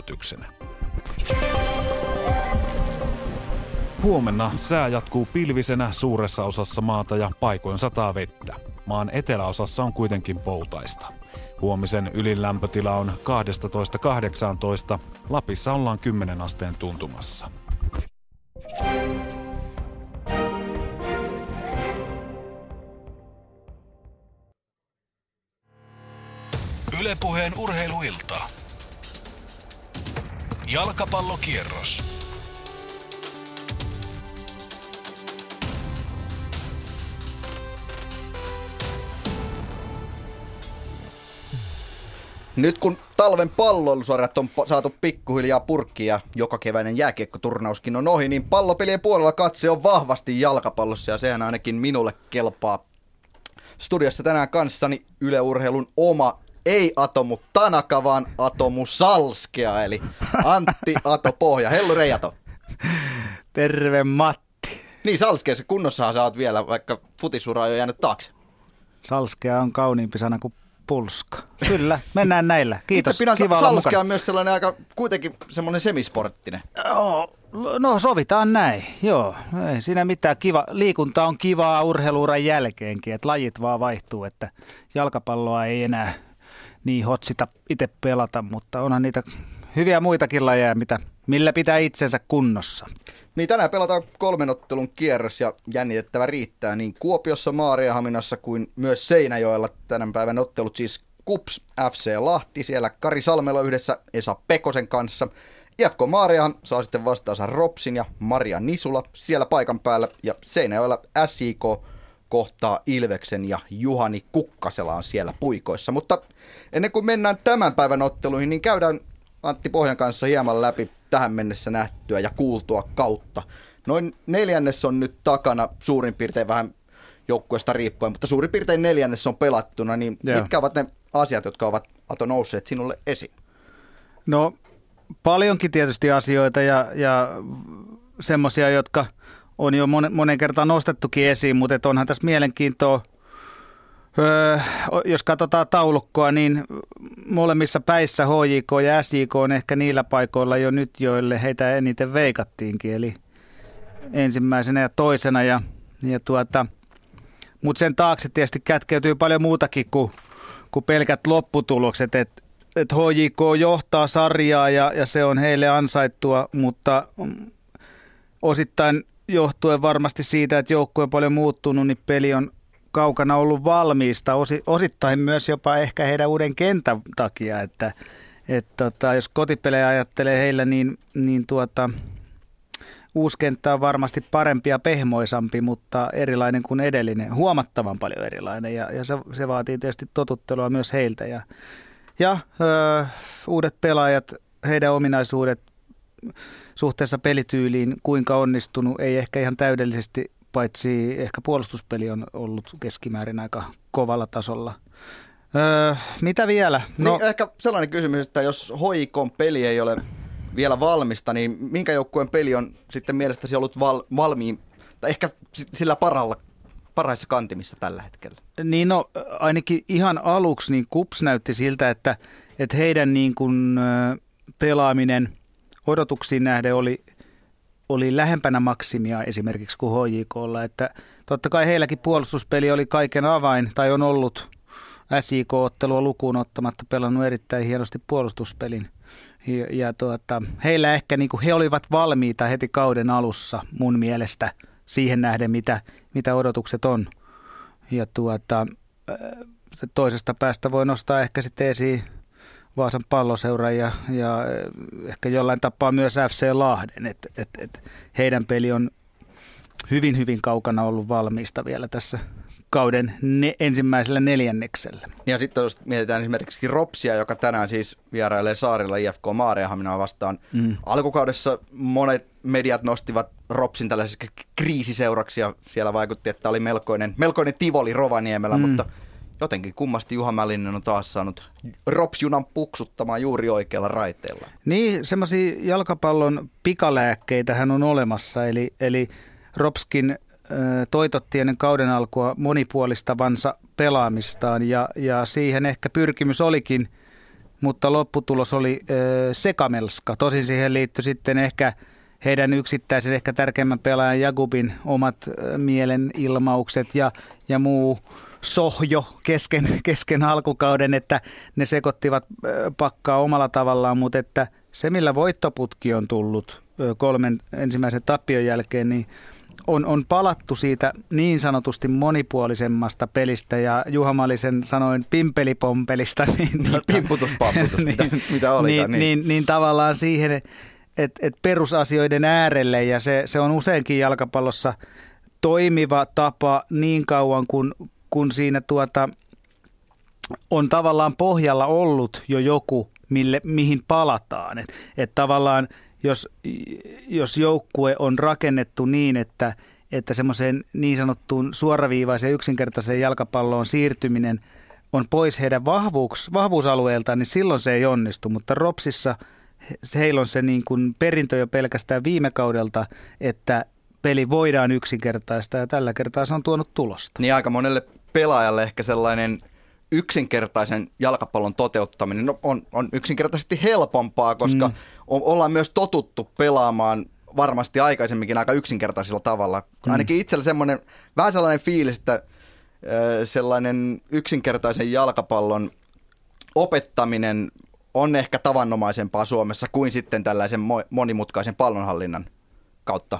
yllätyksenä. Huomenna sää jatkuu pilvisenä suuressa osassa maata ja paikoin sataa vettä. Maan eteläosassa on kuitenkin poutaista. Huomisen ylin lämpötila on 12-18, Lapissa ollaan 10 asteen tuntumassa. Ylepuheen urheiluilta. Jalkapallokierros. Nyt kun talven palloilusarjat on saatu pikkuhiljaa purkkiin ja joka keväinen jääkiekkoturnauskin on ohi, niin pallopelien puolella katse on vahvasti jalkapallossa ja sehän ainakin minulle kelpaa. Studiossa tänään kanssani Yle Urheilun oma ei Atomu Tanaka, vaan Atomu Salskea, eli Antti Ato Pohja. Hello Reijato. Terve Matti. Niin Salskeessa kunnossahan sä oot vielä, vaikka futisura on jo jäänyt taakse. Salskea on kauniimpi sana kuin pulska. Kyllä, mennään näillä. Kiitos. Itse pidän Kiva salskea on myös sellainen aika kuitenkin semmoinen semisporttinen. Oh, no sovitaan näin, joo. Ei siinä mitään. Kiva. Liikunta on kivaa urheiluuran jälkeenkin, että lajit vaan vaihtuu, että jalkapalloa ei enää niin hotsita itse pelata, mutta onhan niitä hyviä muitakin lajeja, mitä, millä pitää itsensä kunnossa. Niin tänään pelataan kolmen ottelun kierros ja jännitettävä riittää niin Kuopiossa, Maariahaminassa kuin myös Seinäjoella tänä päivän ottelut siis KUPS FC Lahti, siellä Kari Salmela yhdessä Esa Pekosen kanssa. IFK Maaria saa sitten vastaansa Ropsin ja Maria Nisula siellä paikan päällä ja Seinäjoella SIK kohtaa Ilveksen ja Juhani Kukkasela on siellä puikoissa. Mutta ennen kuin mennään tämän päivän otteluihin, niin käydään Antti Pohjan kanssa hieman läpi tähän mennessä nähtyä ja kuultua kautta. Noin neljännes on nyt takana, suurin piirtein vähän joukkueesta riippuen, mutta suurin piirtein neljännes on pelattuna, niin Joo. mitkä ovat ne asiat, jotka ovat Ato nousseet sinulle esiin? No paljonkin tietysti asioita ja, ja semmoisia, jotka on jo monen, monen kertaan nostettukin esiin, mutta onhan tässä mielenkiintoa Öö, jos katsotaan taulukkoa, niin molemmissa päissä HJK ja SJK on ehkä niillä paikoilla jo nyt, joille heitä eniten veikattiinkin, eli ensimmäisenä ja toisena. Ja, ja tuota, Mutta sen taakse tietysti kätkeytyy paljon muutakin kuin, kuin pelkät lopputulokset, että et HJK johtaa sarjaa ja, ja se on heille ansaittua, mutta osittain johtuen varmasti siitä, että joukkue on paljon muuttunut, niin peli on kaukana ollut valmiista, osittain myös jopa ehkä heidän uuden kentän takia, että et tota, jos kotipelejä ajattelee heillä, niin, niin tuota, uusi kenttä on varmasti parempi ja pehmoisampi, mutta erilainen kuin edellinen, huomattavan paljon erilainen ja, ja se, se vaatii tietysti totuttelua myös heiltä. Ja, ja ö, uudet pelaajat, heidän ominaisuudet suhteessa pelityyliin, kuinka onnistunut, ei ehkä ihan täydellisesti paitsi ehkä puolustuspeli on ollut keskimäärin aika kovalla tasolla. Öö, mitä vielä? No, niin ehkä sellainen kysymys, että jos hoikon peli ei ole vielä valmista, niin minkä joukkueen peli on sitten mielestäsi ollut val, valmiin, tai ehkä sillä paralla, parhaissa kantimissa tällä hetkellä? Niin no, ainakin ihan aluksi niin KUPS näytti siltä, että, että heidän niin kuin, pelaaminen odotuksiin nähden oli oli lähempänä maksimia esimerkiksi kuin HJKlla, että totta kai heilläkin puolustuspeli oli kaiken avain, tai on ollut SJK-ottelua lukuun ottamatta pelannut erittäin hienosti puolustuspelin. Ja, ja tuota, heillä ehkä niin kuin he olivat valmiita heti kauden alussa mun mielestä siihen nähden, mitä, mitä odotukset on. Ja tuota, toisesta päästä voi nostaa ehkä sitten esiin Vaasan palloseura ja, ja ehkä jollain tapaa myös FC Lahden, että et, et heidän peli on hyvin, hyvin kaukana ollut valmiista vielä tässä kauden ne, ensimmäisellä neljänneksellä. Ja sitten jos mietitään esimerkiksi Ropsia, joka tänään siis vierailee saarilla IFK Maarehaminaa vastaan. Mm. Alkukaudessa monet mediat nostivat Ropsin tällaiseksi kriisiseuraksi ja siellä vaikutti, että oli melkoinen, melkoinen tivoli Rovaniemellä, mm. mutta jotenkin kummasti Juha Mälinen on taas saanut Ropsjunan puksuttamaan juuri oikealla raiteella. Niin, semmoisia jalkapallon pikalääkkeitä hän on olemassa, eli, eli Ropskin toitotti ennen kauden alkua monipuolistavansa pelaamistaan ja, ja siihen ehkä pyrkimys olikin mutta lopputulos oli ö, sekamelska. Tosin siihen liittyi sitten ehkä heidän yksittäisen ehkä tärkeimmän pelaajan Jagubin omat mielenilmaukset ja, ja muu sohjo kesken, kesken alkukauden, että ne sekoittivat pakkaa omalla tavallaan, mutta että se millä voittoputki on tullut kolmen ensimmäisen tappion jälkeen, niin on, on palattu siitä niin sanotusti monipuolisemmasta pelistä ja Juha Malisen sanoin pimpelipompelista. Niin, tota, Pimputuspamputus, niin, mitä, mitä olikaan. Niin, niin. Niin, niin tavallaan siihen, että et perusasioiden äärelle ja se, se on useinkin jalkapallossa toimiva tapa niin kauan kun, kun siinä tuota, on tavallaan pohjalla ollut jo joku, mille, mihin palataan. Että et tavallaan – jos, jos joukkue on rakennettu niin, että, että semmoiseen niin sanottuun suoraviivaiseen yksinkertaiseen jalkapalloon siirtyminen on pois heidän vahvuus, vahvuusalueeltaan, niin silloin se ei onnistu. Mutta Ropsissa heillä on se niin kuin perintö jo pelkästään viime kaudelta, että peli voidaan yksinkertaista ja tällä kertaa se on tuonut tulosta. Niin aika monelle pelaajalle ehkä sellainen yksinkertaisen jalkapallon toteuttaminen no, on, on yksinkertaisesti helpompaa, koska mm. ollaan myös totuttu pelaamaan varmasti aikaisemminkin aika yksinkertaisella tavalla. Mm. Ainakin itsellä semmoinen, vähän sellainen fiilis, että sellainen yksinkertaisen jalkapallon opettaminen on ehkä tavanomaisempaa Suomessa kuin sitten tällaisen monimutkaisen pallonhallinnan kautta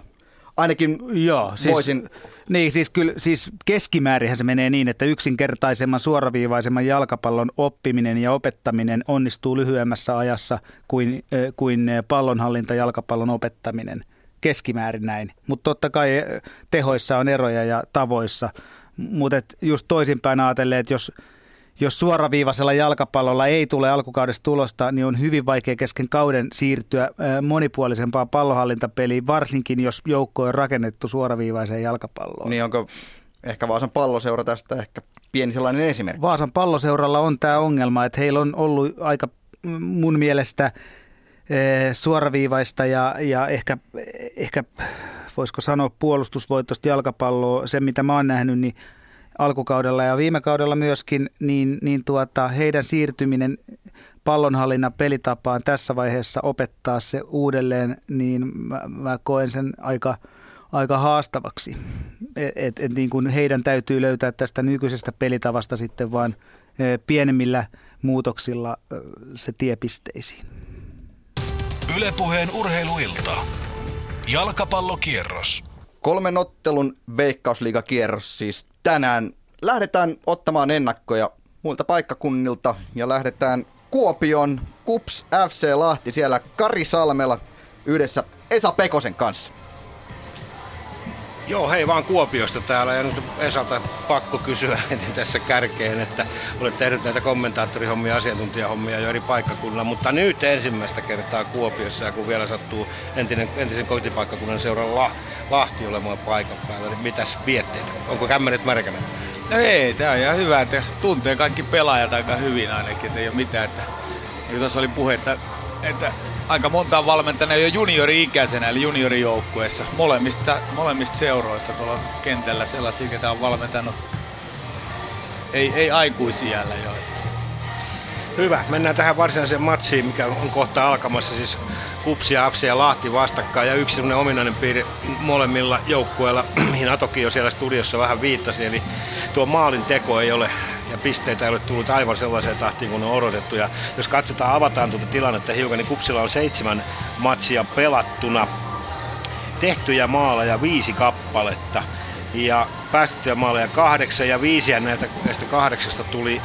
ainakin Joo, siis, voisin... Niin, siis, kyllä, siis keskimäärinhän se menee niin, että yksinkertaisemman suoraviivaisemman jalkapallon oppiminen ja opettaminen onnistuu lyhyemmässä ajassa kuin, kuin pallonhallinta jalkapallon opettaminen. Keskimäärin näin. Mutta totta kai tehoissa on eroja ja tavoissa. Mutta just toisinpäin ajatellen, että jos jos suoraviivaisella jalkapallolla ei tule alkukaudesta tulosta, niin on hyvin vaikea kesken kauden siirtyä monipuolisempaan pallohallintapeliin, varsinkin jos joukko on rakennettu suoraviivaiseen jalkapalloon. Niin onko ehkä Vaasan palloseura tästä ehkä pieni sellainen esimerkki? Vaasan palloseuralla on tämä ongelma, että heillä on ollut aika mun mielestä suoraviivaista ja, ja ehkä, ehkä voisiko sanoa puolustusvoitosta jalkapalloa, se mitä mä oon nähnyt, niin alkukaudella ja viime kaudella myöskin, niin, niin tuota, heidän siirtyminen pallonhallinnan pelitapaan tässä vaiheessa opettaa se uudelleen, niin mä, mä koen sen aika, aika haastavaksi. Et, et, et niin kuin heidän täytyy löytää tästä nykyisestä pelitavasta sitten vaan e, pienemmillä muutoksilla se tiepisteisiin. Ylepuheen urheiluilta. Jalkapallokierros. Kolmen ottelun veikkausliigakierros siis tänään. Lähdetään ottamaan ennakkoja muilta paikkakunnilta ja lähdetään Kuopion Kups FC Lahti siellä Kari Salmela yhdessä Esa Pekosen kanssa. Joo, hei vaan Kuopiosta täällä ja nyt Esalta pakko kysyä heti tässä kärkeen, että olet tehnyt näitä kommentaattorihommia, asiantuntijahommia jo eri paikkakunnilla, mutta nyt ensimmäistä kertaa Kuopiossa ja kun vielä sattuu entinen, entisen kotipaikkakunnan seuralla Lahti olemaan paikan päällä, niin mitäs vietteitä? Onko kämmenet märkänä? No ei, tää on ihan hyvä, että tuntee kaikki pelaajat aika hyvin ainakin, että ei ole mitään, että niin tuossa oli puhetta, että aika monta on valmentanut jo juniori-ikäisenä, eli juniorijoukkueessa, molemmista, molemmista seuroista tuolla kentällä sellaisia, ketä on valmentanut. Ei, ei aikuisiällä jo. Hyvä, mennään tähän varsinaiseen matsiin, mikä on kohta alkamassa, siis Kupsi ja Apsi ja Lahti vastakkain. Ja yksi sellainen ominainen piirre molemmilla joukkueilla, mihin Atoki jo siellä studiossa vähän viittasi, eli tuo maalin teko ei ole ja pisteitä ei ole tullut aivan sellaiseen tahtiin kuin on odotettu. Ja jos katsotaan, avataan tuota tilannetta hiukan, niin Kupsilla on seitsemän matsia pelattuna, tehtyjä maaleja viisi kappaletta ja päästettyjä maaleja kahdeksan ja viisi näitä, näistä kahdeksasta tuli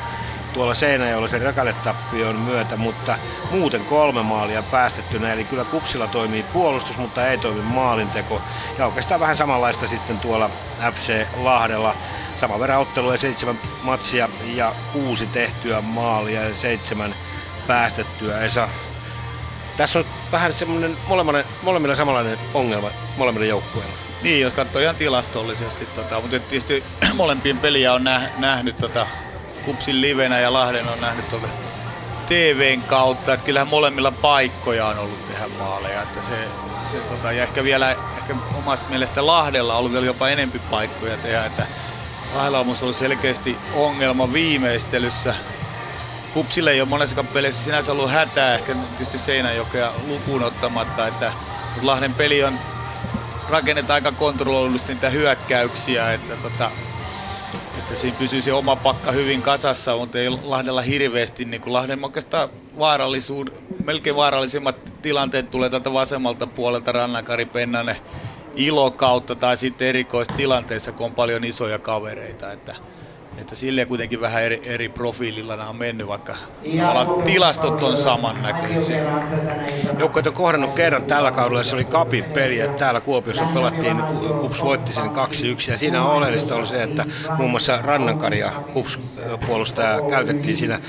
tuolla Seinäjoella sen rakaletappion myötä, mutta muuten kolme maalia päästettynä, eli kyllä Kupsilla toimii puolustus, mutta ei toimi maalinteko. Ja oikeastaan vähän samanlaista sitten tuolla FC Lahdella. Sama verran ottelua seitsemän matsia ja kuusi tehtyä maalia ja seitsemän päästettyä. Esa, tässä on vähän semmoinen molemmilla samanlainen ongelma molemmilla joukkueilla. Niin, jos katsoo ihan tilastollisesti, tota, mutta tietysti molempien peliä on nähnyt tota, Kupsin livenä ja Lahden on nähnyt tuolta TVn kautta, että kyllähän molemmilla paikkoja on ollut tehdä maaleja, että se, se tota, ja ehkä vielä ehkä omasta mielestä Lahdella on ollut vielä jopa enempi paikkoja tehdä, että On ollut selkeästi ongelma viimeistelyssä, Kupsille ei ole monessa pelissä sinänsä ollut hätää, ehkä tietysti Seinäjokea lukuun ottamatta, että Lahden peli on rakennetaan aika kontrolloidusti niitä hyökkäyksiä, että, tota, että siinä pysyy se oma pakka hyvin kasassa, mutta ei Lahdella hirveästi, niin kuin Lahden oikeastaan vaarallisuud, melkein vaarallisimmat tilanteet tulee tältä vasemmalta puolelta. Rannakari Pennanen ilo kautta tai sitten erikoistilanteissa, kun on paljon isoja kavereita. Että, että sille kuitenkin vähän eri, eri profiililla nämä on mennyt, vaikka tilastot on samannäköisiä. Joukkueet on kohdannut kerran tällä kaudella, se oli Kapin peli, että täällä Kuopiossa pelattiin, Kups voitti sen 2-1, ja siinä on oleellista oli se, että muun muassa Rannankari ja Kups puolustaja käytettiin siinä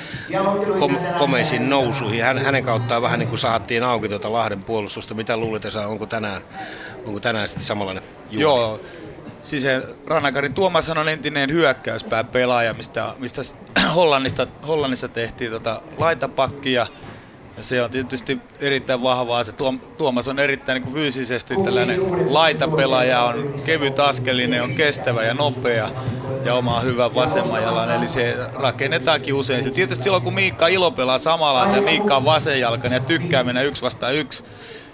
kom- komeisiin nousuihin. Hän, hänen kauttaan vähän niin kuin sahattiin auki tuota Lahden puolustusta. Mitä luulet, onko tänään, onko tänään sitten samanlainen juuri? Joo, siis Rannakarin Tuomas on entinen hyökkäyspää pelaaja, mistä, mistä Hollannista, Hollannissa tehtiin tota laitapakkia. Ja se on tietysti erittäin vahvaa. Se Tuom, Tuomas on erittäin niin fyysisesti tällainen laitapelaaja, on kevyt askelinen, on kestävä ja nopea ja oma hyvä vasemman jalan. Eli se rakennetaankin usein. Se tietysti silloin kun Miikka Ilo pelaa samalla ja Miikka on vasenjalkainen ja tykkää mennä yksi vastaan yksi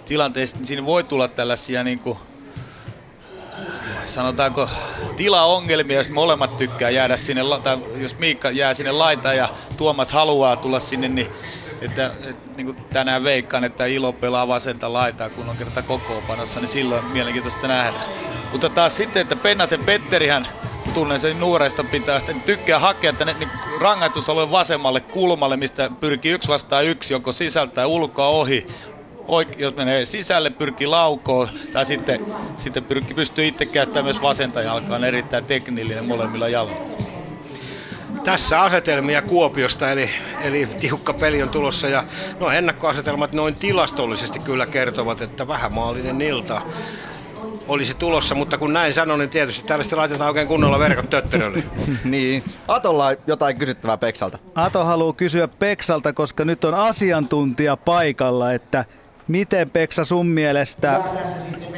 tilanteessa, niin siinä voi tulla tällaisia niin kuin sanotaanko tilaongelmia, jos molemmat tykkää jäädä sinne, tai jos Miikka jää sinne laita ja Tuomas haluaa tulla sinne, niin että, että niin kuin tänään veikkaan, että Ilo pelaa vasenta laitaa, kun on kerta kokoopanossa, niin silloin mielenkiintoista nähdä. Mutta taas sitten, että Pennasen Petterihän tunnen sen nuoresta pitää sitten tykkää hakea tänne niin rangaistusalueen vasemmalle kulmalle, mistä pyrkii yksi vastaan yksi, joko sisältä tai ulkoa ohi oike- jos menee sisälle, pyrkii laukoon, tai sitten, sitten pyrkii, pystyy itse käyttämään myös vasenta jalkaa, on erittäin teknillinen molemmilla jaloilla. Tässä asetelmia Kuopiosta, eli, eli tiukka peli on tulossa ja no ennakkoasetelmat noin tilastollisesti kyllä kertovat, että vähämaallinen ilta olisi tulossa, mutta kun näin sanon, niin tietysti tällaista laitetaan oikein kunnolla verkot tötterölle. niin. Atolla on jotain kysyttävää Peksalta. Ato haluaa kysyä Peksalta, koska nyt on asiantuntija paikalla, että Miten Peksa sun mielestä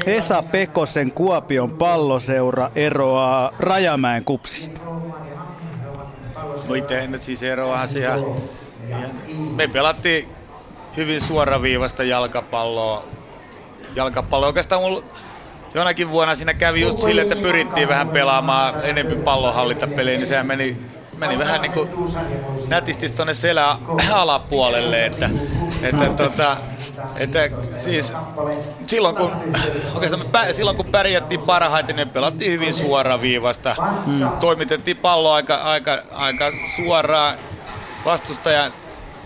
Esa Pekosen Kuopion palloseura eroaa Rajamäen kupsista? No itse siis eroaa siellä. Me pelattiin hyvin suoraviivasta jalkapalloa. Jalkapallo oikeastaan mulla jonakin vuonna siinä kävi just sille, että pyrittiin vähän pelaamaan enemmän pallonhallintapeliä, niin sehän meni meni vähän niin kuin nätisti tuonne selän alapuolelle, että, että tota, että siis silloin kun, oikeastaan me, silloin kun pärjättiin parhaiten, niin pelattiin hyvin suoraviivasta. Mm. Toimitettiin pallo aika, aika, aika suoraan vastustajan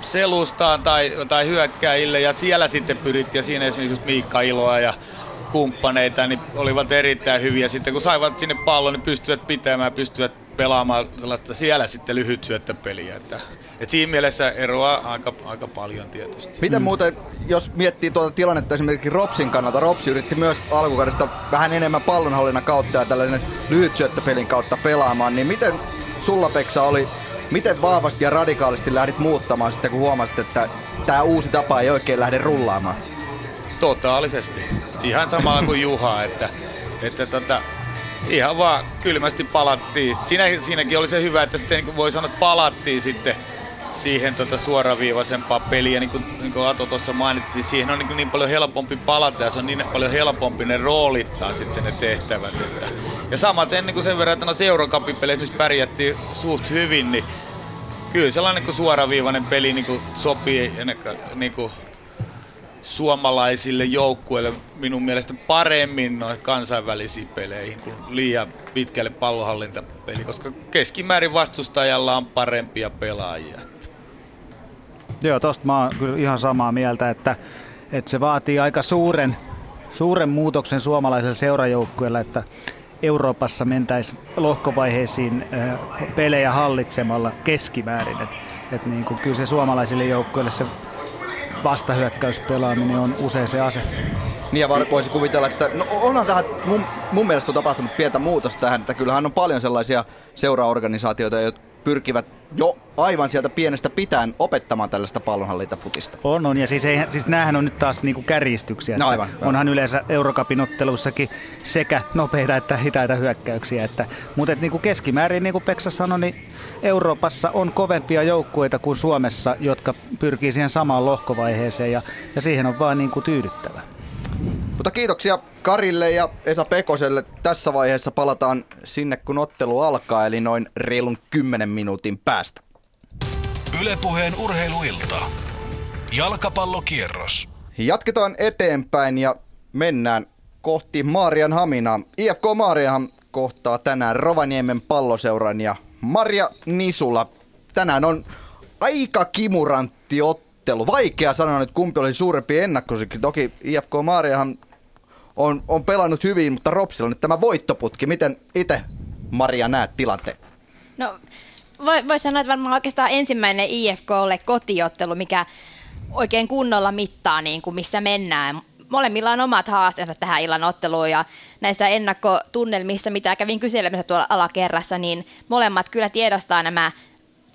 selustaan tai, tai hyökkäille ja siellä sitten pyrittiin ja siinä esimerkiksi Miikka Iloa ja kumppaneita, niin olivat erittäin hyviä. Sitten kun saivat sinne pallon, niin pystyvät pitämään, pystyvät pelaamaan sellaista siellä sitten lyhyt syöttöpeliä. Että, että siinä mielessä eroaa aika, aika paljon tietysti. Miten muuten, jos miettii tuota tilannetta esimerkiksi Ropsin kannalta, Ropsi yritti myös alkukaudesta vähän enemmän pallonhallinnan kautta ja tällainen lyhyt syöttöpelin kautta pelaamaan, niin miten sulla Peksa oli, miten vahvasti ja radikaalisti lähdit muuttamaan sitten, kun huomasit, että tämä uusi tapa ei oikein lähde rullaamaan? Totaalisesti. Ihan samalla kuin Juha, että, että tota, ihan vaan kylmästi palattiin. Siinä, siinäkin oli se hyvä, että sitten niin voi sanoa, että palattiin sitten siihen tota suoraviivaisempaa peliä, niin kuin, niin kuin Ato tuossa mainitsi, siihen on niin, niin paljon helpompi palata ja se on niin paljon helpompi ne roolittaa sitten ne tehtävät. Että. Ja samaten niin kuin sen verran, että no Eurocupin missä pärjättiin suht hyvin, niin kyllä sellainen niin suoraviivainen peli niin kuin sopii niin kuin suomalaisille joukkueille minun mielestä paremmin noin kansainvälisiin peleihin kuin liian pitkälle pallohallintapeli, koska keskimäärin vastustajalla on parempia pelaajia. Joo, tosta mä oon kyllä ihan samaa mieltä, että, että se vaatii aika suuren, suuren muutoksen suomalaiselle seurajoukkueelle, että Euroopassa mentäisiin lohkovaiheisiin pelejä hallitsemalla keskimäärin. Et, et niin kuin, kyllä se suomalaisille joukkueille se vastahyökkäyspelaaminen on usein se ase. Niin ja voisi kuvitella, että no onhan tähän mun, mun mielestä on tapahtunut pientä muutosta tähän, että kyllähän on paljon sellaisia seuraorganisaatioita, pyrkivät jo aivan sieltä pienestä pitäen opettamaan tällaista pallonhallintafutista. On, on. Ja siis, ei, siis näähän on nyt taas niinku kärjistyksiä. No aivan, Onhan aivan. yleensä Eurocupin ottelussakin sekä nopeita että hitaita hyökkäyksiä. Että, mutta et niinku keskimäärin, niin kuin Peksa sanoi, niin Euroopassa on kovempia joukkueita kuin Suomessa, jotka pyrkii siihen samaan lohkovaiheeseen ja, ja siihen on vaan niinku tyydyttävä. Mutta kiitoksia Karille ja Esa Pekoselle. Tässä vaiheessa palataan sinne, kun ottelu alkaa, eli noin reilun 10 minuutin päästä. Ylepuheen urheiluilta. Jalkapallokierros. Jatketaan eteenpäin ja mennään kohti Maarian Haminaa. IFK Maariahan kohtaa tänään Rovaniemen palloseuran ja Marja Nisula. Tänään on aika kimurantti ottelu. Vaikea sanoa nyt kumpi oli suurempi ennakkosikki. Toki IFK Maariahan on, on pelannut hyvin, mutta Ropsilla nyt tämä voittoputki. Miten itse Maria näet tilanteen? No voi, voi sanoa, että varmaan oikeastaan ensimmäinen IFKlle kotiottelu, mikä oikein kunnolla mittaa, niin kuin missä mennään. Molemmilla on omat haasteensa tähän illan otteluun ja näissä ennakkotunnelmissa, mitä kävin kyselemässä tuolla alakerrassa, niin molemmat kyllä tiedostaa nämä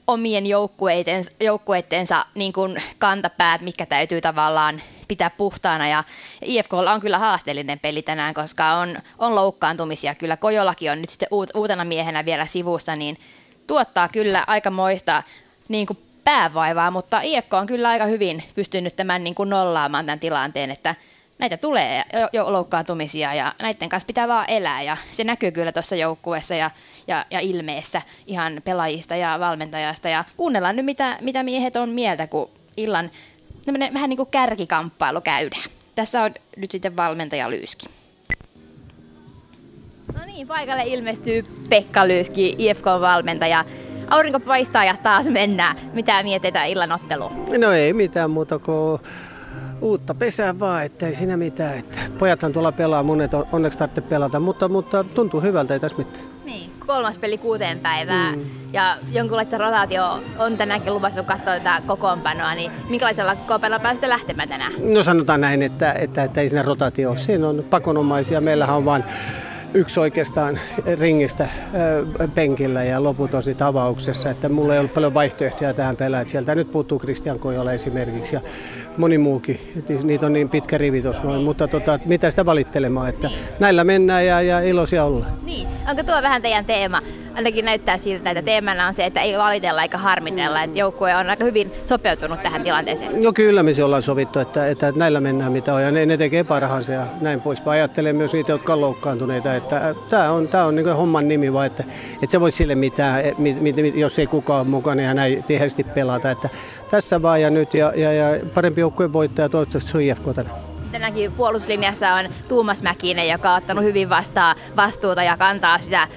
omien joukkueitensa, joukkueittensa niin kuin kantapäät, mikä täytyy tavallaan pitää puhtaana. Ja IFKlla on kyllä haasteellinen peli tänään, koska on, on loukkaantumisia. Kyllä Kojolakin on nyt sitten uutena miehenä vielä sivussa, niin tuottaa kyllä aika moista niin päävaivaa, mutta IFK on kyllä aika hyvin pystynyt tämän niin kuin nollaamaan tämän tilanteen, että näitä tulee jo, jo loukkaantumisia ja näiden kanssa pitää vaan elää ja se näkyy kyllä tuossa joukkueessa ja, ja, ja ilmeessä ihan pelaajista ja valmentajasta ja kuunnellaan nyt mitä, mitä miehet on mieltä, kun illan vähän niin kuin kärkikamppailu käydään. Tässä on nyt sitten valmentaja Lyyski. No niin, paikalle ilmestyy Pekka Lyyski, IFK-valmentaja. Aurinko paistaa ja taas mennään. Mitä mietitään illan otteluun? No ei mitään muuta kuin uutta pesää vaan, että ei siinä mitään. Että pojathan tuolla pelaa, monet on, onneksi tarvitse pelata, mutta, mutta tuntuu hyvältä, ei tässä mitään. Niin, kolmas peli kuuteen päivään mm. ja jonkunlaista rotaatio on tänäänkin luvassa, kun katsoo tätä kokoonpanoa, niin minkälaisella kokoonpanolla pääsette lähtemään tänään? No sanotaan näin, että, että, että ei siinä rotaatio ole. Siinä on pakonomaisia, meillähän on vain yksi oikeastaan ringistä penkillä ja loput on sitten avauksessa. Että mulla ei ollut paljon vaihtoehtoja tähän pelään. Sieltä nyt puuttuu Christian Kojola esimerkiksi ja moni muukin. Niitä on niin pitkä rivi tuossa noin, mutta tota, mitä sitä valittelemaan, että niin. näillä mennään ja, ja iloisia olla. Niin, onko tuo vähän teidän teema? Ainakin näyttää siltä, että teemana on se, että ei valitella eikä harmitella, että joukkue on aika hyvin sopeutunut tähän tilanteeseen. No kyllä me se ollaan sovittu, että, että näillä mennään mitä on ja ne, ne tekee parhaansa ja näin pois. Ajattelen myös niitä, jotka on loukkaantuneita, että tämä on, tää on niin homman nimi vaan, että, että se voi sille mitään, jos ei kukaan mukana ja näin tiheästi pelata, että tässä vaan ja nyt ja, ja, ja parempi joukkueen voittaja toivottavasti se on IFK tänään. Tänäkin puolustuslinjassa on Tuumas Mäkinen, joka on ottanut hyvin vastaan vastuuta ja kantaa sitä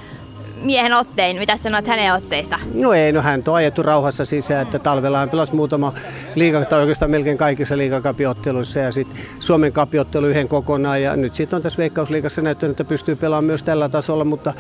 miehen ottein. Mitä sanot hänen otteista? No ei, no hän on ajettu rauhassa sisään, että talvella hän pelasi muutama liiga, tai oikeastaan melkein kaikissa liigakapiotteluissa ja sitten Suomen kapiottelu yhden kokonaan ja nyt sitten on tässä Veikkausliigassa näyttänyt, että pystyy pelaamaan myös tällä tasolla, mutta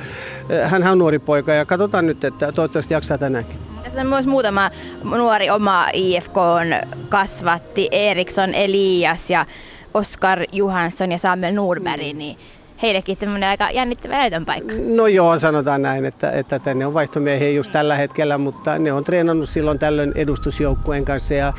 eh, hän on nuori poika ja katsotaan nyt, että toivottavasti jaksaa tänäänkin. Tässä on myös muutama nuori oma IFK on kasvatti, Eriksson Elias ja Oskar Johansson ja Samuel Nordberg, niin heillekin tämmöinen aika jännittävä näytön paikka. No joo, sanotaan näin, että, että tänne on vaihtomiehiä just tällä hetkellä, mutta ne on treenannut silloin tällöin edustusjoukkueen kanssa ja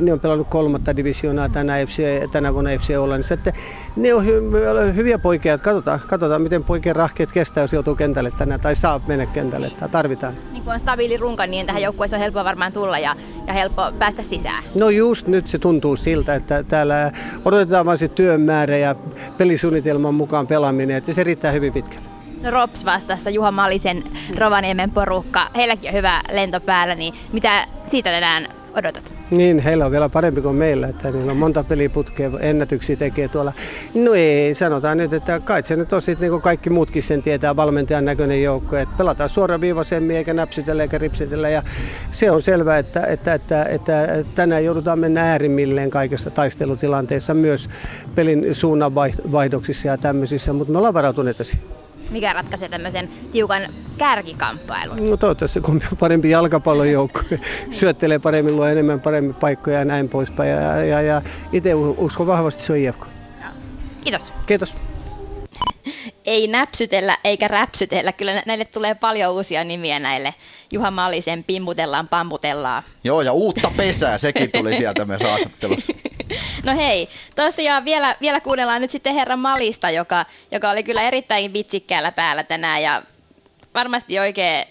ne on pelannut kolmatta divisioonaa tänä, FC, tänä vuonna FC Ollannissa. Että ne on hy- hyviä poikia, että katsotaan, katsotaan miten poikien rahkeet kestää, jos joutuu kentälle tänään tai saa mennä kentälle, että tarvitaan. Niin kun on stabiili runka, niin tähän joukkueeseen on helppo varmaan tulla ja, ja helppo päästä sisään. No just nyt se tuntuu siltä, että täällä odotetaan vain se työn määrä ja pelisuunnitelman mukaan pelaaminen, että se riittää hyvin pitkälle. No Rops vastassa Juha Malisen Rovaniemen porukka. Heilläkin on hyvä lento päällä, niin mitä siitä tänään odotat? Niin, heillä on vielä parempi kuin meillä, että niillä on monta peliputkea, ennätyksiä tekee tuolla. No ei, sanotaan nyt, että kai se nyt on sitten niin kuin kaikki muutkin sen tietää, valmentajan näköinen joukko, että pelataan suoraviivaisemmin eikä näpsytellä eikä ripsitellä ja se on selvää, että, että, että, että tänään joudutaan mennä äärimmilleen kaikessa taistelutilanteessa myös pelin suunnanvaihdoksissa ja tämmöisissä, mutta me ollaan varautuneita siihen mikä ratkaisee tämmöisen tiukan kärkikamppailun? No toivottavasti kun on parempi jalkapallojoukko, syöttelee paremmin, luo enemmän paremmin paikkoja ja näin poispäin. Ja, ja, ja itse uskon vahvasti se on IFK. Kiitos. Kiitos. ei näpsytellä eikä räpsytellä. Kyllä näille tulee paljon uusia nimiä näille. Juha Malisen pimputellaan, pamputellaan. Joo, ja uutta pesää, sekin tuli sieltä myös haastattelussa. No hei, tosiaan vielä, vielä kuunnellaan nyt sitten herran Malista, joka, joka oli kyllä erittäin vitsikkäällä päällä tänään ja varmasti oikein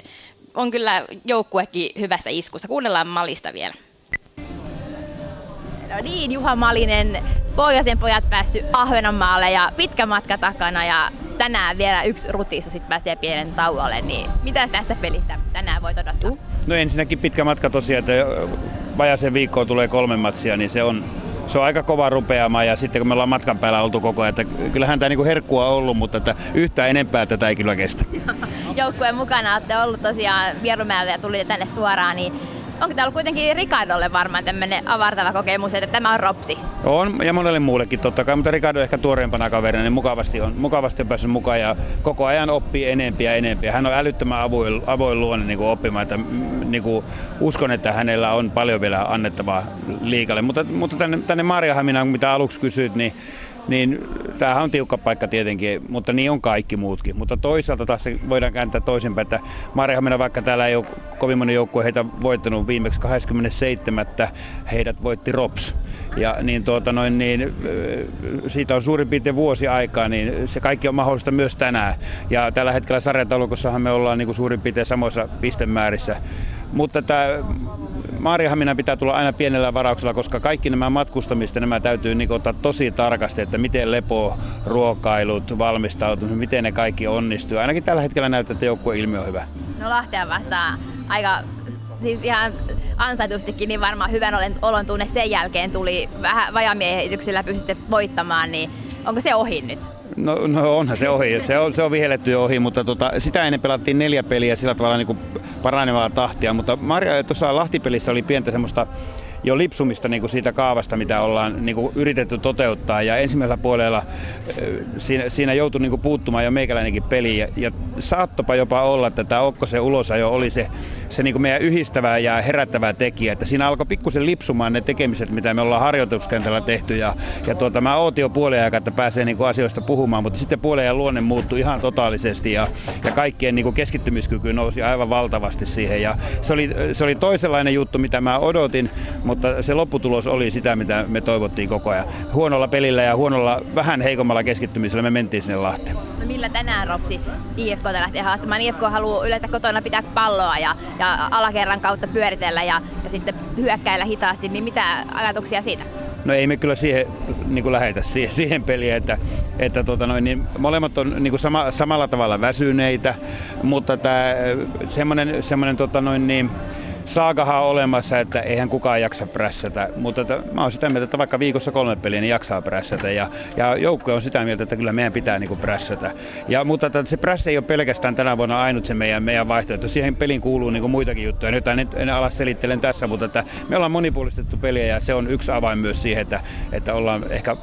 on kyllä joukkuekin hyvässä iskussa. Kuunnellaan Malista vielä. No niin, Juha Malinen, Pohjoisen pojat päässyt Ahvenanmaalle ja pitkä matka takana ja tänään vielä yksi rutiisu sitten pääsee pienen tauolle, niin mitä tästä pelistä tänään voi odottaa? No ensinnäkin pitkä matka tosiaan, että vajaisen viikkoon tulee kolme matsia, niin se on, se on aika kova rupeama ja sitten kun me ollaan matkan päällä oltu koko ajan, että kyllähän tämä niinku herkkua on ollut, mutta että yhtään enempää tätä ei kyllä kestä. Joukkueen mukana olette ollut tosiaan Vierumäellä ja tulitte tänne suoraan, niin onko tämä ollut kuitenkin Ricardolle varmaan tämmöinen avartava kokemus, että tämä on ropsi? On, ja monelle muullekin totta kai, mutta Ricardo ehkä tuoreempana kaverina, niin mukavasti on, mukavasti on päässyt mukaan ja koko ajan oppii enempiä ja enempiä. Hän on älyttömän avoin, avoin luonne niin kuin oppimaan, että mm, niin kuin uskon, että hänellä on paljon vielä annettavaa liikalle. Mutta, mutta tänne, tänne Marjahaminaan, mitä aluksi kysyit, niin niin tämähän on tiukka paikka tietenkin, mutta niin on kaikki muutkin. Mutta toisaalta taas voidaan kääntää toisinpäin, että Marjahamina, vaikka täällä ei ole kovin moni joukkue heitä voittanut viimeksi 27. heidät voitti Rops. Ja niin, tuota noin, niin, siitä on suurin piirtein vuosi aikaa, niin se kaikki on mahdollista myös tänään. Ja tällä hetkellä sarjataulukossahan me ollaan niin kuin suurin piirtein samoissa pistemäärissä. Mutta tämä Maarihamina pitää tulla aina pienellä varauksella, koska kaikki nämä matkustamista nämä täytyy niin ottaa tosi tarkasti, että miten lepo, ruokailut, valmistautuminen, miten ne kaikki onnistuu. Ainakin tällä hetkellä näyttää, että joukkueen ilmi on hyvä. No Lahtea vastaan aika siis ihan ansaitustikin niin varmaan hyvän olon tunne sen jälkeen tuli vähän vajamiehityksellä pystytte voittamaan, niin onko se ohi nyt? No, no onhan se ohi, se on, se on vihelletty ohi, mutta tota, sitä ennen pelattiin neljä peliä sillä tavalla niin kuin paranevaa tahtia, mutta Maria tuossa Lahtipelissä oli pientä semmoista jo lipsumista niin kuin siitä kaavasta, mitä ollaan niin kuin yritetty toteuttaa. Ja ensimmäisellä puolella siinä, siinä joutui niin kuin puuttumaan jo meikäläinenkin peli. Ja, ja saattopa jopa olla, että tämä Okkosen ulosajo oli se se niin kuin meidän yhdistävä ja herättävä tekijä, että siinä alkoi pikkusen lipsumaan ne tekemiset, mitä me ollaan harjoituskentällä tehty ja, ja tuota, mä ootin jo puolen aikaa, että pääsee niin kuin asioista puhumaan, mutta sitten puolen ajan luonne muuttui ihan totaalisesti ja, ja kaikkien niin kuin keskittymiskyky nousi aivan valtavasti siihen ja se oli, se oli toisenlainen juttu, mitä mä odotin, mutta se lopputulos oli sitä, mitä me toivottiin koko ajan. Huonolla pelillä ja huonolla vähän heikommalla keskittymisellä me mentiin sinne Lahteen. Millä tänään Ropsi IFK lähtee haastamaan? IFK haluaa yleensä kotona pitää palloa ja ja alakerran kautta pyöritellä ja, ja sitten hyökkäillä hitaasti, niin mitä ajatuksia siitä? No ei me kyllä siihen niin kuin lähetä siihen, siihen peliin, että, että tota noin, niin molemmat on niin kuin sama, samalla tavalla väsyneitä, mutta tämä semmoinen, semmoinen tota noin, niin, saagahan on olemassa, että eihän kukaan jaksa prässätä, mutta että, mä oon sitä mieltä, että vaikka viikossa kolme peliä, niin jaksaa prässätä ja, ja joukko on sitä mieltä, että kyllä meidän pitää niin kuin prässätä. Ja, mutta että se prässä ei ole pelkästään tänä vuonna ainut se meidän, meidän vaihtoehto. Siihen peliin kuuluu niin kuin muitakin juttuja. Nyt en, en ala selittelen tässä, mutta että me ollaan monipuolistettu peliä ja se on yksi avain myös siihen, että, että ollaan ehkä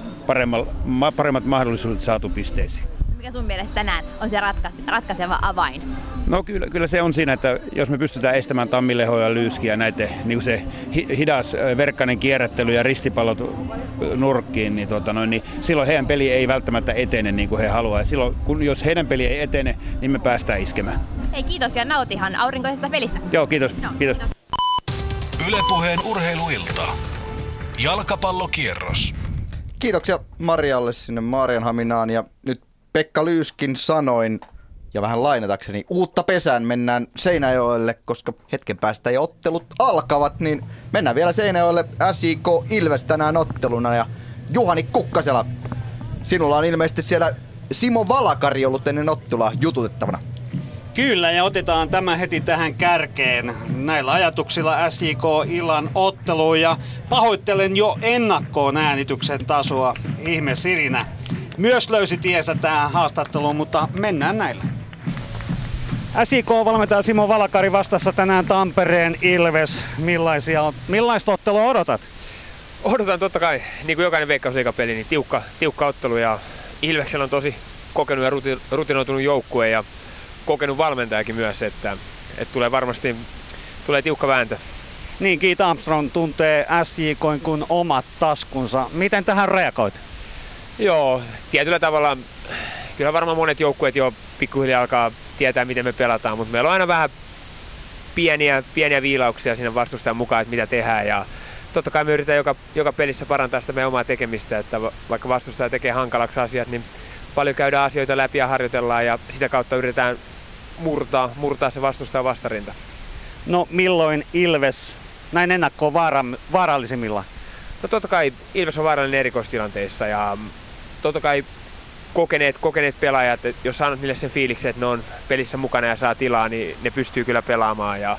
paremmat mahdollisuudet saatu pisteisiin mikä sun mielestä tänään on se ratkaiseva avain? No kyllä, kyllä se on siinä, että jos me pystytään estämään tammilehoja, lyyskiä, näitä, niin se hidas verkkainen kierrättely ja ristipallot nurkkiin, niin, tota noin, niin silloin heidän peli ei välttämättä etene niin kuin he haluaa. Ja silloin, kun, jos heidän peli ei etene, niin me päästään iskemään. Hei kiitos ja nautihan aurinkoisesta pelistä. Joo, kiitos. Joo. kiitos. Ylepuheen urheiluilta. Jalkapallokierros. Kiitoksia Marialle sinne Maarianhaminaan ja nyt Pekka Lyyskin sanoin, ja vähän lainatakseni, uutta pesään mennään Seinäjoelle, koska hetken päästä jo ottelut alkavat, niin mennään vielä Seinäjoelle SIK Ilves tänään otteluna ja Juhani Kukkasela, sinulla on ilmeisesti siellä Simo Valakari ollut ennen ottelua jututettavana. Kyllä, ja otetaan tämä heti tähän kärkeen. Näillä ajatuksilla SIK illan ottelu ja pahoittelen jo ennakkoon äänityksen tasoa. Ihme Sirinä myös löysi tiesä tähän haastatteluun, mutta mennään näillä. SIK-valmentaja Simo Valakari vastassa tänään Tampereen Ilves. Millaisia, millaista ottelua odotat? Odotan totta kai, niin kuin jokainen veikkausliikapeli, niin tiukka, tiukka ottelu ja Ilveksellä on tosi kokenut ja rutinoitunut joukkue ja kokenut valmentajakin myös, että, että tulee varmasti tulee tiukka vääntö. Niin, Keith Armstrong tuntee SJK kuin omat taskunsa. Miten tähän reagoit? Joo, tietyllä tavalla kyllä varmaan monet joukkueet jo pikkuhiljaa alkaa tietää, miten me pelataan, mutta meillä on aina vähän pieniä, pieniä viilauksia siinä vastustajan mukaan, että mitä tehdään ja totta kai me yritetään joka, joka pelissä parantaa sitä meidän omaa tekemistä, että vaikka vastustaja tekee hankalaksi asiat, niin paljon käydään asioita läpi ja harjoitellaan ja sitä kautta yritetään murtaa, murtaa se vastustaja vastarinta. No milloin Ilves näin ennakkoon vaara, vaarallisimmilla? No totta kai Ilves on vaarallinen erikoistilanteissa ja totta kai kokeneet, kokeneet pelaajat, että jos saanut niille sen fiiliksen, että ne on pelissä mukana ja saa tilaa, niin ne pystyy kyllä pelaamaan. Ja,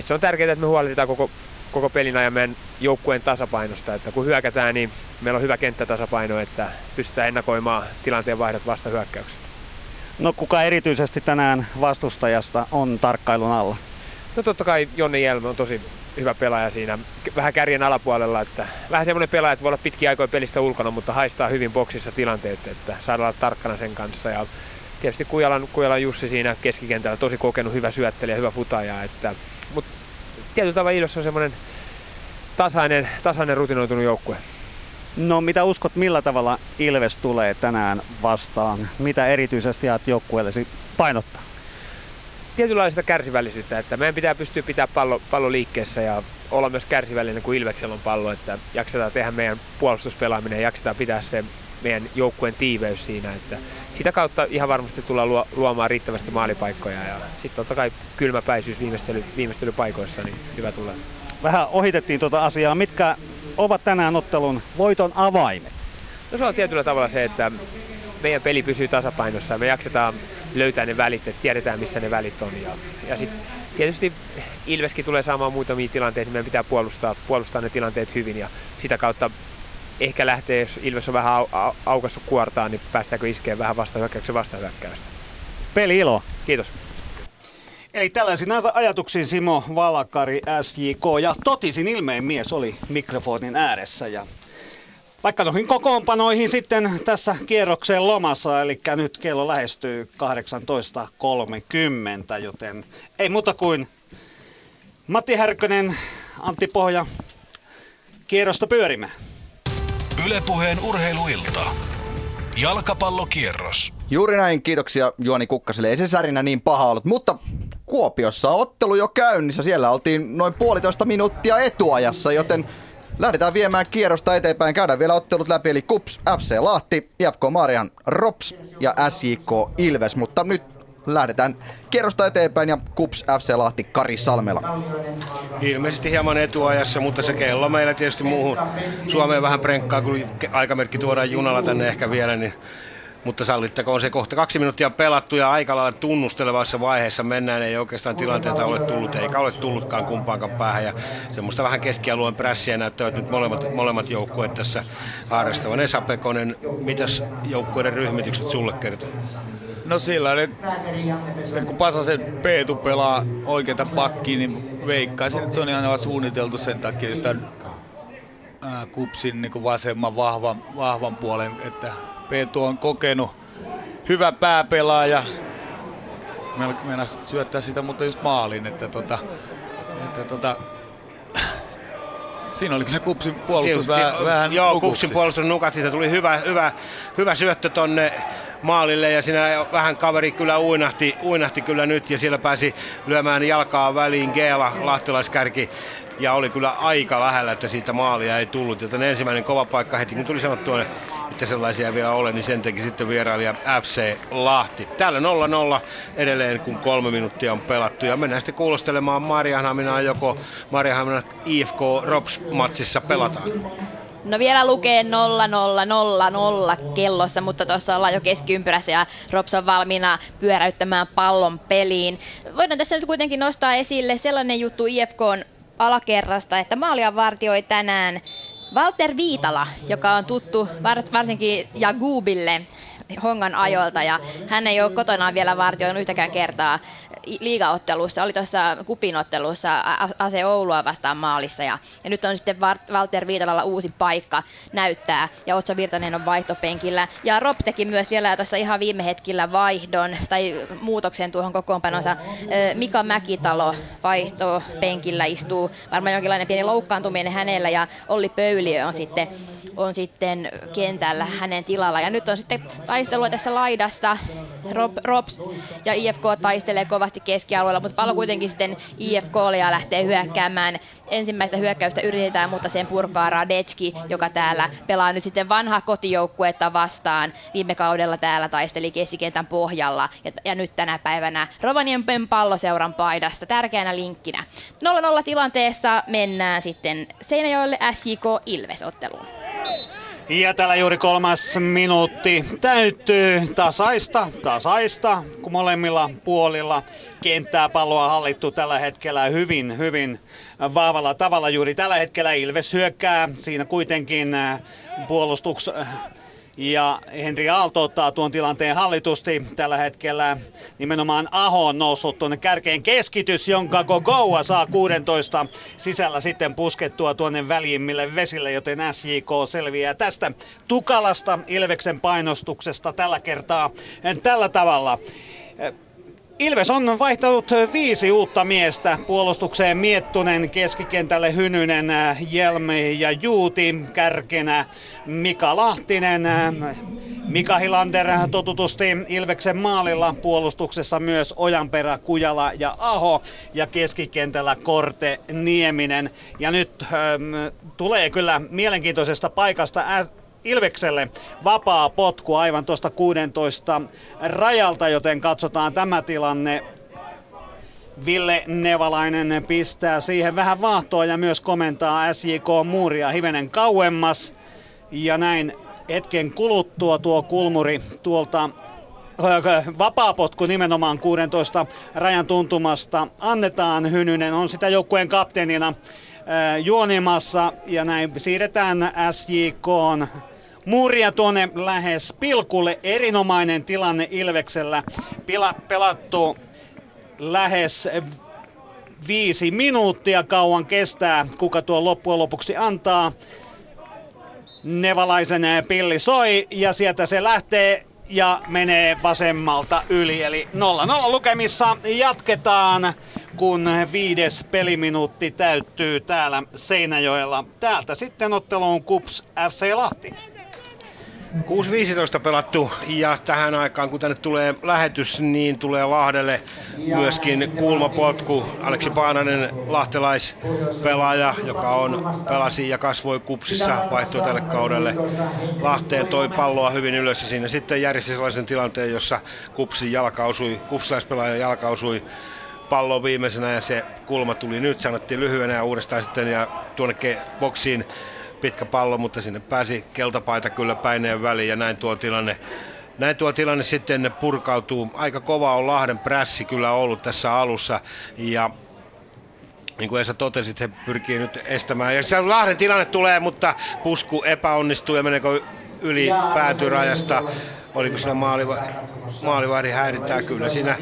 se on tärkeää, että me huolehditaan koko, koko pelin ajan meidän joukkueen tasapainosta. Että kun hyökätään, niin meillä on hyvä kenttätasapaino, että pystytään ennakoimaan tilanteen vaihdot vasta hyökkäykset. No kuka erityisesti tänään vastustajasta on tarkkailun alla? No totta kai Jonne Jelme on tosi hyvä pelaaja siinä, vähän kärjen alapuolella, että vähän semmoinen pelaaja, että voi olla pitkiä aikoja pelistä ulkona, mutta haistaa hyvin boksissa tilanteet, että saadaan olla tarkkana sen kanssa. Ja tietysti Kujalan, Kujalan Jussi siinä keskikentällä, tosi kokenut, hyvä syöttelijä, hyvä futaja, että, mutta tietyllä tavalla Ilves on semmoinen tasainen, tasainen rutinoitunut joukkue. No mitä uskot, millä tavalla Ilves tulee tänään vastaan? Mitä erityisesti ajat joukkueellesi painottaa? Tietynlaista kärsivällisyyttä, että meidän pitää pystyä pitämään pallo, pallo liikkeessä ja olla myös kärsivällinen, kun Ilveksellä on pallo, että jaksetaan tehdä meidän puolustuspelaaminen ja jaksetaan pitää se meidän joukkueen tiiveys siinä, että sitä kautta ihan varmasti tullaan luomaan riittävästi maalipaikkoja ja sitten totta kai kylmäpäisyys viimeistely, viimeistelypaikoissa, niin hyvä tulee. Vähän ohitettiin tuota asiaa. Mitkä ovat tänään ottelun voiton avaimet? No se on tietyllä tavalla se, että meidän peli pysyy tasapainossa ja me jaksetaan löytää ne välit, että tiedetään missä ne välit on. Ja, ja sitten tietysti Ilveskin tulee saamaan muutamia tilanteita, niin meidän pitää puolustaa, puolustaa ne tilanteet hyvin ja sitä kautta ehkä lähtee, jos Ilves on vähän au, au, aukassut kuortaan, niin päästäänkö iskeen vähän vastahyökkäyksen vastahyökkäystä. Peli ilo. Kiitos. Eli tällaisiin näitä ajatuksiin Simo Valakari, SJK ja totisin ilmeen mies oli mikrofonin ääressä ja vaikka noihin kokoonpanoihin sitten tässä kierroksen lomassa, eli nyt kello lähestyy 18.30, joten ei muuta kuin Matti Härkönen, Antti Pohja, kierrosta pyörimme. Ylepuheen urheiluilta. Jalkapallokierros. Juuri näin, kiitoksia Juoni Kukkaselle. Ei se särinä niin paha ollut, mutta Kuopiossa on ottelu jo käynnissä. Siellä oltiin noin puolitoista minuuttia etuajassa, joten Lähdetään viemään kierrosta eteenpäin. Käydään vielä ottelut läpi, eli KUPS, FC Lahti, IFK Marian Rops ja SJK Ilves. Mutta nyt lähdetään kierrosta eteenpäin ja KUPS FC Lahti Kari Salmela. Ilmeisesti hieman etuajassa, mutta se kello meillä tietysti muuhun Suomeen vähän prenkkaa, kun aikamerkki tuodaan junalla tänne ehkä vielä, niin mutta sallittakoon se kohta kaksi minuuttia pelattu ja aika lailla tunnustelevassa vaiheessa mennään, ei oikeastaan tilanteita ole tullut, eikä ole tullutkaan kumpaankaan päähän ja semmoista vähän keskialueen prässiä näyttävät nyt molemmat, molemmat joukkueet tässä harrastavan. Esa Pekonen, mitäs joukkueiden ryhmitykset sulle kertoo? No sillä että, että kun Pasasen Peetu pelaa oikeita pakkiin, niin veikkaisin, että se on ihan suunniteltu sen takia, että kupsin niin vasemman vahvan, vahvan puolen, että Peetu on kokenut hyvä pääpelaaja. Meillä syöttää sitä, mutta just maalin, että tota, että tota, Siinä oli kyllä Kupsin puolustus vähän, vähän Joo, nukuksissa. Kupsin puolustus nukatissa tuli hyvä, hyvä, hyvä syöttö tonne maalille ja siinä vähän kaveri kyllä uinahti, uinahti kyllä nyt ja siellä pääsi lyömään jalkaa väliin Geela, lahtelaiskärki ja oli kyllä aika lähellä, että siitä maalia ei tullut. Joten ensimmäinen kova paikka heti, kun tuli sanottua, että sellaisia vielä ole, niin sen teki sitten vierailija FC Lahti. Täällä 0-0 edelleen, kun kolme minuuttia on pelattu. Ja mennään sitten kuulostelemaan Marianhaminaa, joko Marianhaminan IFK Rops-matsissa pelataan. No vielä lukee 0000 kellossa, mutta tuossa ollaan jo keskiympyrässä ja Rops on valmiina pyöräyttämään pallon peliin. Voidaan tässä nyt kuitenkin nostaa esille sellainen juttu IFK on alakerrasta, että maalia vartioi tänään Walter Viitala, joka on tuttu varsinkin Jagubille Hongan ajoilta ja hän ei ole kotonaan vielä vartioinut yhtäkään kertaa. Liigaottelussa, oli tuossa kupinottelussa Ase Oulua vastaan maalissa ja, ja nyt on sitten Walter Viitalalla uusi paikka näyttää ja Otso Virtanen on vaihtopenkillä ja Rob teki myös vielä tuossa ihan viime hetkillä vaihdon tai muutoksen tuohon kokoonpanonsa. Mika Mäkitalo vaihtopenkillä istuu, varmaan jonkinlainen pieni loukkaantuminen hänellä ja Olli Pöyliö on sitten, on sitten kentällä hänen tilalla ja nyt on sitten taistelua tässä laidassa. Rob, Robs ja IFK taistelee kovasti keskialueella, mutta pallo kuitenkin sitten IFKlle ja lähtee hyökkäämään. Ensimmäistä hyökkäystä yritetään, mutta sen purkaa Radetski, joka täällä pelaa nyt sitten vanha kotijoukkuetta vastaan. Viime kaudella täällä taisteli keskikentän pohjalla ja, ja nyt tänä päivänä Rovaniemen palloseuran paidasta tärkeänä linkkinä. 0-0 tilanteessa mennään sitten Seinäjoelle SJK Ilves-otteluun. Ja täällä juuri kolmas minuutti täyttyy tasaista, tasaista, kun molemmilla puolilla kenttää palloa hallittu tällä hetkellä hyvin, hyvin vahvalla tavalla. Juuri tällä hetkellä Ilves hyökkää, siinä kuitenkin äh, puolustuks ja Henri Aalto ottaa tuon tilanteen hallitusti tällä hetkellä. Nimenomaan Aho on noussut tuonne kärkeen keskitys, jonka Gogoa saa 16 sisällä sitten puskettua tuonne väljimmille vesille, joten SJK selviää tästä tukalasta Ilveksen painostuksesta tällä kertaa tällä tavalla. Ilves on vaihtanut viisi uutta miestä. Puolustukseen Miettunen, keskikentälle Hynynen, Jelmi ja Juuti, kärkenä Mika Lahtinen, Mika Hilander totutusti Ilveksen maalilla. Puolustuksessa myös Ojanperä, Kujala ja Aho. Ja keskikentällä Korte Nieminen. Ja nyt ähm, tulee kyllä mielenkiintoisesta paikasta Ilvekselle vapaa potku aivan tuosta 16 rajalta, joten katsotaan tämä tilanne. Ville Nevalainen pistää siihen vähän vahtoa ja myös komentaa SJK Muuria hivenen kauemmas. Ja näin hetken kuluttua tuo kulmuri tuolta vapaapotku nimenomaan 16 rajan tuntumasta annetaan. Hynynen on sitä joukkueen kapteenina juonimassa ja näin siirretään SJK Muuria tuonne lähes pilkulle. Erinomainen tilanne Ilveksellä. Pila, pelattu lähes viisi minuuttia kauan kestää, kuka tuo loppujen lopuksi antaa. Nevalaisen pilli soi ja sieltä se lähtee ja menee vasemmalta yli. Eli 0-0 lukemissa jatketaan, kun viides peliminuutti täyttyy täällä Seinäjoella. Täältä sitten otteluun Kups FC Lahti. 6.15 pelattu ja tähän aikaan kun tänne tulee lähetys, niin tulee Lahdelle myöskin kulmapotku. Aleksi Paananen, lahtelaispelaaja, joka on pelasi ja kasvoi kupsissa, vaihtoi tälle kaudelle. Lahteen toi palloa hyvin ylös ja siinä sitten järjesti sellaisen tilanteen, jossa kupsin jalka osui, kupsilaispelaaja jalka osui pallo viimeisenä ja se kulma tuli nyt, sanottiin lyhyenä ja uudestaan sitten ja tuonne boksiin pitkä pallo, mutta sinne pääsi keltapaita kyllä päineen väliin ja näin tuo tilanne näin tuo tilanne sitten purkautuu. Aika kova on Lahden prässi kyllä ollut tässä alussa ja niin kuin Esa totesi, he pyrkii nyt estämään. Ja Lahden tilanne tulee, mutta pusku epäonnistuu ja meneekö yli päätyrajasta. Oliko siinä maaliva, maalivahdin häirintää? Kyllä siinä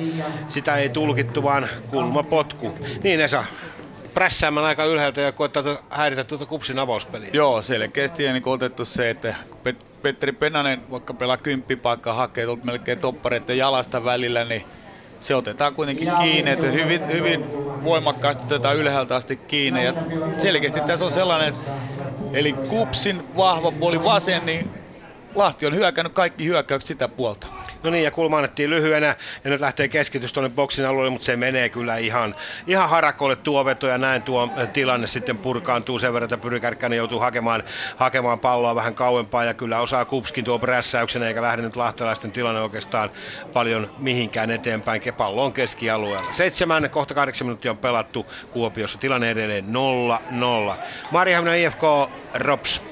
sitä ei tulkittu, vaan kulmapotku. Niin Esa, prässäämään aika ylhäältä ja koettaa häiritä tuota kupsin avauspeliä. Joo, selkeästi niin otettu se, että Pet- Petteri Penanen vaikka pelaa kymppipaikkaa, hakee tuolta melkein toppareiden jalasta välillä, niin se otetaan kuitenkin kiinni, että hyvin, hyvin voimakkaasti otetaan ylhäältä asti kiinni. Ja selkeästi tässä on sellainen, eli kupsin vahva puoli vasen, niin Lahti on hyökännyt kaikki hyökkäykset sitä puolta. No niin, ja kulma annettiin lyhyenä, ja nyt lähtee keskitys tuonne boksin alueelle, mutta se menee kyllä ihan, ihan harakolle tuo veto, ja näin tuo tilanne sitten purkaantuu sen verran, että Pyry Kärkkäinen joutuu hakemaan, hakemaan palloa vähän kauempaa, ja kyllä osaa Kupskin tuo prässäyksen, eikä lähde nyt lahtelaisten tilanne oikeastaan paljon mihinkään eteenpäin. Pallo on keskialueella. Seitsemän, kohta kahdeksan minuuttia on pelattu Kuopiossa, tilanne edelleen 0-0. Marjahamina IFK, Rops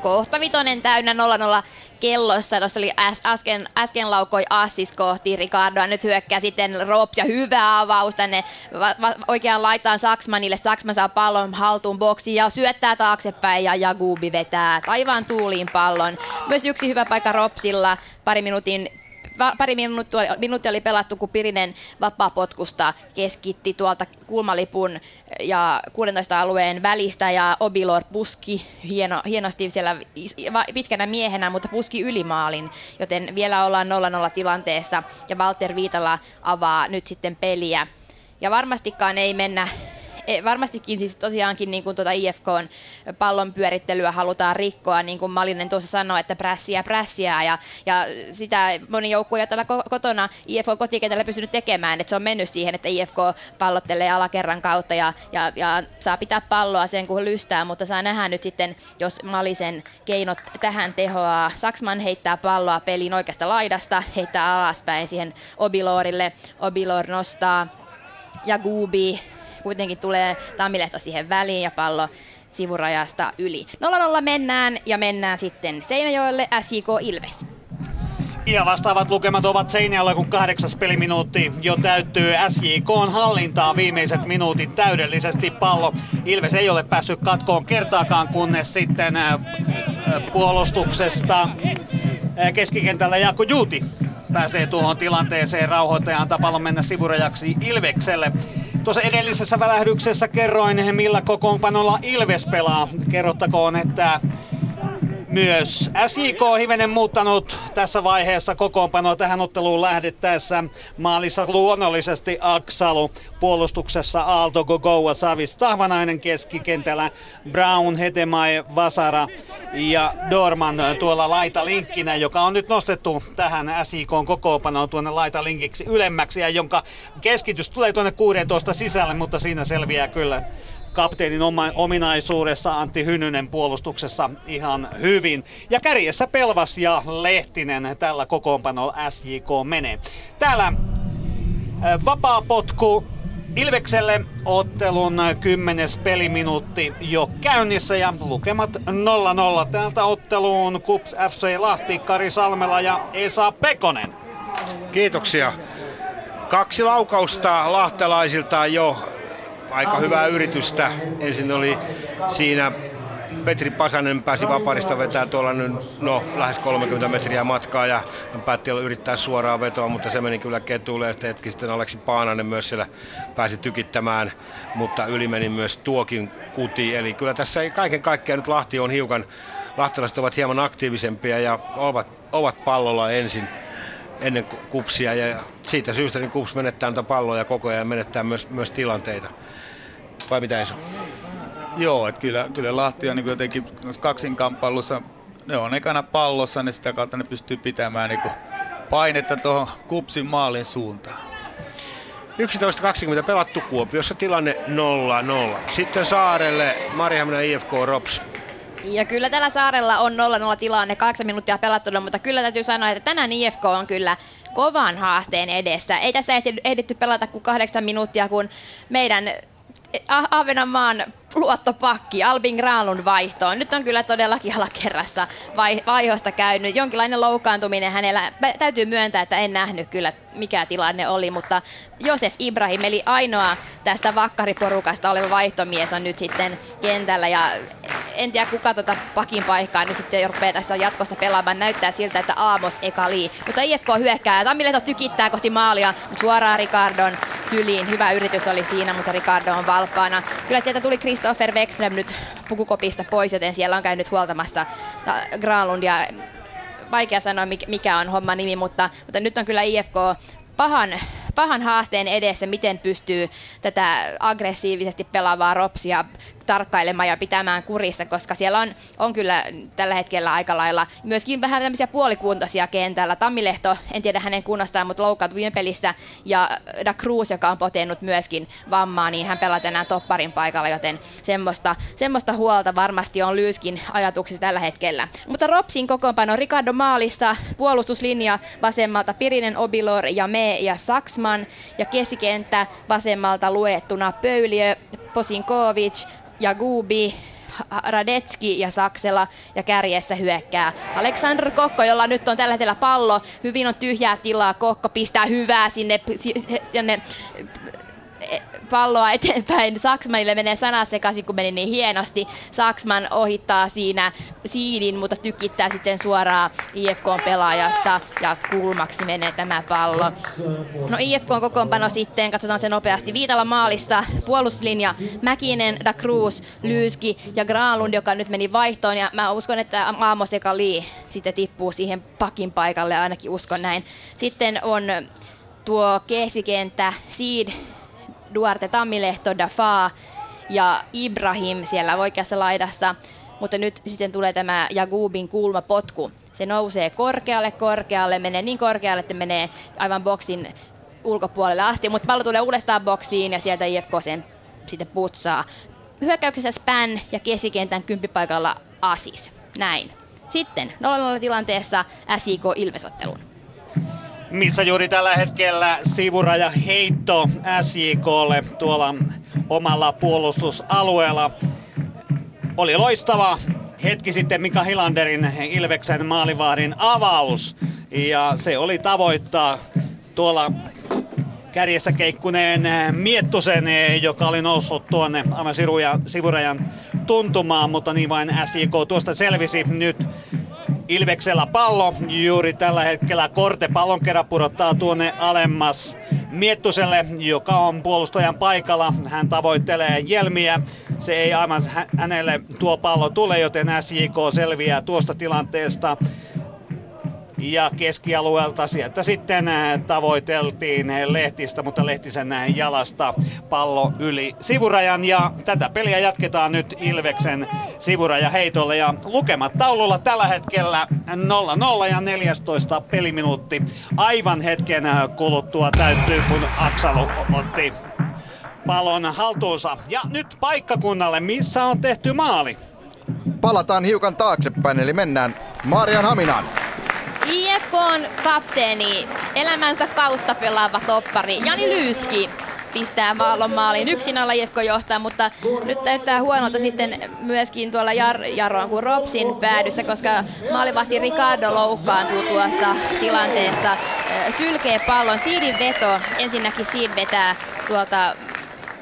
kohta vitonen täynnä 0-0 kellossa. Tuossa oli äsken, äsken laukoi Assis kohti Ricardoa, nyt hyökkää sitten Rops ja hyvä avaus tänne va- va- oikeaan laitaan Saksmanille. Saksman saa pallon haltuun boksiin ja syöttää taaksepäin ja Jagubi vetää taivaan tuuliin pallon. Myös yksi hyvä paikka Ropsilla, pari minuutin pari minuuttia, minuuttia oli pelattu, kun Pirinen vapaa-potkusta keskitti tuolta kulmalipun ja 16 alueen välistä ja Obilor puski hieno, hienosti siellä pitkänä miehenä, mutta puski ylimaalin, joten vielä ollaan 0-0 tilanteessa ja Walter Viitala avaa nyt sitten peliä. Ja varmastikaan ei mennä varmastikin siis tosiaankin niin kuin tuota IFKn pallon pyörittelyä halutaan rikkoa, niin kuin Malinen tuossa sanoi, että prässiä prässiä ja, ja sitä moni joukkue tällä kotona IFK kotikentällä pystynyt tekemään, että se on mennyt siihen, että IFK pallottelee alakerran kautta ja, ja, ja saa pitää palloa sen kun lystää, mutta saa nähdä nyt sitten, jos Malisen keinot tähän tehoaa. Saksman heittää palloa pelin oikeasta laidasta, heittää alaspäin siihen Obilorille, Obilor nostaa ja Gubi kuitenkin tulee Tammilehto siihen väliin ja pallo sivurajasta yli. 0-0 mennään ja mennään sitten Seinäjoelle SJK Ilves. Ja vastaavat lukemat ovat Seinäjoella, kun kahdeksas peliminuutti jo täyttyy SJK on hallintaa viimeiset minuutit täydellisesti. Pallo Ilves ei ole päässyt katkoon kertaakaan, kunnes sitten puolustuksesta keskikentällä Jaakko Juuti pääsee tuohon tilanteeseen rauhoittaja antaa pallon mennä sivurajaksi Ilvekselle. Tuossa edellisessä välähdyksessä kerroin, millä kokoonpanolla Ilves pelaa. Kerrottakoon, että myös SJK hivenen muuttanut tässä vaiheessa kokoonpanoa tähän otteluun lähdettäessä. Maalissa luonnollisesti Aksalu, puolustuksessa Aalto, Gogoa, Savis, Tahvanainen keskikentällä, Brown, Hetemai, Vasara ja Dorman tuolla laita linkkinä, joka on nyt nostettu tähän SJK kokoonpanoon tuonne laita linkiksi ylemmäksi ja jonka keskitys tulee tuonne 16 sisälle, mutta siinä selviää kyllä kapteenin ominaisuudessa Antti Hynynen puolustuksessa ihan hyvin. Ja kärjessä Pelvas ja Lehtinen tällä kokoonpanolla SJK menee. Täällä vapaa potku Ilvekselle ottelun kymmenes peliminuutti jo käynnissä ja lukemat 0-0. Täältä otteluun Kups FC Lahti, Kari Salmela ja Esa Pekonen. Kiitoksia. Kaksi laukausta lahtelaisilta jo aika hyvää yritystä. Ensin oli siinä Petri Pasanen pääsi vaparista vetää tuolla nyt, no, lähes 30 metriä matkaa ja hän päätti yrittää suoraan vetoa, mutta se meni kyllä ketuille ja sitten hetki sitten Aleksi Paananen myös siellä pääsi tykittämään, mutta yli meni myös tuokin kuti. Eli kyllä tässä ei kaiken kaikkiaan nyt Lahti on hiukan, lahtelaiset ovat hieman aktiivisempia ja ovat, ovat pallolla ensin ennen kupsia ja siitä syystä niin kups menettää palloja koko ajan ja menettää myös, myös tilanteita. Vai mitä Esa? Joo, että kyllä, kyllä Lahti on niin jotenkin kaksinkamppailussa, ne on ekana pallossa, niin sitä kautta ne pystyy pitämään niin painetta tuohon kupsin maalin suuntaan. 11.20 pelattu Kuopiossa tilanne 0-0. Sitten Saarelle Marjahamina IFK Rops. Ja kyllä tällä saarella on 0-0 tilanne, kahdeksan minuuttia pelattuna, mutta kyllä täytyy sanoa, että tänään IFK on kyllä kovan haasteen edessä. Ei tässä ehditty pelata kuin kahdeksan minuuttia, kun meidän Ahvenanmaan luottopakki Albin Granlund vaihtoon. Nyt on kyllä todellakin alakerrassa vai, vaihosta käynyt. Jonkinlainen loukkaantuminen hänellä. Täytyy myöntää, että en nähnyt kyllä mikä tilanne oli, mutta Josef Ibrahim, eli ainoa tästä vakkariporukasta oleva vaihtomies on nyt sitten kentällä ja en tiedä kuka tuota pakin paikkaa nyt sitten rupeaa tästä jatkossa pelaamaan. Näyttää siltä, että Aamos Ekali. Mutta IFK hyökkää ja Tammileto tykittää kohti maalia suoraan Ricardon syliin. Hyvä yritys oli siinä, mutta Ricardo on valppaana. Kyllä sieltä tuli Christopher Wexström nyt pukukopista pois, joten siellä on käynyt huoltamassa Granlund ja vaikea sanoa mikä on homma nimi, mutta, mutta nyt on kyllä IFK pahan, pahan haasteen edessä, miten pystyy tätä aggressiivisesti pelaavaa Ropsia tarkkailemaan ja pitämään kurissa, koska siellä on, on kyllä tällä hetkellä aika lailla myöskin vähän tämmöisiä puolikuntoisia kentällä. Tammilehto, en tiedä hänen kunnostaan, mutta loukkaantui viime pelissä, ja Da Cruz, joka on potennut myöskin vammaa, niin hän pelaa tänään topparin paikalla, joten semmoista, semmoista huolta varmasti on Lyyskin ajatuksissa tällä hetkellä. Mutta Ropsin kokoonpano Ricardo Maalissa, puolustuslinja vasemmalta Pirinen, Obilor ja Me ja Saksman, ja keskikenttä vasemmalta luettuna Pöyliö, Posinkovic, Jagubi, Radetski ja Saksela ja kärjessä hyökkää Aleksandr Kokko, jolla nyt on tällä hetkellä pallo. Hyvin on tyhjää tilaa. Kokko pistää hyvää sinne, sinne palloa eteenpäin. Saksmanille menee sana sekaisin, kun meni niin hienosti. Saksman ohittaa siinä siidin, mutta tykittää sitten suoraan IFK-pelaajasta ja kulmaksi menee tämä pallo. No IFK-kokoonpano sitten, katsotaan se nopeasti. Viitala maalissa, puolustuslinja Mäkinen, Da Cruz, Lyyski ja Granlund, joka nyt meni vaihtoon. Ja mä uskon, että Amos Lee sitten tippuu siihen pakin paikalle, ainakin uskon näin. Sitten on tuo keesikenttä, Seed, Duarte Tammilehto, Dafa ja Ibrahim siellä oikeassa laidassa. Mutta nyt sitten tulee tämä Jagubin kulmapotku. Se nousee korkealle, korkealle, menee niin korkealle, että menee aivan boksin ulkopuolelle asti, mutta pallo tulee uudestaan boksiin ja sieltä IFK sen sitten putsaa. Hyökkäyksessä Span ja kesikentän kymppipaikalla Asis. Näin. Sitten 0-0 tilanteessa SIK Ilvesottelun missä juuri tällä hetkellä sivuraja heitto SJKlle tuolla omalla puolustusalueella. Oli loistava hetki sitten Mika Hilanderin Ilveksen maalivahdin avaus ja se oli tavoittaa tuolla kärjessä keikkuneen Miettusen, joka oli noussut tuonne aivan sivurajan tuntumaan, mutta niin vain SJK tuosta selvisi nyt Ilveksellä pallo juuri tällä hetkellä. Korte pallon kerran pudottaa tuonne alemmas Miettuselle, joka on puolustajan paikalla. Hän tavoittelee Jelmiä. Se ei aivan hänelle tuo pallo tule, joten SJK selviää tuosta tilanteesta ja keskialueelta sieltä sitten äh, tavoiteltiin Lehtistä, mutta Lehtisen jalasta pallo yli sivurajan ja tätä peliä jatketaan nyt Ilveksen sivuraja heitolle ja lukemat taululla tällä hetkellä 0-0 ja 14 peliminuutti aivan hetken äh, kuluttua täyttyy kun Aksalu otti pallon haltuunsa. Ja nyt paikkakunnalle, missä on tehty maali. Palataan hiukan taaksepäin, eli mennään Marian Haminaan. IFKn kapteeni, elämänsä kautta pelaava toppari Jani Lyyski pistää maallon maaliin. Yksin alla IFK johtaa, mutta nyt näyttää huonolta sitten myöskin tuolla Jar- Jaroon kuin Ropsin päädyssä, koska maalivahti Ricardo loukkaantuu tuossa tilanteessa. Sylkee pallon, Siidin veto, ensinnäkin Siid vetää tuolta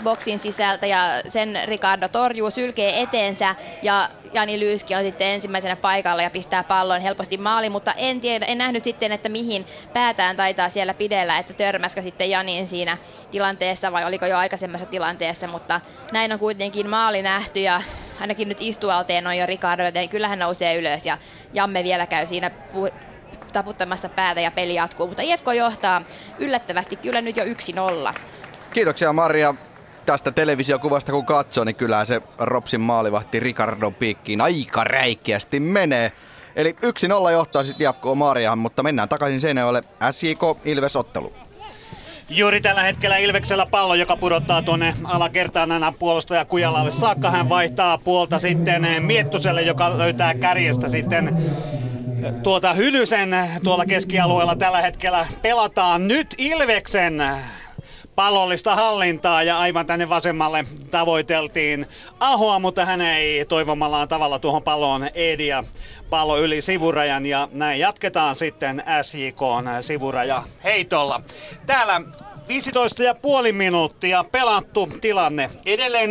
boksin sisältä ja sen Ricardo torjuu, sylkee eteensä ja Jani Lyyski on sitten ensimmäisenä paikalla ja pistää pallon helposti maali, mutta en, tiedä, en nähnyt sitten, että mihin päätään taitaa siellä pidellä, että törmäskö sitten Janin siinä tilanteessa vai oliko jo aikaisemmassa tilanteessa, mutta näin on kuitenkin maali nähty ja ainakin nyt istualteen on jo Ricardo, joten kyllä hän nousee ylös ja Jamme vielä käy siinä pu- taputtamassa päätä ja peli jatkuu, mutta IFK johtaa yllättävästi kyllä nyt jo 1-0. Kiitoksia Maria tästä televisiokuvasta kun katsoo, niin kyllä se Ropsin maalivahti Ricardon piikkiin aika räikeästi menee. Eli 1-0 johtaa sitten jatkoa Mariahan, mutta mennään takaisin Seinäjoelle SJK Ilves ottelu. Juuri tällä hetkellä Ilveksellä pallo, joka pudottaa tuonne alakertaan aina puolustaja Kujalalle saakka. Hän vaihtaa puolta sitten Miettuselle, joka löytää kärjestä sitten tuota Hylysen tuolla keskialueella tällä hetkellä pelataan nyt Ilveksen pallollista hallintaa ja aivan tänne vasemmalle tavoiteltiin Ahoa, mutta hän ei toivomallaan tavalla tuohon palloon Edia pallo yli sivurajan ja näin jatketaan sitten SJK sivuraja heitolla. Täällä 15 ja puoli minuuttia pelattu tilanne. Edelleen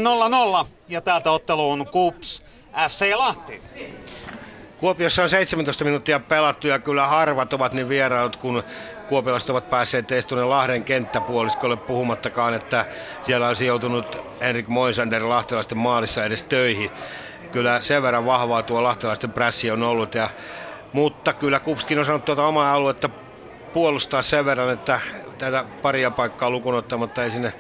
0-0 ja täältä otteluun Kups FC Lahti. Kuopiossa on 17 minuuttia pelattu ja kyllä harvat ovat niin vierailut, kun kuopiolaiset ovat päässeet edes tuonne Lahden kenttäpuoliskolle puhumattakaan, että siellä olisi joutunut Henrik Moisander lahtelaisten maalissa edes töihin. Kyllä sen verran vahvaa tuo lahtelaisten prässi on ollut, ja, mutta kyllä Kupskin on saanut tuota omaa aluetta puolustaa sen verran, että tätä paria paikkaa lukunottamatta ei sinne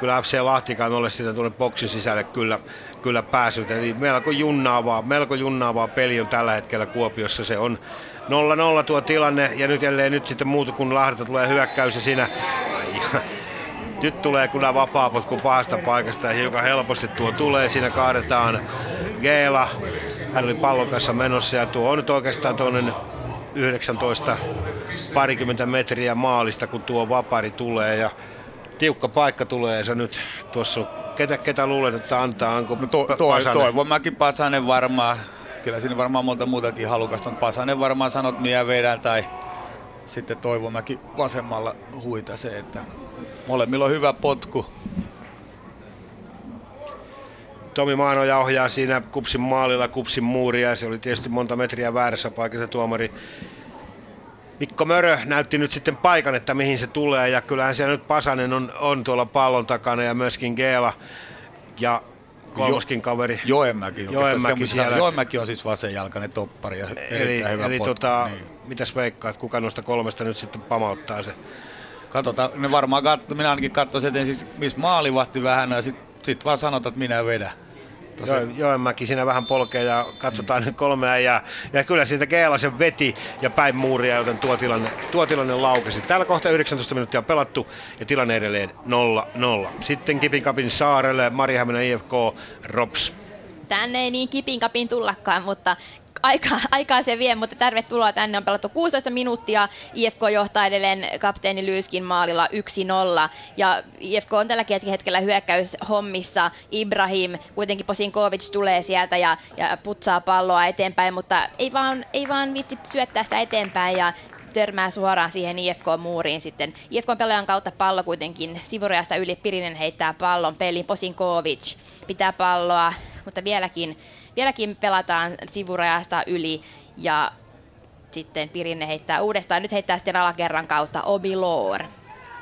kyllä FC Lahtikaan ole sitä tuonne boksin sisälle kyllä, kyllä päässyt. Eli melko junnaavaa, melko junnaavaa peli on tällä hetkellä Kuopiossa. Se on 0-0 tuo tilanne ja nyt jälleen nyt sitten muuta kuin Lahdelta tulee hyökkäys ja siinä nyt tulee kyllä vapaa potku pahasta paikasta ja hiukan helposti tuo tulee. Siinä kaadetaan Geela. Hän oli pallon kanssa menossa ja tuo on nyt oikeastaan tuonne 19 parikymmentä metriä maalista, kun tuo vapari tulee ja tiukka paikka tulee ja se nyt tuossa ketä, ketä luulet, että antaa? Onko no to, to, Toivomäki Pasanen varmaan kyllä siinä varmaan monta muutakin halukasta on. Pasanen varmaan sanot miä vedän tai sitten Toivomäki vasemmalla huita se, että molemmilla on hyvä potku. Tomi Maanoja ohjaa siinä Kupsin maalilla Kupsin muuria. Se oli tietysti monta metriä väärässä paikassa tuomari Mikko Mörö näytti nyt sitten paikan, että mihin se tulee. Ja kyllähän siellä nyt Pasanen on, on tuolla pallon takana ja myöskin Geela. Ja kolmoskin kaveri. Joenmäki. Joenmäki, siellä. Joenmäki on siis vasenjalkainen toppari ja Eli, hyvä eli potku, tota, niin. mitäs veikkaat, kuka noista kolmesta nyt sitten pamauttaa se? Katsotaan, ne varmaan katso, minä ainakin katsoisin, että siis, missä maalivahti vähän ja sitten sit vaan sanotaan, että minä vedän. Tosi- Jo, Joenmäki siinä vähän polkee ja katsotaan nyt kolmea ja, ja kyllä siitä Geelasen veti ja päin muuria, joten tuo tilanne, tuo tilanne laukesi. Täällä kohta 19 minuuttia on pelattu ja tilanne edelleen 0-0. Sitten Kipin Kapin saarelle Mariehamina IFK Rops. Tänne ei niin kipin kapin tullakaan, mutta aika, aikaa se vie, mutta tervetuloa tänne. On pelattu 16 minuuttia. IFK johtaa edelleen kapteeni Lyyskin maalilla 1-0. Ja IFK on tällä hetkellä hyökkäyshommissa. Ibrahim, kuitenkin Posinkovic tulee sieltä ja, ja putsaa palloa eteenpäin, mutta ei vaan, ei vaan viitti syöttää sitä eteenpäin ja törmää suoraan siihen IFK-muuriin sitten. IFK-pelaajan kautta pallo kuitenkin sivurajasta yli. Pirinen heittää pallon peliin. Posinkovic pitää palloa, mutta vieläkin, vieläkin pelataan sivurajasta yli ja sitten Pirinen heittää uudestaan. Nyt heittää sitten alakerran kautta Obilor.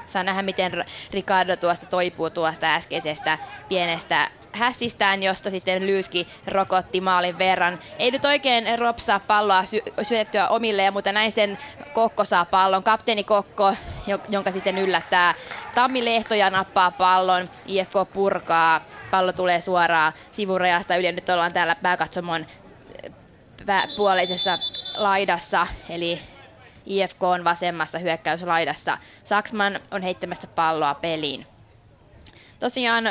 Saa nähdä, miten Ricardo tuosta toipuu tuosta äskeisestä pienestä hässistään, josta sitten Lyyski rokotti maalin verran. Ei nyt oikein Rob saa palloa sy- syötettyä omille, mutta näin sitten Kokko saa pallon. Kapteeni Kokko, jo- jonka sitten yllättää Tammi Lehto ja nappaa pallon. IFK purkaa. Pallo tulee suoraan sivurajasta yli. Nyt ollaan täällä pääkatsomon pää- puoleisessa laidassa, eli IFK on vasemmassa hyökkäyslaidassa. Saksman on heittämässä palloa peliin. Tosiaan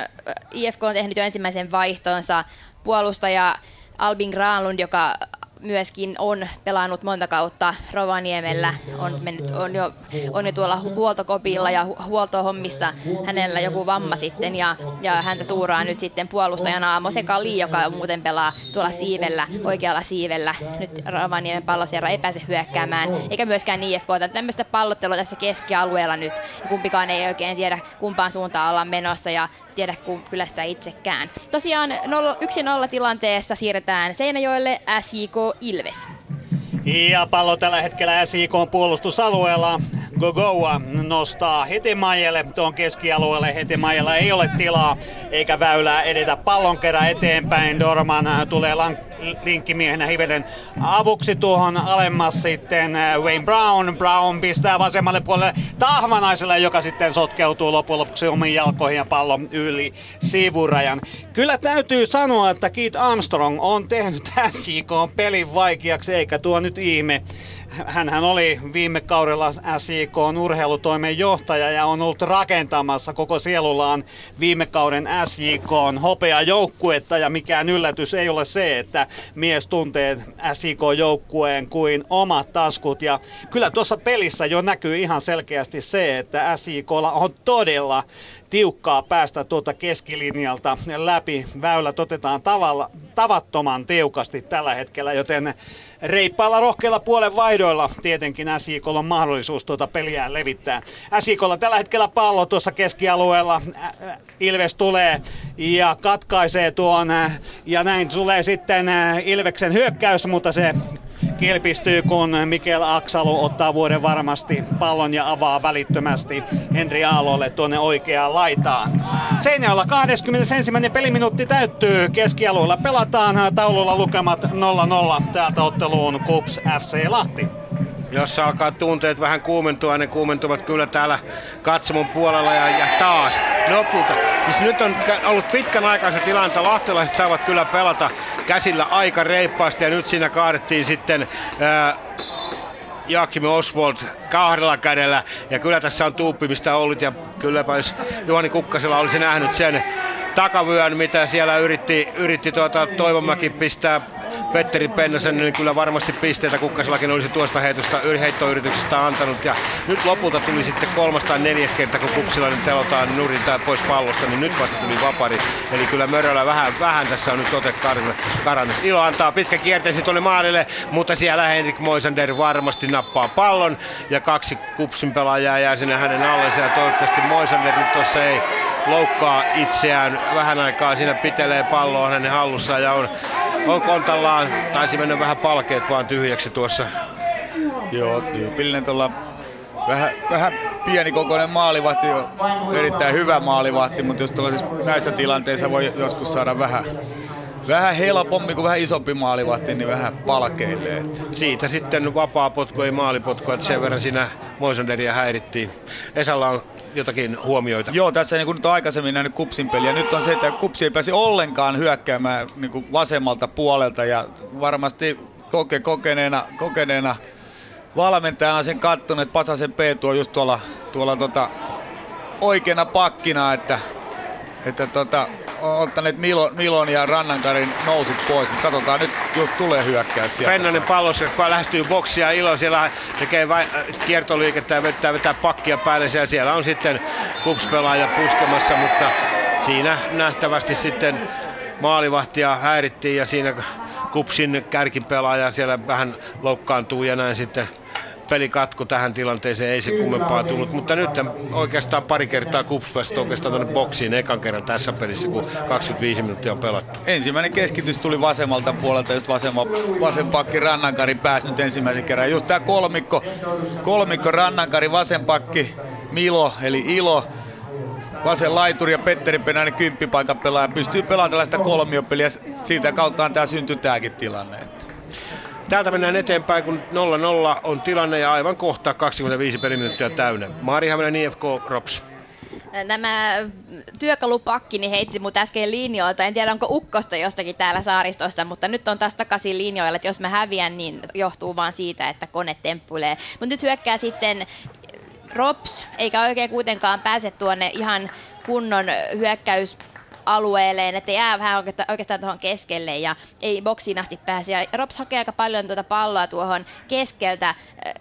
IFK on tehnyt jo ensimmäisen vaihtonsa. Puolustaja Albin Granlund, joka myöskin on pelannut monta kautta Rovaniemellä, on, mennyt, on, jo, on jo tuolla hu- huoltokopilla ja hu- huoltohommissa hänellä joku vamma sitten ja, ja häntä tuuraa nyt sitten puolustajana Amo Kali, joka muuten pelaa tuolla siivellä, oikealla siivellä. Nyt Rovaniemen pallosierra ei pääse hyökkäämään, eikä myöskään IFK. Tämmöistä pallottelua tässä keskialueella nyt. Ja kumpikaan ei oikein tiedä kumpaan suuntaan ollaan menossa ja tiedä ku, kyllä sitä itsekään. Tosiaan 1-0 tilanteessa siirretään Seinäjoelle SJK Ilves. Ja pallo tällä hetkellä SIK puolustusalueella. Gogoa nostaa Hetemajelle tuon keskialueelle. Hetemajella ei ole tilaa eikä väylää edetä pallon kerran eteenpäin. Dorman tulee lank- linkkimiehenä hivelen avuksi tuohon alemmas sitten äh, Wayne Brown. Brown pistää vasemmalle puolelle Tahvanaiselle, joka sitten sotkeutuu loppujen lopuksi omiin jalkoihin ja pallon yli sivurajan. Kyllä täytyy sanoa, että Keith Armstrong on tehnyt SJK pelin vaikeaksi, eikä tuo nyt ihme. Hänhän oli viime kaudella SIK urheilutoimen johtaja ja on ollut rakentamassa koko sielullaan viime kauden SJK hopeajoukkuetta. Ja mikään yllätys ei ole se, että mies tuntee SIK-joukkueen kuin omat taskut. Ja kyllä tuossa pelissä jo näkyy ihan selkeästi se, että SIKlla on todella tiukkaa päästä tuota keskilinjalta läpi. Väylät otetaan tavalla, tavattoman tiukasti tällä hetkellä, joten reippailla rohkeilla puolen vaihdoilla tietenkin SIKlla on mahdollisuus tuota peliä levittää. SIKlla tällä hetkellä pallo tuossa keskialueella. Ilves tulee ja katkaisee tuon ja näin tulee sitten Ilveksen hyökkäys, mutta se kilpistyy, kun Mikel Aksalu ottaa vuoden varmasti pallon ja avaa välittömästi Henri Aalolle tuonne oikeaan laitaan. Seinäjoella 21. peliminuutti täyttyy. Keskialueella pelataan taululla lukemat 0-0 täältä otteluun KUPS FC Lahti. Jossa alkaa tunteet vähän kuumentua, ne kuumentuvat kyllä täällä katsomon puolella ja, ja taas lopulta. Siis nyt on ollut pitkän aikaa se tilanne, että lahtelaiset saavat kyllä pelata käsillä aika reippaasti ja nyt siinä kaadettiin sitten ää, Joakim Oswald kahdella kädellä ja kyllä tässä on tuuppimista ollut ja kylläpä jos Juhani Kukkasella olisi nähnyt sen takavyön, mitä siellä yritti, yritti tuota Toivomäki pistää Petteri Pennasen, niin kyllä varmasti pisteitä Kukkasellakin olisi tuosta heitosta, heittoyrityksestä antanut. Ja nyt lopulta tuli sitten kolmas tai neljäs kerta, kun Kupsilla nyt telotaan nurin tai pois pallosta, niin nyt vasta tuli vapari. Eli kyllä Mörölä vähän, vähän tässä on nyt ote karannut. Ilo antaa pitkä kierteesi tuonne maalille, mutta siellä Henrik Moisander varmasti nappaa pallon. Ja kaksi Kupsin pelaajaa jää sinne hänen allensa ja toivottavasti Moisander nyt tuossa ei loukkaa itseään vähän aikaa siinä pitelee palloa hänen hallussaan ja on, on kontallaan. Taisi mennä vähän palkeet vaan tyhjäksi tuossa. Joo, tyypillinen tuolla vähän, vähän pienikokoinen maalivahti, erittäin hyvä maalivahti, mutta jos näissä tilanteissa voi joskus saada vähän, vähän helpommin kuin vähän isompi maalivahti, niin vähän palkeille. Että. Siitä sitten vapaa potku, ei maalipotku, että sen verran siinä Moisanderia häirittiin. Esalla on jotakin huomioita. Joo, tässä niin kuin nyt aikaisemmin nähnyt Kupsin peliä. Nyt on se, että Kupsi ei pääsi ollenkaan hyökkäämään niin kuin vasemmalta puolelta ja varmasti koke, kokeneena, kokeneena valmentajana sen kattonut, että Pasasen P tuo just tuolla, tuolla tota, oikeana pakkina, että, että tota, ottaneet Milon, Milon ja Rannankarin nousit pois, katsotaan nyt tulee hyökkäys sieltä. Pennanen pallossa, kun lähestyy boksia, Ilo siellä tekee vai, kiertoliikettä ja vetää, vetää pakkia päälle ja siellä on sitten kupspelaaja puskemassa, mutta siinä nähtävästi sitten maalivahtia häirittiin ja siinä kupsin kärkipelaaja siellä vähän loukkaantuu ja näin sitten pelikatko tähän tilanteeseen, ei se kummempaa tullut, mutta nyt oikeastaan pari kertaa Kups oikeastaan tuonne boksiin ekan kerran tässä pelissä, kun 25 minuuttia on pelattu. Ensimmäinen keskitys tuli vasemmalta puolelta, just vasemma, vasen pakki Rannankari pääsi nyt ensimmäisen kerran. Just tämä kolmikko, kolmikko Rannankari, vasen pakki Milo, eli Ilo, vasen laituri ja Petteri Penäinen kymppipaikan pelaaja pystyy pelaamaan tällaista kolmiopeliä. Siitä kautta tämä syntyy tämäkin tilanne. Täältä mennään eteenpäin, kun 0-0 on tilanne ja aivan kohta 25 peliminuuttia täynnä. Maarihaminen IFK Rops. Nämä työkalupakki niin heitti mut äsken linjoilta. En tiedä, onko ukkosta jossakin täällä saaristossa, mutta nyt on taas takaisin linjoilla, että jos mä häviän, niin johtuu vaan siitä, että kone temppuilee. Mutta nyt hyökkää sitten Rops, eikä oikein kuitenkaan pääse tuonne ihan kunnon hyökkäys alueelleen, että jää vähän oikeastaan tuohon keskelle ja ei boksiin asti pääse. Ja Rops hakee aika paljon tuota palloa tuohon keskeltä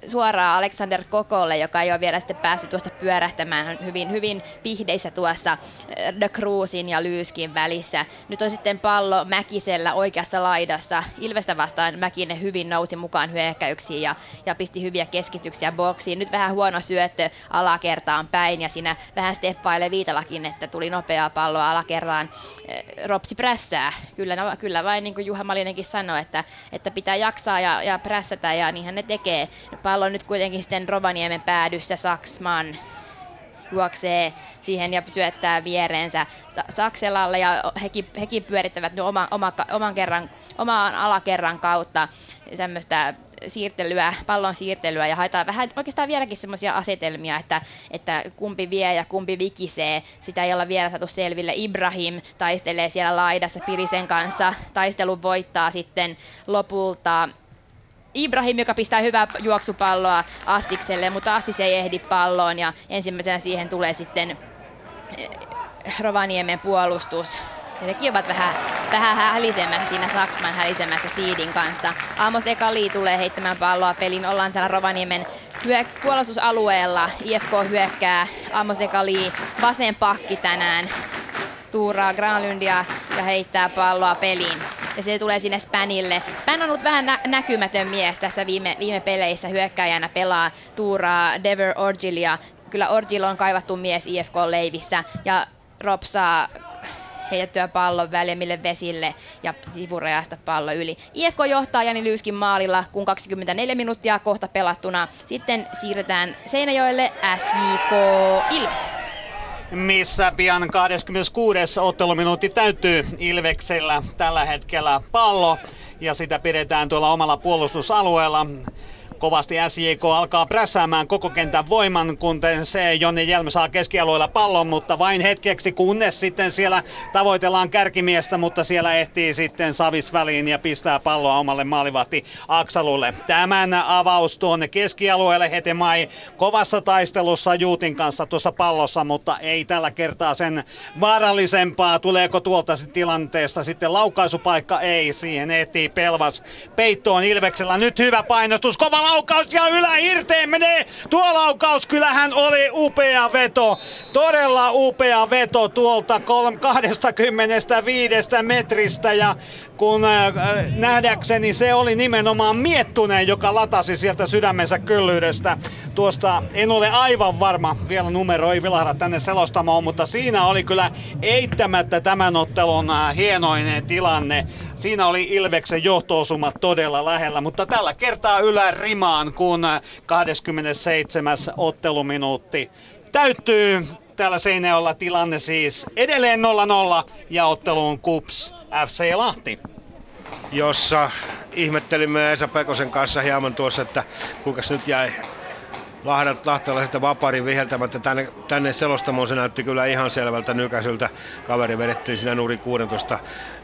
suoraan Alexander Kokolle, joka ei ole vielä sitten päässyt tuosta pyörähtämään hyvin, hyvin pihdeissä tuossa The Cruzin ja Lyyskin välissä. Nyt on sitten pallo Mäkisellä oikeassa laidassa. Ilvestä vastaan Mäkinen hyvin nousi mukaan hyökkäyksiin ja, ja pisti hyviä keskityksiä boksiin. Nyt vähän huono syöttö alakertaan päin ja siinä vähän steppailee Viitalakin, että tuli nopeaa palloa alakertaan tavallaan eh, ropsi prässää. Kyllä, kyllä vain niin kuin Juha Malinenkin sanoi, että, että pitää jaksaa ja, ja prässätä ja niinhän ne tekee. Pallo nyt kuitenkin sitten Rovaniemen päädyssä Saksman juoksee siihen ja syöttää viereensä Sakselalle ja hekin, hekin pyörittävät oma, oma, oman kerran, oman alakerran kautta tämmöistä siirtelyä, pallon siirtelyä ja haetaan vähän oikeastaan vieläkin semmoisia asetelmia, että, että kumpi vie ja kumpi vikisee. Sitä ei olla vielä saatu selville. Ibrahim taistelee siellä laidassa Pirisen kanssa. Taistelun voittaa sitten lopulta Ibrahim, joka pistää hyvää juoksupalloa Assikselle, mutta Assis ei ehdi palloon ja ensimmäisenä siihen tulee sitten eh, Rovaniemen puolustus ja nekin ovat vähän, vähän hälisemässä siinä Saksman hälisemässä Siidin kanssa. Amos Ekali tulee heittämään palloa pelin. Ollaan täällä Rovaniemen hyö- puolustusalueella. IFK hyökkää. Amos Ekali vasen pakki tänään. Tuuraa Granlundia ja heittää palloa peliin. Ja se tulee sinne Spanille. Span on ollut vähän nä- näkymätön mies tässä viime, viime peleissä. Hyökkäjänä pelaa Tuuraa Dever Orgilia. Kyllä Orgil on kaivattu mies IFK-leivissä. Ja Rob saa heitettyä pallon väljemmille vesille ja sivurajasta pallo yli. IFK johtaa Jani Lyyskin maalilla, kun 24 minuuttia kohta pelattuna. Sitten siirretään Seinäjoelle SJK Ilves missä pian 26. otteluminuutti täyttyy Ilveksellä tällä hetkellä pallo ja sitä pidetään tuolla omalla puolustusalueella. Kovasti SJK alkaa prässäämään koko kentän voiman, kun se Jonni Jelm saa keskialueella pallon, mutta vain hetkeksi, kunnes sitten siellä tavoitellaan kärkimiestä, mutta siellä ehtii sitten Savis väliin ja pistää palloa omalle maalivahti Aksalulle. Tämän avaus tuonne keskialueelle Hetemai kovassa taistelussa Juutin kanssa tuossa pallossa, mutta ei tällä kertaa sen vaarallisempaa. Tuleeko tuolta tilanteesta sitten laukaisupaikka? Ei, siihen ehtii Pelvas peittoon Ilveksellä. Nyt hyvä painostus, kova laukaus ja yläirteen menee. Tuo laukaus kyllähän oli upea veto. Todella upea veto tuolta 25 metristä ja kun äh, nähdäkseni se oli nimenomaan Miettunen, joka latasi sieltä sydämensä kyllyydestä. Tuosta en ole aivan varma, vielä numero ei vilahda tänne selostamaan, mutta siinä oli kyllä eittämättä tämän ottelun äh, hienoinen tilanne. Siinä oli Ilveksen johtoosumat todella lähellä, mutta tällä kertaa ylärimaan, kun 27. otteluminuutti täyttyy. Täällä Seinäjoella tilanne siis edelleen 0-0 ja otteluun Kups FC Lahti. Jossa ihmettelimme Esa Pekosen kanssa hieman tuossa, että kuinka nyt jäi Lahdat, lahtelaiset vaparin viheltämättä tänne, tänne selostamoon. Se näytti kyllä ihan selvältä nykäisyltä. Kaveri vedettiin siinä nurin 16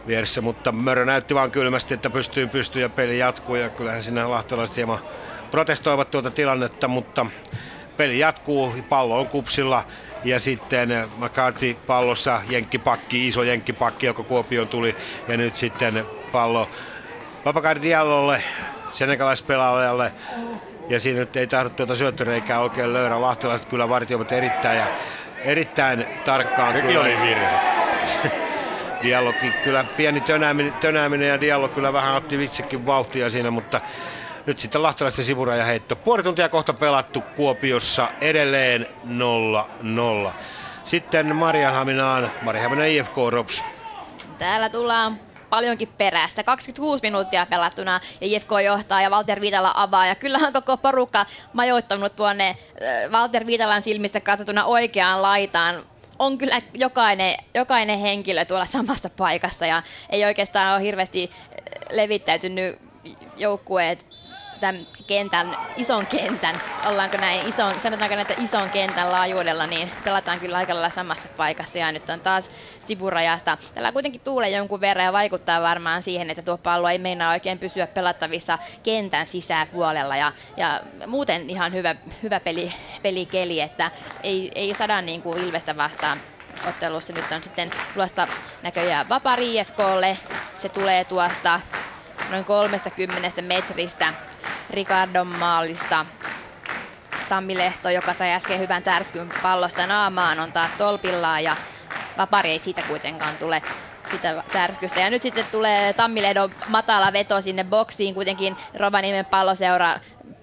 vieressä, mutta Mörö näytti vaan kylmästi, että pystyy pystyy ja peli jatkuu. Ja kyllähän siinä lahtelaiset hieman protestoivat tuota tilannetta, mutta peli jatkuu, pallo on kupsilla ja sitten McCarthy pallossa, jenkkipakki, iso jenkkipakki, joka Kuopioon tuli ja nyt sitten pallo Vapakari Diallolle, senegalaispelaajalle ja siinä nyt ei tahdo tuota syöttöreikää oikein löydä. Lahtelaiset kyllä vartioivat erittäin ja erittäin tarkkaan. Sekin oli virhe. Diallokin kyllä pieni tönääminen, tönääminen ja Diallo kyllä vähän otti itsekin vauhtia siinä, mutta nyt sitten lahtelaisten sivuraja heitto. Puoli tuntia kohta pelattu Kuopiossa edelleen 0-0. Sitten Marianhaminaan, Marianhaminan IFK Rops. Täällä tullaan paljonkin perästä. 26 minuuttia pelattuna ja IFK johtaa ja Walter Viitala avaa. Ja kyllähän koko porukka majoittanut tuonne Walter Viitalan silmistä katsottuna oikeaan laitaan on kyllä jokainen, jokainen henkilö tuolla samassa paikassa ja ei oikeastaan ole hirveästi levittäytynyt joukkueet tämän kentän, ison kentän, ollaanko näin ison, sanotaanko näitä ison kentän laajuudella, niin pelataan kyllä aika lailla samassa paikassa ja nyt on taas sivurajasta. Tällä kuitenkin tuulee jonkun verran ja vaikuttaa varmaan siihen, että tuo pallo ei meinaa oikein pysyä pelattavissa kentän sisäpuolella ja, ja muuten ihan hyvä, hyvä peli, pelikeli, että ei, ei saada niin kuin Ilvestä vastaan ottelussa. Nyt on sitten tulosta näköjään Vapari IFKlle. Se tulee tuosta noin 30 metristä Ricardon maalista. Tammilehto, joka sai äsken hyvän tärskyn pallosta naamaan, on taas tolpillaan ja Vapari ei siitä kuitenkaan tule sitä tärskystä. Ja nyt sitten tulee Tammilehdon matala veto sinne boksiin, kuitenkin Rovaniemen palloseura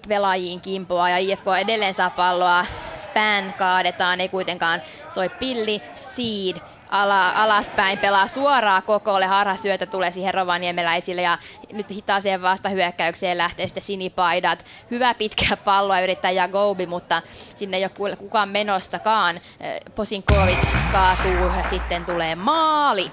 pelaajiin kimpoa ja IFK edelleen saa palloa. Span kaadetaan, ei kuitenkaan soi pilli. Seed ala, alaspäin pelaa suoraa kokolle, harhasyötä tulee siihen rovaniemeläisille ja nyt hitaaseen vastahyökkäykseen lähtee sitten sinipaidat. Hyvä pitkä pallo yrittää Jagobi, mutta sinne ei ole kukaan menossakaan. Posinkovic kaatuu ja sitten tulee maali.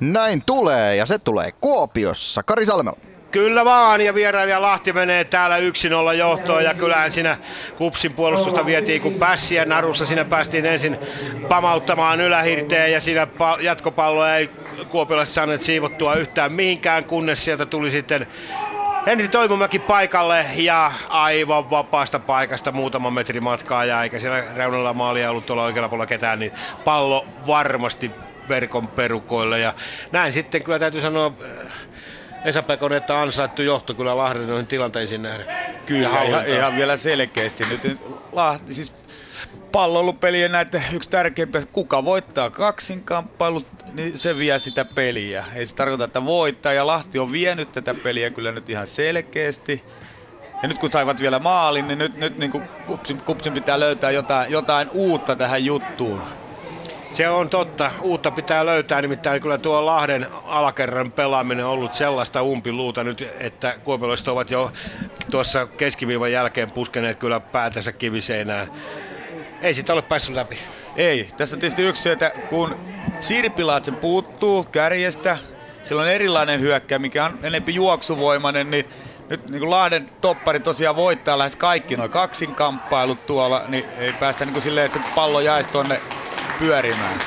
Näin tulee ja se tulee Kuopiossa. Kari Salmela. Kyllä vaan, ja vierailija Lahti menee täällä 1-0 johtoon, ja kyllähän siinä Kupsin puolustusta vietiin kun pässiä narussa. Siinä päästiin ensin pamauttamaan ylähirteen, ja siinä jatkopallo ei Kuopiolle saaneet siivottua yhtään mihinkään, kunnes sieltä tuli sitten Henri Toivomäki paikalle ja aivan vapaasta paikasta muutama metri matkaa ja eikä siellä reunalla maalia ollut tuolla oikealla puolella ketään, niin pallo varmasti verkon perukoille ja näin sitten kyllä täytyy sanoa Esa että ansaittu johto kyllä Lahden noihin tilanteisiin nähden. Kyllä, ihan, ihan, vielä selkeästi. Nyt Lahti, siis pallolupelien näitä yksi tärkeimpiä, kuka voittaa kaksinkamppailut, niin se vie sitä peliä. Ei se tarkoita, että voittaa, ja Lahti on vienyt tätä peliä kyllä nyt ihan selkeästi. Ja nyt kun saivat vielä maalin, niin nyt, nyt niin kupsin, kupsin pitää löytää jotain, jotain uutta tähän juttuun. Se on totta. Uutta pitää löytää, nimittäin kyllä tuo Lahden alakerran pelaaminen on ollut sellaista umpiluuta nyt, että kuopilaiset ovat jo tuossa keskiviivan jälkeen puskeneet kyllä päätänsä kiviseinään. Ei sitä ole päässyt läpi. Ei. Tässä on tietysti yksi että kun Sirpilaatsen puuttuu kärjestä, sillä on erilainen hyökkä, mikä on enempi juoksuvoimainen, niin nyt niin kuin Lahden toppari tosiaan voittaa lähes kaikki noin kaksinkamppailut tuolla, niin ei päästä niin kuin silleen, että pallo jäisi tuonne pyörimään.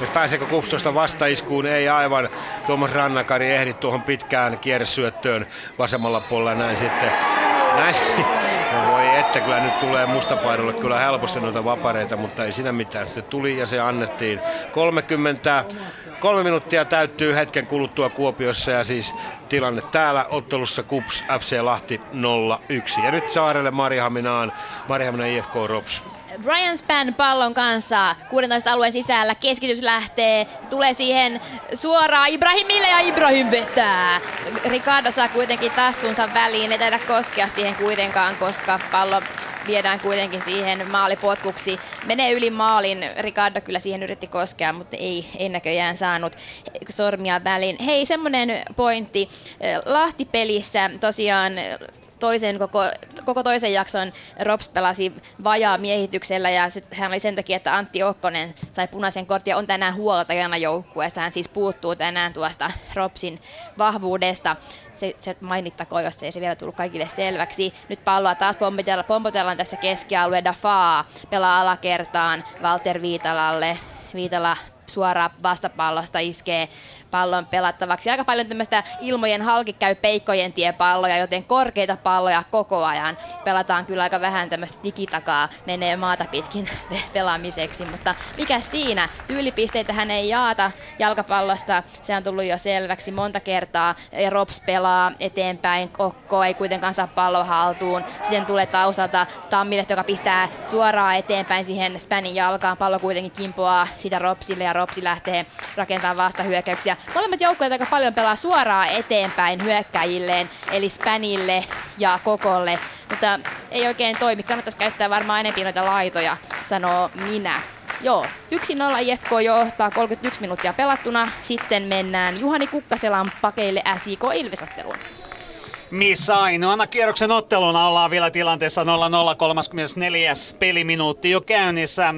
Ja pääseekö Kupstosta vastaiskuun? Ei aivan. Tuomas Rannakari ehdi tuohon pitkään kierresyöttöön vasemmalla puolella näin sitten. Näin, No voi että kyllä nyt tulee mustapaidolle kyllä helposti noita vapareita, mutta ei siinä mitään. Se tuli ja se annettiin. 30 Kolme minuuttia täyttyy hetken kuluttua Kuopiossa ja siis tilanne täällä ottelussa KUPS FC Lahti 0-1. Ja nyt Saarelle Marihaminaan, Marihaminan IFK Rops. Brian Span pallon kanssa 16 alueen sisällä, keskitys lähtee, tulee siihen suoraan Ibrahimille ja Ibrahim vetää. Ricardo saa kuitenkin tassunsa väliin, ei taida koskea siihen kuitenkaan, koska pallo viedään kuitenkin siihen maalipotkuksi. Menee yli maalin, Ricardo kyllä siihen yritti koskea, mutta ei, ei näköjään saanut sormia väliin. Hei, semmonen pointti. Lahti-pelissä tosiaan toisen koko, koko toisen jakson Rops pelasi vajaa miehityksellä ja sit hän oli sen takia, että Antti Okkonen sai punaisen kortin ja on tänään huoltajana joukkueessa. Hän siis puuttuu tänään tuosta Ropsin vahvuudesta. Se, se mainittakoon, jos ei se vielä tullut kaikille selväksi. Nyt palloa taas pompotellaan, pompotellaan tässä keskialue. Dafaa pelaa alakertaan Walter Viitalalle. Viitala suoraan vastapallosta iskee pallon pelattavaksi. Aika paljon tämmöistä ilmojen halki käy peikkojen tie palloja, joten korkeita palloja koko ajan. Pelataan kyllä aika vähän tämmöistä digitakaa menee maata pitkin pelaamiseksi, mutta mikä siinä? Tyylipisteitä hän ei jaata jalkapallosta, se on tullut jo selväksi monta kertaa. Rops pelaa eteenpäin, Kokko ei kuitenkaan saa pallo haltuun. Sitten tulee tausalta Tammille, joka pistää suoraan eteenpäin siihen Spanin jalkaan. Pallo kuitenkin kimpoaa sitä Ropsille ja Ropsi lähtee rakentamaan vastahyökkäyksiä. Molemmat joukkueet aika paljon pelaa suoraan eteenpäin hyökkäjilleen, eli Spanille ja Kokolle, mutta ei oikein toimi. Kannattaisi käyttää varmaan enemmän noita laitoja, sanoo minä. Joo, 1-0 IFK johtaa 31 minuuttia pelattuna. Sitten mennään Juhani Kukkaselan pakeille SIK Ilvesotteluun missä ainoana kierroksen otteluna ollaan vielä tilanteessa 0-0 34. peliminuutti jo käynnissä.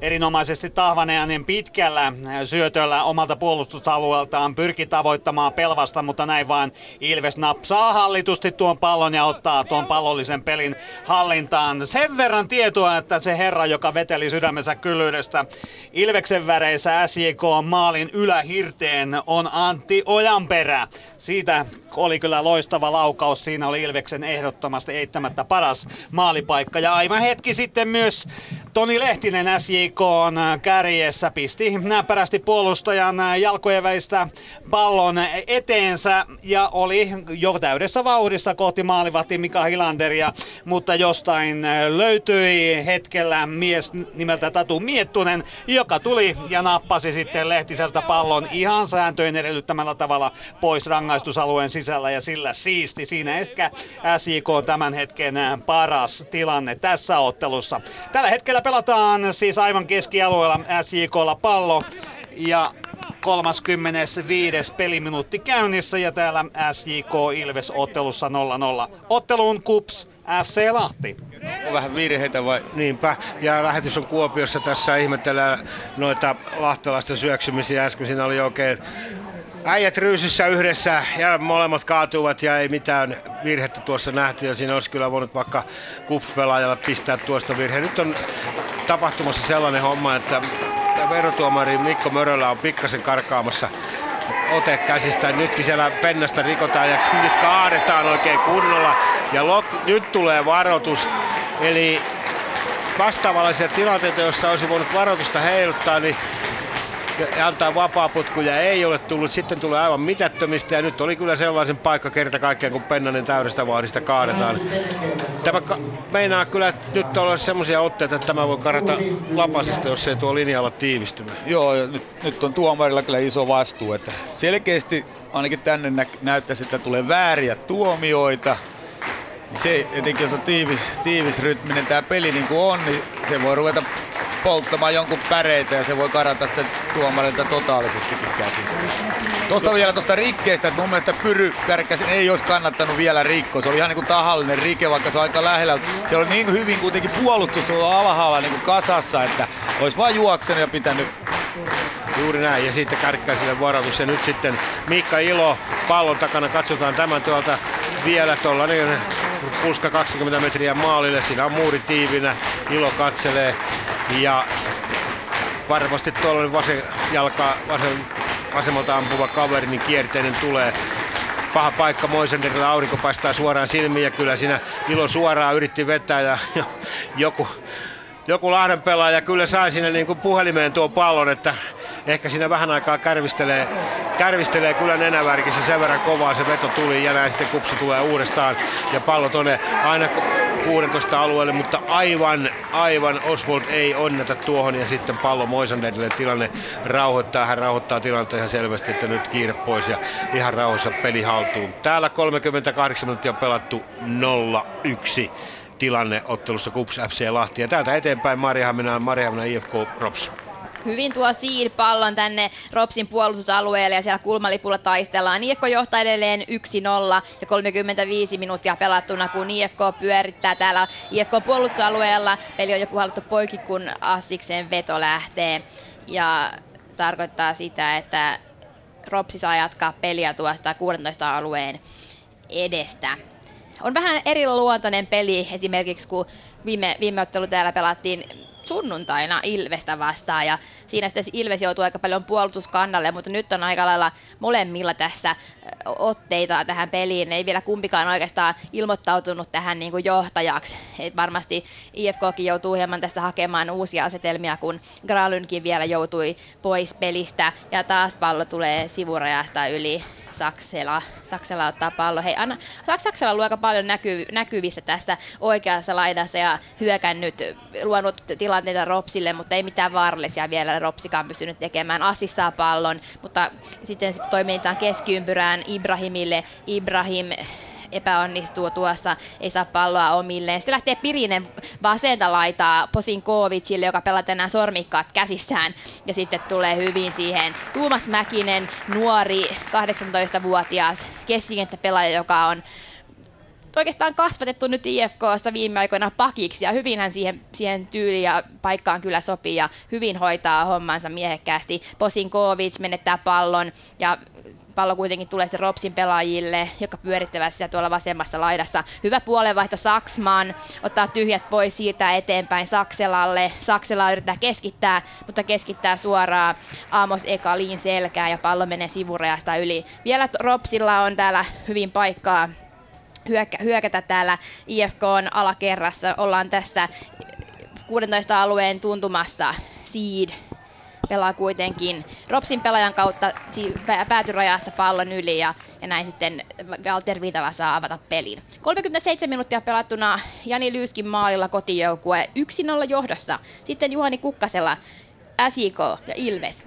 Erinomaisesti Tahvaneanen pitkällä syötöllä omalta puolustusalueeltaan pyrki tavoittamaan pelvasta, mutta näin vaan Ilves napsaa hallitusti tuon pallon ja ottaa tuon pallollisen pelin hallintaan. Sen verran tietoa, että se herra, joka veteli sydämensä kyllyydestä Ilveksen väreissä SJK maalin ylähirteen on Antti Ojanperä. Siitä oli kyllä loistava laukaus. Siinä oli Ilveksen ehdottomasti eittämättä paras maalipaikka. Ja aivan hetki sitten myös Toni Lehtinen SJK on kärjessä pisti näppärästi puolustajan jalkojen välistä pallon eteensä ja oli jo täydessä vauhdissa kohti maalivahti Mika Hilanderia, mutta jostain löytyi hetkellä mies nimeltä Tatu Miettunen, joka tuli ja nappasi sitten Lehtiseltä pallon ihan sääntöjen edellyttämällä tavalla pois rangaistusalueen sisällä ja sillä siisti. Siinä ehkä SJK tämän hetken paras tilanne tässä ottelussa. Tällä hetkellä pelataan siis aivan keskialueella SJKlla pallo ja 35. peliminuutti käynnissä ja täällä SJK Ilves ottelussa 0-0. Otteluun KUPS FC Lahti. On vähän virheitä vai? Niinpä. Ja lähetys on Kuopiossa. Tässä ihmetellään noita lahtelaisten syöksymisiä. Äsken siinä oli oikein äijät ryysyssä yhdessä ja molemmat kaatuvat ja ei mitään virhettä tuossa nähty ja siinä olisi kyllä voinut vaikka kups-pelaajalle pistää tuosta virheen. Nyt on tapahtumassa sellainen homma, että verotuomari Mikko Mörölä on pikkasen karkaamassa ote käsistä. Nytkin siellä pennasta rikotaan ja nyt kaadetaan oikein kunnolla. Ja lok, nyt tulee varoitus. Eli vastaavallisia tilanteita, joissa olisi voinut varoitusta heiluttaa, niin antaa vapaaputkuja ei ole tullut. Sitten tulee aivan mitättömistä ja nyt oli kyllä sellaisen paikka kerta kaikkiaan, kun Pennanen täydestä vaadista kaadetaan. Tämä ka- meinaa kyllä nyt olla semmoisia otteita, että tämä voi karata lapasista, jos ei tuo linja olla tiivistynyt. Joo, nyt, nyt on tuomarilla kyllä iso vastuu, että selkeästi ainakin tänne nä- näyttäisi, että tulee vääriä tuomioita. Se, etenkin jos on tiivis, tiivis rytminen tämä peli niin kuin on, niin se voi ruveta polttamaan jonkun päreitä ja se voi karata sitten tuomarilta totaalisestikin käsistä. Tuosta vielä tuosta rikkeestä, että mun mielestä Pyry Kärkäsen ei olisi kannattanut vielä rikkoa. Se oli ihan niin kuin tahallinen rike, vaikka se on aika lähellä. Se oli niin hyvin kuitenkin puolustus on alhaalla niin kuin kasassa, että olisi vain juoksenut ja pitänyt Juuri näin, ja sitten Kärkkäiselle varoitus. Ja nyt sitten Miikka Ilo pallon takana, katsotaan tämän tuolta vielä tuollainen pulska 20 metriä maalille. Siinä on muuri tiivinä, Ilo katselee ja varmasti tuollainen vasen jalka, vasen, vasemmalta ampuva kaveri, niin kierteinen tulee. paha paikka Moisenderille, aurinko paistaa suoraan silmiin ja kyllä siinä Ilo suoraan yritti vetää ja joku, joku Lahden pelaaja kyllä sai sinne niin kuin puhelimeen tuo pallon, että ehkä siinä vähän aikaa kärvistelee, kärvistelee kyllä nenävärkissä sen verran kovaa se veto tuli ja näin sitten kupsi tulee uudestaan ja pallo tonne aina 16 alueelle, mutta aivan, aivan Oswald ei onneta tuohon ja sitten pallo Moisanderille tilanne rauhoittaa. Hän rauhoittaa tilannetta ihan selvästi, että nyt kiire pois ja ihan rauhassa peli haltuun. Täällä 38 minuuttia pelattu 0-1 tilanne ottelussa Kups FC Lahti. Ja täältä eteenpäin Marjahamina, Marjahamina IFK Props hyvin tuo Seed pallon tänne Ropsin puolustusalueelle ja siellä kulmalipulla taistellaan. IFK johtaa edelleen 1-0 ja 35 minuuttia pelattuna, kun IFK pyörittää täällä IFK puolustusalueella. Peli on jo puhallettu poikki, kun Assiksen veto lähtee. Ja tarkoittaa sitä, että Ropsi saa jatkaa peliä tuosta 16 alueen edestä. On vähän eriluontoinen peli esimerkiksi, kun viime, viime ottelu täällä pelattiin sunnuntaina Ilvestä vastaan ja siinä sitten Ilves joutuu aika paljon puolustuskannalle, mutta nyt on aika lailla molemmilla tässä otteita tähän peliin. Ei vielä kumpikaan oikeastaan ilmoittautunut tähän niin kuin johtajaksi. Et varmasti IFKkin joutuu hieman tästä hakemaan uusia asetelmia, kun Gralynkin vielä joutui pois pelistä ja taas pallo tulee sivurajasta yli Saksela. Saksela ottaa pallo. Hei, anna, Saksela luo aika paljon näky, näkyvistä tässä oikeassa laidassa ja hyökännyt, luonut tilanteita Ropsille, mutta ei mitään vaarallisia vielä Ropsikaan pystynyt tekemään. Assis saa pallon, mutta sitten toimitaan keskiympyrään Ibrahimille. Ibrahim epäonnistuu tuossa, ei saa palloa omilleen. Sitten lähtee Pirinen vasenta laitaa Posinkovicille, joka pelaa tänään sormikkaat käsissään. Ja sitten tulee hyvin siihen Tuumas Mäkinen, nuori 18-vuotias keskikenttäpelaaja, joka on oikeastaan kasvatettu nyt IFKssa viime aikoina pakiksi ja hyvinhän siihen, siihen tyyliin ja paikkaan kyllä sopii ja hyvin hoitaa hommansa miehekkäästi. Posinkovic menettää pallon ja pallo kuitenkin tulee sitten Ropsin pelaajille, jotka pyörittävät sitä tuolla vasemmassa laidassa. Hyvä puolenvaihto Saksman, ottaa tyhjät pois, siirtää eteenpäin Sakselalle. Saksela yrittää keskittää, mutta keskittää suoraan Amos Ekaliin selkään ja pallo menee sivurajasta yli. Vielä Ropsilla on täällä hyvin paikkaa hyökkä, hyökätä täällä IFKn alakerrassa. Ollaan tässä 16 alueen tuntumassa Seed pelaa kuitenkin Ropsin pelaajan kautta päätyrajasta pallon yli ja, ja näin sitten Walter Vitala saa avata pelin. 37 minuuttia pelattuna Jani Lyyskin maalilla kotijoukkue 1-0 johdossa. Sitten Juhani Kukkasella SJK ja Ilves.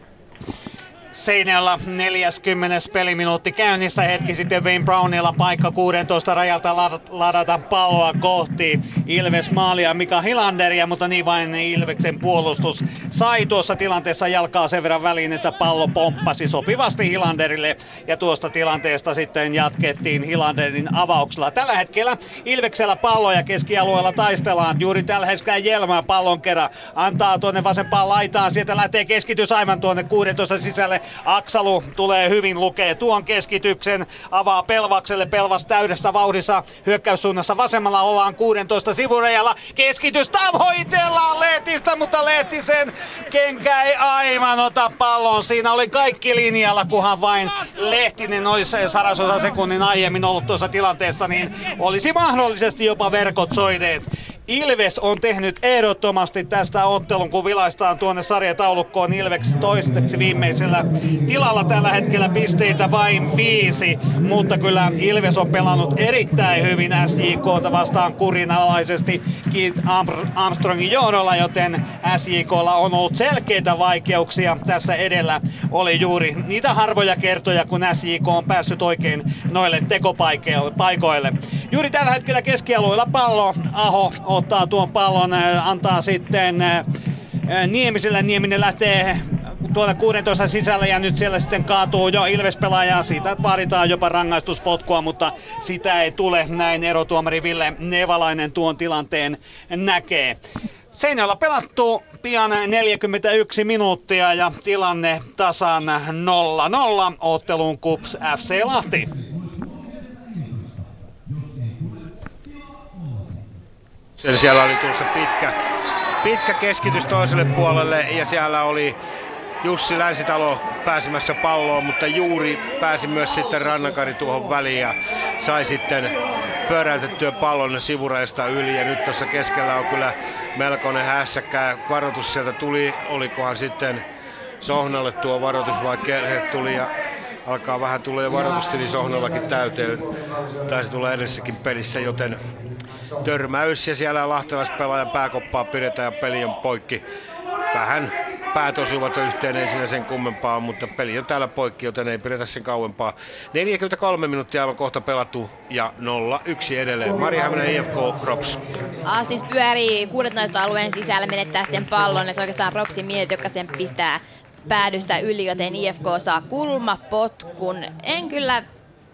Seinällä 40. peliminuutti käynnissä hetki sitten Wayne Brownilla paikka 16 rajalta ladata palloa kohti Ilves maalia Mika Hilanderia, mutta niin vain Ilveksen puolustus sai tuossa tilanteessa jalkaa sen verran väliin, että pallo pomppasi sopivasti Hilanderille ja tuosta tilanteesta sitten jatkettiin Hilanderin avauksella. Tällä hetkellä Ilveksellä pallo ja keskialueella taistellaan. Juuri tällä hetkellä Jelmää pallon kerran antaa tuonne vasempaan laitaan. Sieltä lähtee keskitys aivan tuonne 16 sisälle Aksalu tulee hyvin, lukee. Tuon keskityksen, avaa Pelvakselle, Pelvas täydessä vauhdissa. Hyökkäyssuunnassa vasemmalla ollaan 16 sivurajalla, keskitys tavoitellaan Lehtistä, mutta Lehtisen kenkä ei aivan ota pallon, siinä oli kaikki linjalla, kunhan vain Lehtinen olisi sarasosa sekunnin aiemmin ollut tuossa tilanteessa, niin olisi mahdollisesti jopa verkot soineet. Ilves on tehnyt ehdottomasti tästä ottelun, kun vilaistaan tuonne sarjataulukkoon Ilves toiseksi viimeisellä tilalla tällä hetkellä pisteitä vain viisi, mutta kyllä Ilves on pelannut erittäin hyvin SJKta vastaan kurinalaisesti Keith Armstrongin johdolla, joten SJKlla on ollut selkeitä vaikeuksia tässä edellä. Oli juuri niitä harvoja kertoja, kun SJK on päässyt oikein noille tekopaikoille. Juuri tällä hetkellä keskialueella pallo, Aho ottaa tuon pallon, antaa sitten Niemiselle. Nieminen lähtee tuolla 16 sisällä ja nyt siellä sitten kaatuu jo Ilves-pelaaja. Siitä vaaditaan jopa rangaistuspotkua, mutta sitä ei tule. Näin erotuomari Ville Nevalainen tuon tilanteen näkee. Seinällä pelattu pian 41 minuuttia ja tilanne tasan 0-0 ottelun Kups FC Lahti. Siellä oli tuossa pitkä, pitkä keskitys toiselle puolelle ja siellä oli Jussi Länsitalo pääsemässä palloon, mutta juuri pääsi myös sitten Rannakari tuohon väliin ja sai sitten pyöräytettyä pallon sivuraista yli ja nyt tuossa keskellä on kyllä melkoinen hässäkkä. Varoitus sieltä tuli, olikohan sitten Sohnalle tuo varoitus vai tuli ja alkaa vähän tulee varoitustili Sohnallakin täyteen. Taisi tulla edessäkin pelissä, joten törmäys ja siellä lahtelaispelaajan pääkoppaa pidetään ja peli on poikki. Vähän päät osuvat yhteen, ei siinä sen kummempaa, mutta peli on täällä poikki, joten ei pidetä sen kauempaa. 43 minuuttia aivan kohta pelattu ja 0-1 edelleen. Maria Häminen IFK Rops. Ah, siis pyörii 16 alueen sisällä, menettää sitten pallon, ja se oikeastaan Ropsin miehet, joka sen pistää päädystä yli, joten IFK saa kulmapotkun. En kyllä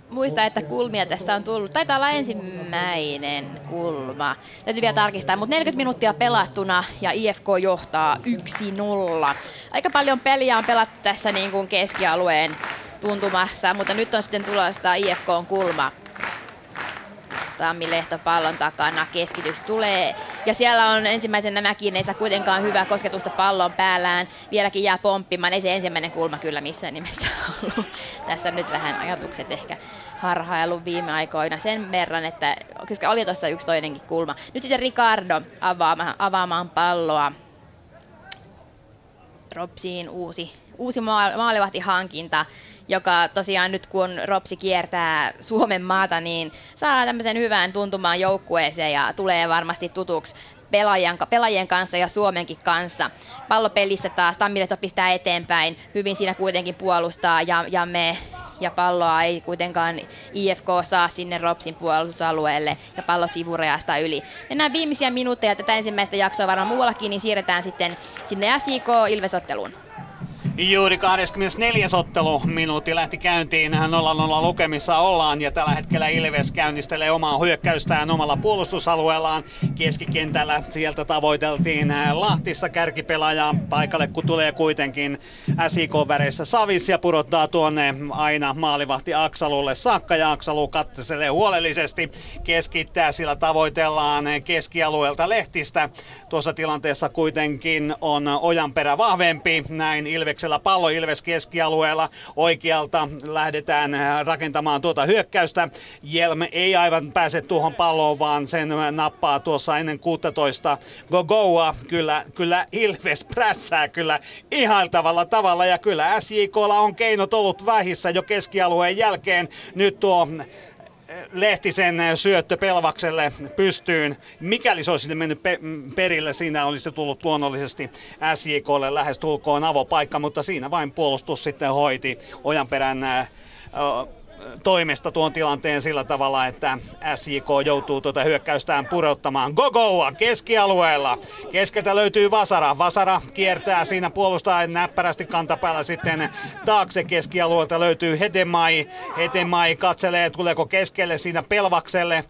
muista, että kulmia tässä on tullut. Taitaa olla ensimmäinen kulma. Täytyy vielä tarkistaa, mutta 40 minuuttia pelattuna ja IFK johtaa 1-0. Aika paljon peliä on pelattu tässä niin kuin keskialueen tuntumassa, mutta nyt on sitten tulosta IFK on kulma. Tammi Lehto pallon takana, keskitys tulee. Ja siellä on ensimmäisenä Mäkin, ei saa kuitenkaan hyvää kosketusta pallon päällään. Vieläkin jää pomppimaan, ei se ensimmäinen kulma kyllä missään nimessä ollut. Tässä nyt vähän ajatukset ehkä harhailu viime aikoina sen verran, että koska oli tuossa yksi toinenkin kulma. Nyt sitten Ricardo avaamaan, avaamaan palloa. Ropsiin uusi, uusi maalivahti hankinta joka tosiaan nyt kun Ropsi kiertää Suomen maata, niin saa tämmöisen hyvän tuntumaan joukkueeseen ja tulee varmasti tutuksi pelaajien, pelaajien kanssa ja Suomenkin kanssa. Pallopelissä taas Tammileto pistää eteenpäin, hyvin siinä kuitenkin puolustaa ja, ja me ja palloa ei kuitenkaan IFK saa sinne Ropsin puolustusalueelle ja pallo sivurajasta yli. Mennään viimeisiä minuutteja tätä ensimmäistä jaksoa varmaan muuallakin, niin siirretään sitten sinne SJK Ilvesotteluun. Juuri 24. ottelu minuutti lähti käyntiin. 0-0 lukemissa ollaan ja tällä hetkellä Ilves käynnistelee omaa hyökkäystään omalla puolustusalueellaan. Keskikentällä sieltä tavoiteltiin Lahtissa kärkipelaajaa paikalle, kun tulee kuitenkin SIK-väreissä Savis ja pudottaa tuonne aina maalivahti Aksalulle saakka ja Aksalu katselee huolellisesti. Keskittää, sillä tavoitellaan keskialueelta Lehtistä. Tuossa tilanteessa kuitenkin on Ojanperä vahvempi. Näin Ilveksen kierroksella pallo Ilves keskialueella. Oikealta lähdetään äh, rakentamaan tuota hyökkäystä. Jelm ei aivan pääse tuohon palloon, vaan sen nappaa tuossa ennen 16 Gogoa. Kyllä, kyllä Ilves prässää kyllä ihailtavalla tavalla ja kyllä SJKlla on keinot ollut vähissä jo keskialueen jälkeen. Nyt tuo Lehtisen syöttö Pelvakselle pystyyn. Mikäli se olisi mennyt pe- perille, siinä olisi tullut luonnollisesti SJKlle lähes tulkoon avopaikka, mutta siinä vain puolustus sitten hoiti Ojanperän äh, toimesta tuon tilanteen sillä tavalla, että SJK joutuu tuota hyökkäystään pudottamaan. Gogoa keskialueella. Keskeltä löytyy Vasara. Vasara kiertää siinä puolustaa näppärästi kantapäällä sitten taakse keskialueelta löytyy Hetemai. Hetemai katselee, tuleeko keskelle siinä Pelvakselle.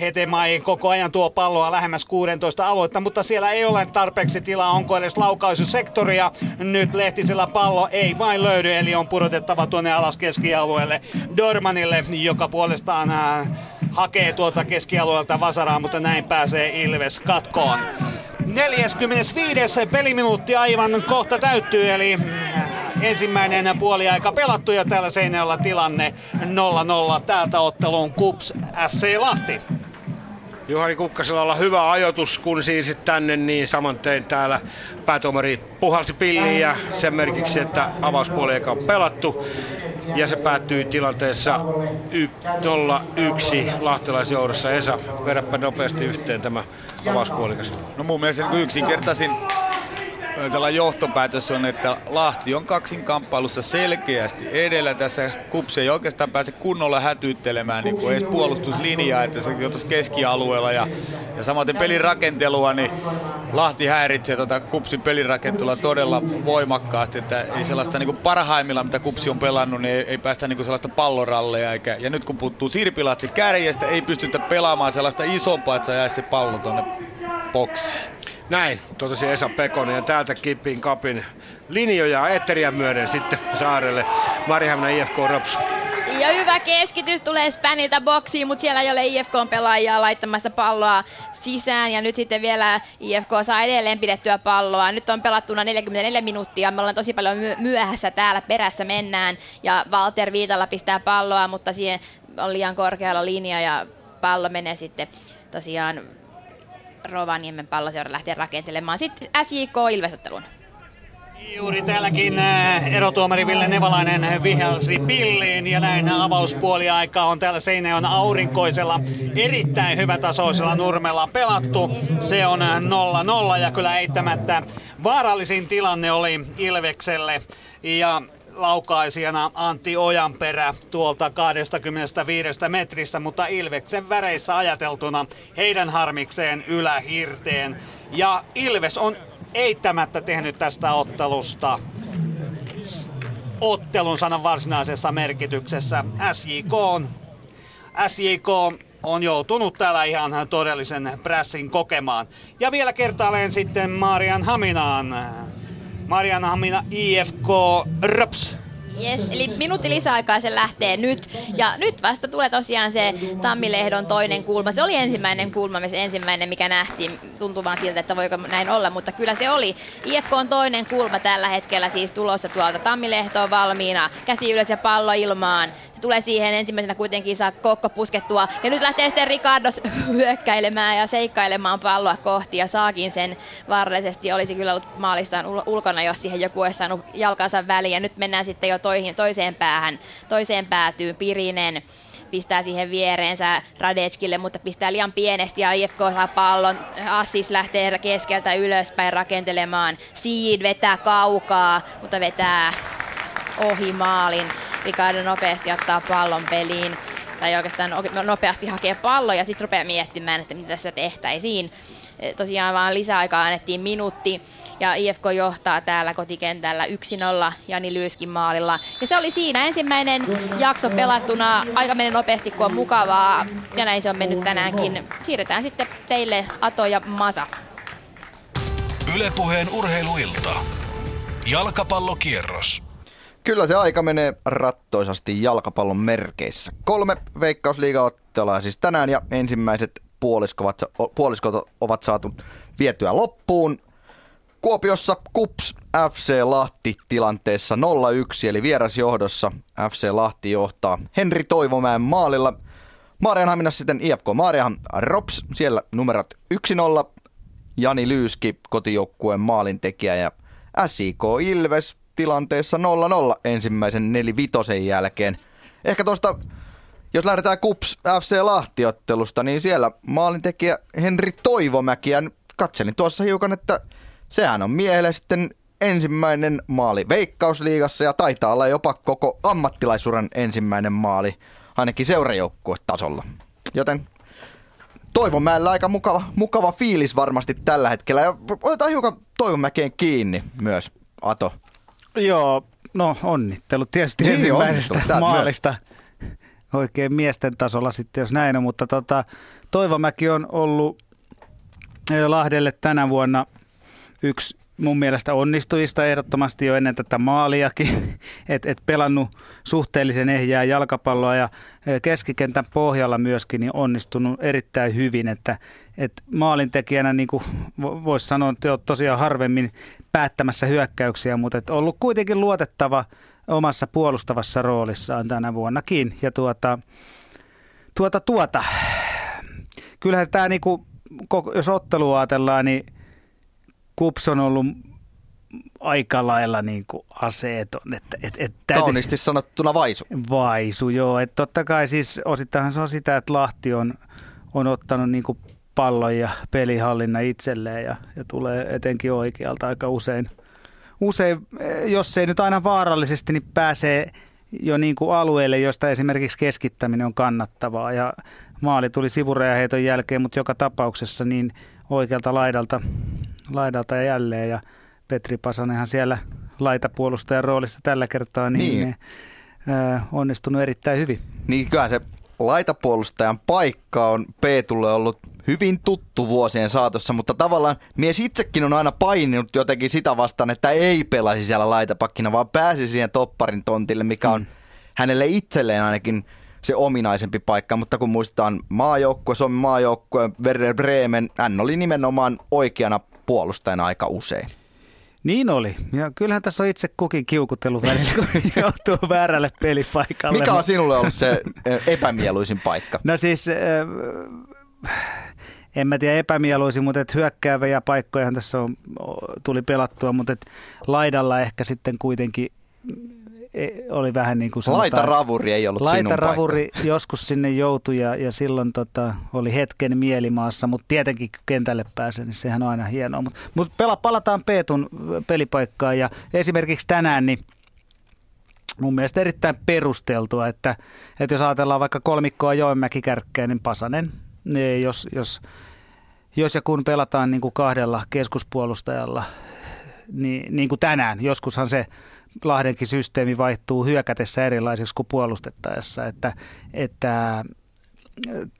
Hetemai koko ajan tuo palloa lähemmäs 16 aluetta, mutta siellä ei ole tarpeeksi tilaa. Onko edes laukaisusektoria? Nyt Lehtisellä pallo ei vain löydy, eli on pudotettava tuonne alas keskialueelle Dormanille, joka puolestaan äh, hakee tuolta keskialueelta Vasaraa, mutta näin pääsee Ilves katkoon. 45. peliminuutti aivan kohta täyttyy, eli äh, ensimmäinen puoliaika pelattu ja täällä Seinäjoella tilanne 0-0 täältä otteluun Kups FC Lahti. Juhani Kukkasella olla hyvä ajoitus, kun siirsit tänne, niin saman tein täällä päätuomari puhalsi pilliin ja sen merkiksi, että avauspuoli on pelattu. Ja se päättyi tilanteessa 0-1 lahtelaisjohdossa. Esa, vedäpä nopeasti yhteen tämä avauspuolikas. No mun mielestä yksinkertaisin tällä johtopäätös on, että Lahti on kaksin kamppailussa selkeästi edellä. Tässä kupsi ei oikeastaan pääse kunnolla hätyttelemään niin kuin edes puolustuslinjaa, että se tuossa keskialueella. Ja, ja samaten pelin rakentelua, niin Lahti häiritsee tuota kupsin pelirakentelua todella voimakkaasti. Että ei sellaista niin kuin parhaimmilla, mitä kupsi on pelannut, niin ei, ei päästä niin kuin sellaista palloralleja. Eikä, ja nyt kun puuttuu Sirpilatsi kärjestä, ei pystytä pelaamaan sellaista isompaa, että sä jäisi se pallo tuonne boksiin. Näin, totesi Esa Pekonen ja täältä Kipin Kapin linjoja Etteriä myöden sitten saarelle. Marihämnä IFK Rops. Ja hyvä keskitys tulee Späniltä boksiin, mutta siellä ei ole IFK-pelaajaa laittamassa palloa sisään. Ja nyt sitten vielä IFK saa edelleen pidettyä palloa. Nyt on pelattuna 44 minuuttia. Me ollaan tosi paljon myöhässä täällä perässä mennään. Ja Walter Viitalla pistää palloa, mutta siihen on liian korkealla linja ja pallo menee sitten tosiaan Rovaniemen palloseura lähtee rakentelemaan. Sitten SJK Ilvesottelun. Juuri täälläkin äh, erotuomari Ville Nevalainen vihelsi pilliin ja näin avauspuoliaika on täällä Seinäjoen aurinkoisella erittäin hyvätasoisella nurmella pelattu. Se on 0-0 ja kyllä eittämättä vaarallisin tilanne oli Ilvekselle ja laukaisijana Antti Ojanperä tuolta 25 metristä, mutta Ilveksen väreissä ajateltuna heidän harmikseen ylähirteen. Ja Ilves on eittämättä tehnyt tästä ottelusta ottelun sanan varsinaisessa merkityksessä. SJK on, SJK on joutunut täällä ihan todellisen prässin kokemaan. Ja vielä kertaalleen sitten Marian Haminaan. Marian Hamina IFK Röps Yes, eli minuutti lisäaikaa se lähtee nyt. Ja nyt vasta tulee tosiaan se Tammilehdon toinen kulma. Se oli ensimmäinen kulma, se ensimmäinen, mikä nähtiin. Tuntuu vaan siltä, että voiko näin olla, mutta kyllä se oli. IFK on toinen kulma tällä hetkellä siis tulossa tuolta Tammilehtoon valmiina. Käsi ylös ja pallo ilmaan tulee siihen ensimmäisenä kuitenkin saa Kokko puskettua. Ja nyt lähtee sitten Ricardos hyökkäilemään ja seikkailemaan palloa kohti ja saakin sen vaarallisesti. Olisi kyllä ollut maalistaan ulkona, jos siihen joku olisi saanut jalkansa väliin. Ja nyt mennään sitten jo toihin, toiseen päähän, toiseen päätyyn. Pirinen pistää siihen viereensä Radetskille, mutta pistää liian pienesti ja IFK saa pallon. Assis lähtee keskeltä ylöspäin rakentelemaan. Seed vetää kaukaa, mutta vetää ohi maalin. Ricardo nopeasti ottaa pallon peliin tai oikeastaan nopeasti hakee pallon ja sitten rupeaa miettimään, että mitä tässä tehtäisiin. E, tosiaan vaan lisäaikaa annettiin minuutti ja IFK johtaa täällä kotikentällä 1-0 Jani Lyyskin maalilla. Ja se oli siinä ensimmäinen jakso pelattuna aika menee nopeasti, kun on mukavaa ja näin se on mennyt tänäänkin. Siirretään sitten teille Ato ja Masa. Ylepuheen urheiluilta. Jalkapallokierros. Kyllä se aika menee rattoisasti jalkapallon merkeissä. Kolme veikkausliigaottelua siis tänään ja ensimmäiset puoliskot, puoliskot ovat saatu vietyä loppuun. Kuopiossa KUPS FC Lahti tilanteessa 0-1 eli vierasjohdossa FC Lahti johtaa Henri Toivomäen maalilla. Maarianhaminassa sitten IFK Maariahan Rops, siellä numerot 1-0. Jani Lyyski kotijoukkueen maalintekijä ja SIK Ilves tilanteessa 0-0 ensimmäisen nelivitosen jälkeen. Ehkä tuosta, jos lähdetään KUPS FC Lahtiottelusta, niin siellä maalintekijä Henri Toivomäki. Ja katselin tuossa hiukan, että sehän on miehelle sitten ensimmäinen maali Veikkausliigassa ja taitaa olla jopa koko ammattilaisuuden ensimmäinen maali, ainakin seurajoukkuetasolla. Joten Toivomäellä aika mukava, mukava fiilis varmasti tällä hetkellä. Ja otetaan hiukan Toivomäkeen kiinni myös, Ato. Joo, no onnittelut tietysti niin, ensimmäisestä maalista. Myös. Oikein miesten tasolla sitten, jos näin on. Mutta tota, Toivomäki on ollut Lahdelle tänä vuonna yksi mun mielestä onnistujista ehdottomasti jo ennen tätä maaliakin, että et pelannut suhteellisen ehjää jalkapalloa ja e, keskikentän pohjalla myöskin niin onnistunut erittäin hyvin, että et maalintekijänä niin voisi sanoa, että tosiaan harvemmin päättämässä hyökkäyksiä, mutta et ollut kuitenkin luotettava omassa puolustavassa roolissaan tänä vuonnakin ja tuota, tuota, tuota. kyllähän tämä niin kuin, jos ottelua ajatellaan, niin Kups on ollut aika lailla niin kuin aseeton. Että, et, et, Kauniisti sanottuna vaisu. Vaisu, joo. Että totta kai siis osittain se on sitä, että Lahti on, on ottanut niin kuin pallon ja pelihallinna itselleen ja, ja tulee etenkin oikealta aika usein. Usein, jos ei nyt aina vaarallisesti, niin pääsee jo niin kuin alueelle, josta esimerkiksi keskittäminen on kannattavaa. Ja maali tuli sivurajaheiton jälkeen, mutta joka tapauksessa niin oikealta laidalta laidalta ja jälleen. Ja Petri Pasanenhan siellä laitapuolustajan roolista tällä kertaa niin, niin. Ää, onnistunut erittäin hyvin. Niin kyllä se laitapuolustajan paikka on Peetulle ollut hyvin tuttu vuosien saatossa, mutta tavallaan mies itsekin on aina paininut jotenkin sitä vastaan, että ei pelaisi siellä laitapakkina, vaan pääsi siihen topparin tontille, mikä on mm. hänelle itselleen ainakin se ominaisempi paikka, mutta kun muistetaan maajoukkue, Suomen maajoukkue, Werder Bremen, hän oli nimenomaan oikeana puolustajana aika usein. Niin oli. Ja kyllähän tässä on itse kukin kiukuttelu välillä, kun joutuu väärälle pelipaikalle. Mikä on sinulle ollut se epämieluisin paikka? No siis, en mä tiedä epämieluisin, mutta et hyökkääviä paikkoja tässä on, tuli pelattua, mutta et laidalla ehkä sitten kuitenkin oli vähän niin kuin sanotaan, Laita ravuri ei ollut Laita ravuri paikka. joskus sinne joutui ja, ja silloin tota, oli hetken mielimaassa, mutta tietenkin kentälle pääsee, niin sehän on aina hienoa. Mutta mut pela, palataan Peetun pelipaikkaan ja esimerkiksi tänään niin mun mielestä erittäin perusteltua, että, että jos ajatellaan vaikka kolmikkoa Joenmäki kärkkäinen niin Pasanen, niin jos, jos, jos ja kun pelataan niin kuin kahdella keskuspuolustajalla, niin, niin kuin tänään, joskushan se Lahdenkin systeemi vaihtuu hyökätessä erilaiseksi kuin puolustettaessa, että, että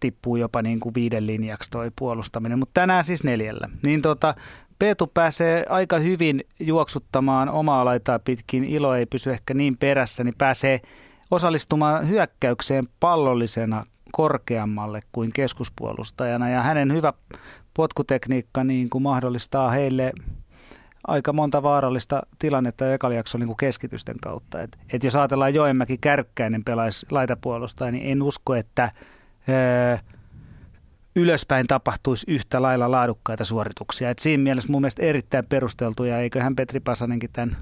tippuu jopa niin kuin viiden linjaksi toi puolustaminen, mutta tänään siis neljällä. Niin tota, Peetu pääsee aika hyvin juoksuttamaan omaa laitaa pitkin, ilo ei pysy ehkä niin perässä, niin pääsee osallistumaan hyökkäykseen pallollisena korkeammalle kuin keskuspuolustajana. Ja hänen hyvä potkutekniikka niin kuin mahdollistaa heille aika monta vaarallista tilannetta ekalijakson niin kuin keskitysten kautta. Et, et jos ajatellaan Joenmäki Kärkkäinen pelaisi laitapuolustaja, niin en usko, että öö, ylöspäin tapahtuisi yhtä lailla laadukkaita suorituksia. Et siinä mielessä mun mielestä erittäin perusteltuja, eiköhän Petri Pasanenkin tämän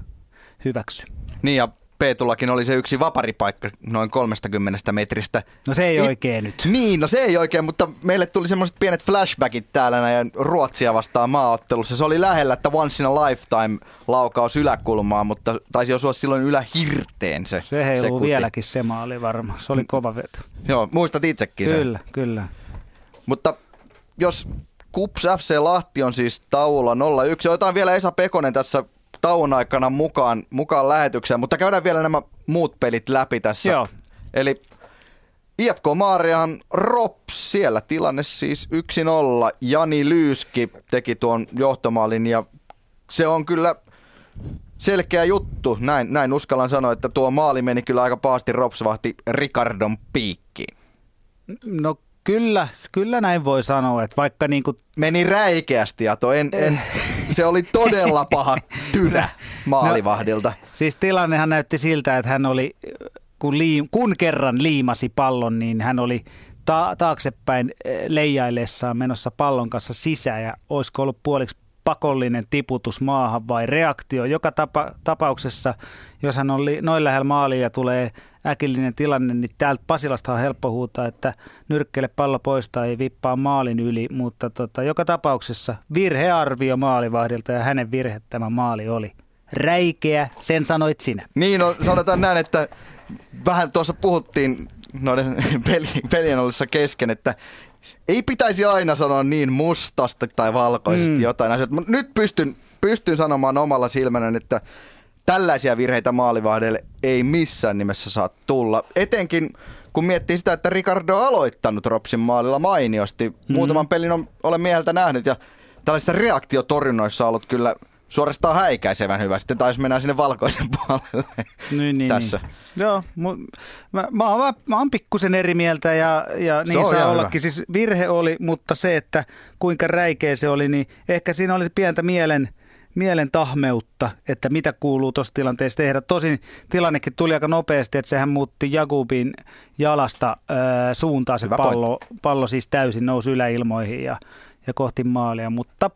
hyväksy. Niin ja Peetullakin oli se yksi vaparipaikka noin 30 metristä. No se ei It, oikein nyt. Niin, no se ei oikein, mutta meille tuli semmoiset pienet flashbackit täällä näin Ruotsia vastaan maaottelussa. Se oli lähellä, että once in a lifetime laukaus yläkulmaa, mutta taisi osua silloin ylähirteen se Se heiluu se vieläkin se maali varma. Se oli kova veto. Joo, muistat itsekin Kyllä, sen. kyllä. Mutta jos Kups FC Lahti on siis taululla 0-1. Otetaan vielä Esa Pekonen tässä tauon aikana mukaan, mukaan lähetykseen, mutta käydään vielä nämä muut pelit läpi tässä. Joo. Eli IFK Maarian Rops, siellä tilanne siis 1-0. Jani Lyyski teki tuon johtomaalin ja se on kyllä selkeä juttu. Näin, näin uskallan sanoa, että tuo maali meni kyllä aika pahasti Ropsvahti Ricardon piikkiin. No Kyllä, kyllä näin voi sanoa, että vaikka niin kuin... Meni räikeästi, Ato. En, en, se oli todella paha tyrä maalivahdilta. No, siis tilannehan näytti siltä, että hän oli, kun, liim, kun kerran liimasi pallon, niin hän oli ta- taaksepäin eh, leijaillessaan menossa pallon kanssa sisään ja olisiko ollut puoliksi pakollinen tiputus maahan vai reaktio. Joka tapa, tapauksessa, jos hän on li, noin lähellä maalia ja tulee äkillinen tilanne, niin täältä Pasilasta on helppo huutaa, että nyrkkele pallo pois tai vippaa maalin yli, mutta tota, joka tapauksessa virhearvio maalivahdilta ja hänen virhe tämä maali oli. Räikeä, sen sanoit sinä. Niin, no, sanotaan näin, että vähän tuossa puhuttiin noiden peli, pelien ollessa kesken, että ei pitäisi aina sanoa niin mustasti tai valkoisesti mm. jotain asioita, mutta nyt pystyn, pystyn sanomaan omalla silmällä, että tällaisia virheitä maalivahdeille ei missään nimessä saa tulla. Etenkin kun miettii sitä, että Ricardo on aloittanut Ropsin maalilla mainiosti. Mm-hmm. Muutaman pelin on, olen mieheltä nähnyt ja tällaisissa reaktiotorjunnoissa on ollut kyllä suorastaan häikäisevän hyvä. Sitten taisi mennä sinne valkoisen puolelle niin, niin, tässä. Niin. Joo, mu, mä, mä, oon, mä oon pikkusen eri mieltä ja, ja niin saa ollakin. Hyvä. Siis virhe oli, mutta se, että kuinka räikeä se oli, niin ehkä siinä oli pientä mielen – mielen tahmeutta, että mitä kuuluu tuossa tilanteessa tehdä. Tosin tilannekin tuli aika nopeasti, että sehän muutti Jakubin jalasta äh, suuntaan se pallo, pallo siis täysin nousi yläilmoihin ja, ja kohti maalia, mutta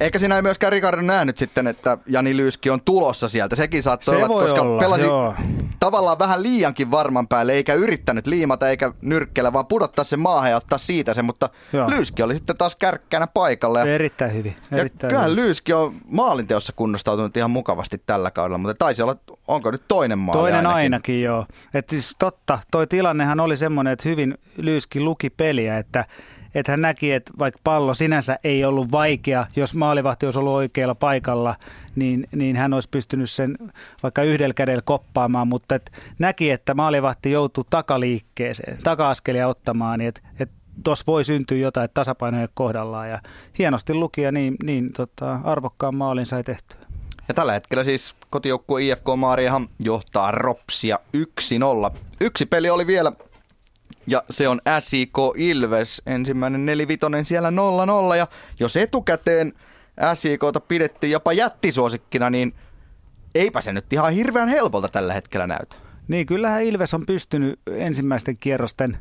Eikä siinä ei myöskään Ricardo nähnyt sitten, että Jani Lyyski on tulossa sieltä. Sekin saattoi se olla, koska olla, pelasi joo. tavallaan vähän liiankin varman päälle, eikä yrittänyt liimata eikä nyrkkellä, vaan pudottaa se maahan ja ottaa siitä se, mutta joo. Lyyski oli sitten taas kärkkänä paikalla. Ja, erittäin hyvin. Erittäin ja kyllähän hyvin. Lyyski on maalinteossa kunnostautunut ihan mukavasti tällä kaudella, mutta taisi olla, onko nyt toinen maali Toinen ainakin? ainakin, joo. Et siis totta, toi tilannehan oli semmoinen, että hyvin Lyyski luki peliä, että että hän näki, että vaikka pallo sinänsä ei ollut vaikea, jos maalivahti olisi ollut oikealla paikalla, niin, niin hän olisi pystynyt sen vaikka yhdellä kädellä koppaamaan, mutta et näki, että maalivahti joutuu takaliikkeeseen, taka-askelia ottamaan, niin että et tuossa voi syntyä jotain tasapainoja kohdallaan ja hienosti luki ja niin, niin tota, arvokkaan maalin sai tehtyä. Ja tällä hetkellä siis kotijoukkue IFK Maariahan johtaa Ropsia 1-0. Yksi peli oli vielä ja se on SIK Ilves, ensimmäinen nelivitonen siellä 0-0. Ja jos etukäteen SIKta pidettiin jopa jättisuosikkina, niin eipä se nyt ihan hirveän helpolta tällä hetkellä näytä. Niin, kyllähän Ilves on pystynyt ensimmäisten kierrosten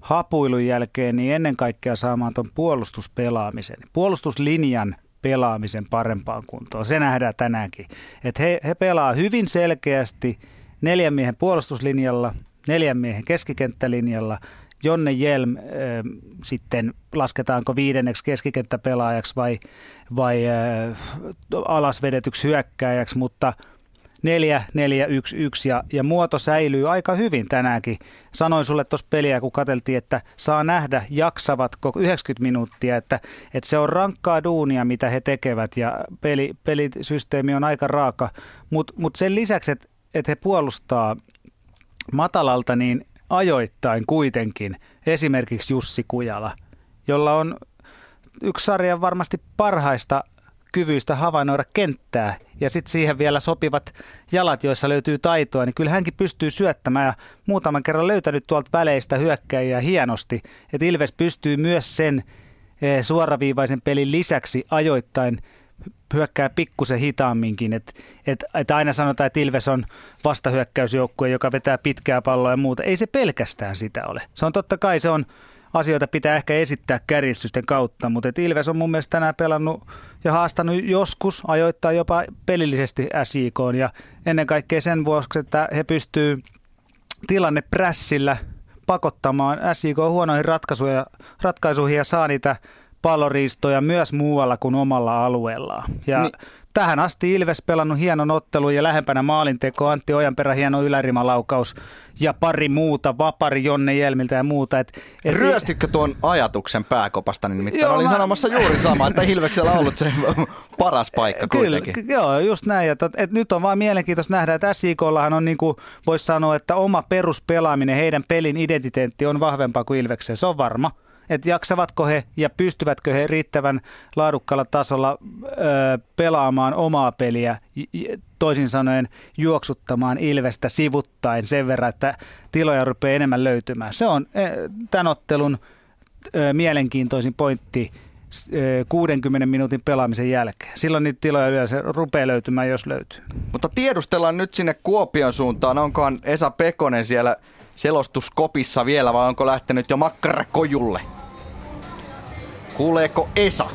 hapuilun jälkeen niin ennen kaikkea saamaan tuon puolustuspelaamisen, puolustuslinjan pelaamisen parempaan kuntoon. Se nähdään tänäänkin. Että he, he pelaa hyvin selkeästi neljän miehen puolustuslinjalla, neljän miehen keskikenttälinjalla. Jonne Jelm äh, sitten lasketaanko viidenneksi keskikenttäpelaajaksi vai, vai äh, alasvedetyksi hyökkääjäksi, mutta – 4, 4, 1, 1 ja, ja muoto säilyy aika hyvin tänäänkin. Sanoin sulle tuossa peliä, kun katseltiin, että saa nähdä, jaksavatko 90 minuuttia, että, että se on rankkaa duunia, mitä he tekevät ja peli, pelisysteemi on aika raaka, mutta mut sen lisäksi, että, että he puolustaa matalalta, niin ajoittain kuitenkin. Esimerkiksi Jussi Kujala, jolla on yksi sarjan varmasti parhaista kyvyistä havainnoida kenttää. Ja sitten siihen vielä sopivat jalat, joissa löytyy taitoa, niin kyllä hänkin pystyy syöttämään. Ja muutaman kerran löytänyt tuolta väleistä hyökkäjiä hienosti, että Ilves pystyy myös sen eh, suoraviivaisen pelin lisäksi ajoittain hyökkää pikkusen hitaamminkin. Et, et, et aina sanotaan, että Ilves on vastahyökkäysjoukkue, joka vetää pitkää palloa ja muuta. Ei se pelkästään sitä ole. Se on totta kai, se on asioita pitää ehkä esittää kärjistysten kautta, mutta et Ilves on mun mielestä tänään pelannut ja haastanut joskus ajoittaa jopa pelillisesti SIK ja ennen kaikkea sen vuoksi, että he pystyy tilanne prässillä pakottamaan SIK huonoihin ratkaisuihin ja saa niitä palloriistoja myös muualla kuin omalla alueellaan. Ja niin tähän asti Ilves pelannut hienon ottelun ja lähempänä maalinteko, Antti Ojanperä hieno ylärimalaukaus ja pari muuta, Vapari Jonne Jelmiltä ja muuta. Et, et, Ryöstitkö tuon ajatuksen pääkopasta, niin nimittäin joo, olin mä... sanomassa juuri sama, että Ilveksellä on ollut se paras paikka Kyllä, kuitenkin. Joo, just näin. Et, et nyt on vaan mielenkiintoista nähdä, että SIKllahan on niin kuin voisi sanoa, että oma peruspelaaminen, heidän pelin identiteetti on vahvempaa kuin Ilveksen, se on varma että jaksavatko he ja pystyvätkö he riittävän laadukkaalla tasolla ö, pelaamaan omaa peliä, toisin sanoen juoksuttamaan Ilvestä sivuttain sen verran, että tiloja rupeaa enemmän löytymään. Se on tämän ottelun ö, mielenkiintoisin pointti 60 minuutin pelaamisen jälkeen. Silloin niitä tiloja yleensä rupeaa löytymään, jos löytyy. Mutta tiedustellaan nyt sinne Kuopion suuntaan. Onkohan Esa Pekonen siellä selostuskopissa vielä vai onko lähtenyt jo makkarakojulle? Kuuleeko Esa?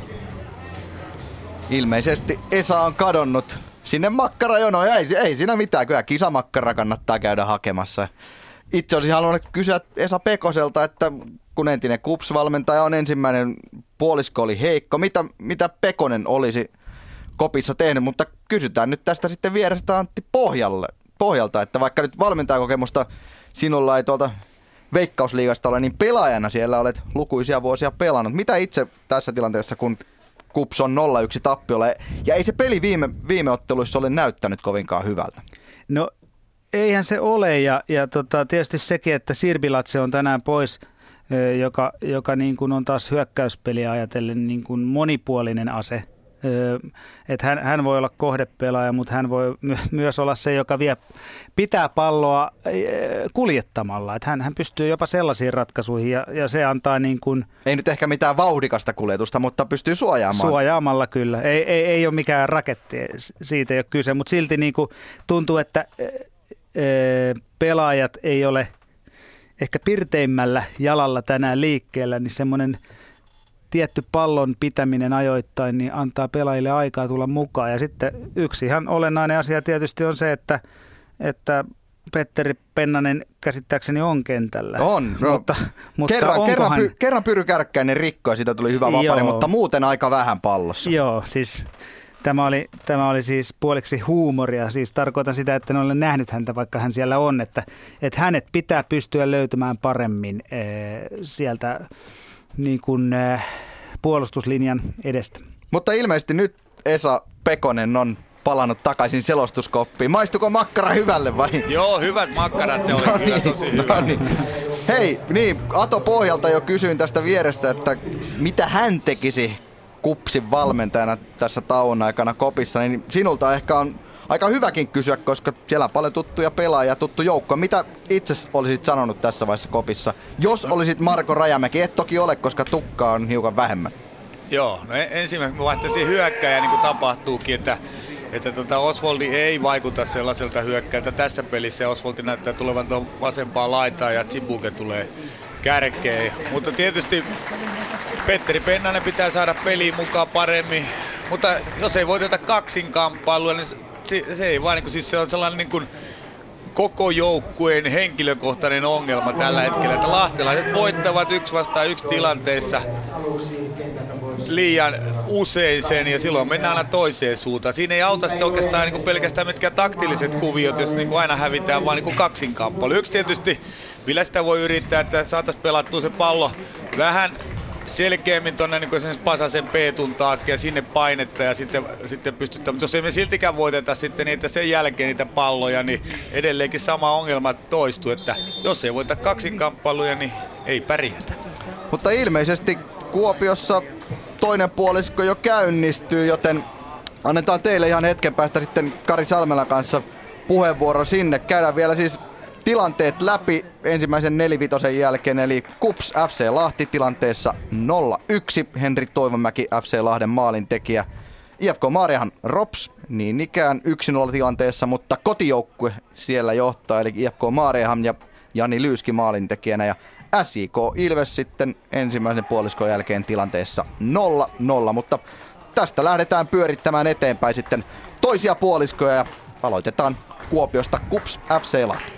Ilmeisesti Esa on kadonnut sinne makkarajonoon. Ei, ei siinä mitään, kyllä kisamakkara kannattaa käydä hakemassa. Itse olisin halunnut kysyä Esa Pekoselta, että kun entinen KUPS-valmentaja on ensimmäinen puolisko oli heikko, mitä, mitä Pekonen olisi kopissa tehnyt, mutta kysytään nyt tästä sitten vierestä Antti Pohjalle, Pohjalta, että vaikka nyt valmentajakokemusta sinulla ei tuolta Veikkausliigasta ole, niin pelaajana siellä olet lukuisia vuosia pelannut. Mitä itse tässä tilanteessa, kun Kups on 0-1 tappiolla, ja ei se peli viime, viime otteluissa ole näyttänyt kovinkaan hyvältä? No eihän se ole, ja, ja tota, tietysti sekin, että Sirbilatse on tänään pois, joka, joka niin kuin on taas hyökkäyspeliä ajatellen niin kuin monipuolinen ase että hän, hän voi olla kohdepelaaja, mutta hän voi my, myös olla se, joka vie, pitää palloa kuljettamalla. Että hän, hän pystyy jopa sellaisiin ratkaisuihin ja, ja se antaa niin kuin... Ei nyt ehkä mitään vauhdikasta kuljetusta, mutta pystyy suojaamaan. Suojaamalla kyllä. Ei, ei, ei ole mikään raketti, siitä ei ole kyse, mutta silti niin kuin tuntuu, että pelaajat ei ole ehkä pirteimmällä jalalla tänään liikkeellä, niin semmoinen – tietty pallon pitäminen ajoittain niin antaa pelaajille aikaa tulla mukaan. Ja sitten yksi ihan olennainen asia tietysti on se, että, että Petteri Pennanen käsittääkseni on kentällä. On, no, mutta, mutta kerran, kerran, py, kerran Pyry Kärkkäinen rikkoi, siitä tuli hyvä vapari, mutta muuten aika vähän pallossa. Joo, siis tämä oli, tämä oli siis puoliksi huumoria, siis tarkoitan sitä, että en ole nähnyt häntä, vaikka hän siellä on, että, että hänet pitää pystyä löytämään paremmin ee, sieltä niin kuin, äh, puolustuslinjan edestä. Mutta ilmeisesti nyt Esa Pekonen on palannut takaisin selostuskoppiin. Maistuko makkara hyvälle vai? Joo, hyvät makkarat ne oli no niin, tosi hyvä. No niin. Hei, niin, Ato Pohjalta jo kysyin tästä vieressä, että mitä hän tekisi kupsin valmentajana tässä tauon aikana kopissa, niin sinulta ehkä on aika hyväkin kysyä, koska siellä on paljon tuttuja pelaajia, tuttu joukko. Mitä itse olisit sanonut tässä vaiheessa kopissa, jos olisit Marko Rajamäki? Et toki ole, koska tukkaa on hiukan vähemmän. Joo, no ensimmäisenä mä vaihtaisin hyökkäjä niin kuin tapahtuukin, että että tota Oswaldi ei vaikuta sellaiselta hyökkäältä tässä pelissä. Oswaldi näyttää tulevan tuon vasempaan laitaan ja Chibuke tulee kärkeen. Mutta tietysti Petteri Pennanen pitää saada peliin mukaan paremmin. Mutta jos ei voiteta kaksinkamppailua, niin se, se ei vaan, niin kuin, siis se on sellainen niin kuin, koko joukkueen henkilökohtainen ongelma tällä hetkellä, että lahtelaiset voittavat yksi vastaan yksi tilanteessa liian usein sen ja silloin mennään aina toiseen suuntaan. Siinä ei auta sitten oikeastaan niin kuin pelkästään mitkään taktilliset kuviot, jos niin kuin aina hävitään vaan niin kaksinkamppailu. Yksi tietysti, millä sitä voi yrittää, että saataisiin pelattua se pallo vähän selkeämmin tuonne niin esimerkiksi Pasasen Peetun taakke ja sinne painetta ja sitten, sitten pystytään. Mutta jos ei me siltikään voiteta sitten niitä sen jälkeen niitä palloja, niin edelleenkin sama ongelma toistuu, että jos ei voita kaksinkamppailuja, niin ei pärjätä. Mutta ilmeisesti Kuopiossa toinen puolisko jo käynnistyy, joten annetaan teille ihan hetken päästä sitten Kari Salmelan kanssa puheenvuoro sinne. Käydään vielä siis tilanteet läpi ensimmäisen nelivitosen jälkeen, eli KUPS FC Lahti tilanteessa 0-1. Henri Toivomäki FC Lahden maalintekijä. IFK Maariahan Rops niin ikään 1-0 tilanteessa, mutta kotijoukkue siellä johtaa, eli IFK Maariahan ja Jani Lyyski maalintekijänä. Ja SIK Ilves sitten ensimmäisen puoliskon jälkeen tilanteessa 0-0, mutta tästä lähdetään pyörittämään eteenpäin sitten toisia puoliskoja ja aloitetaan Kuopiosta KUPS FC Lahti.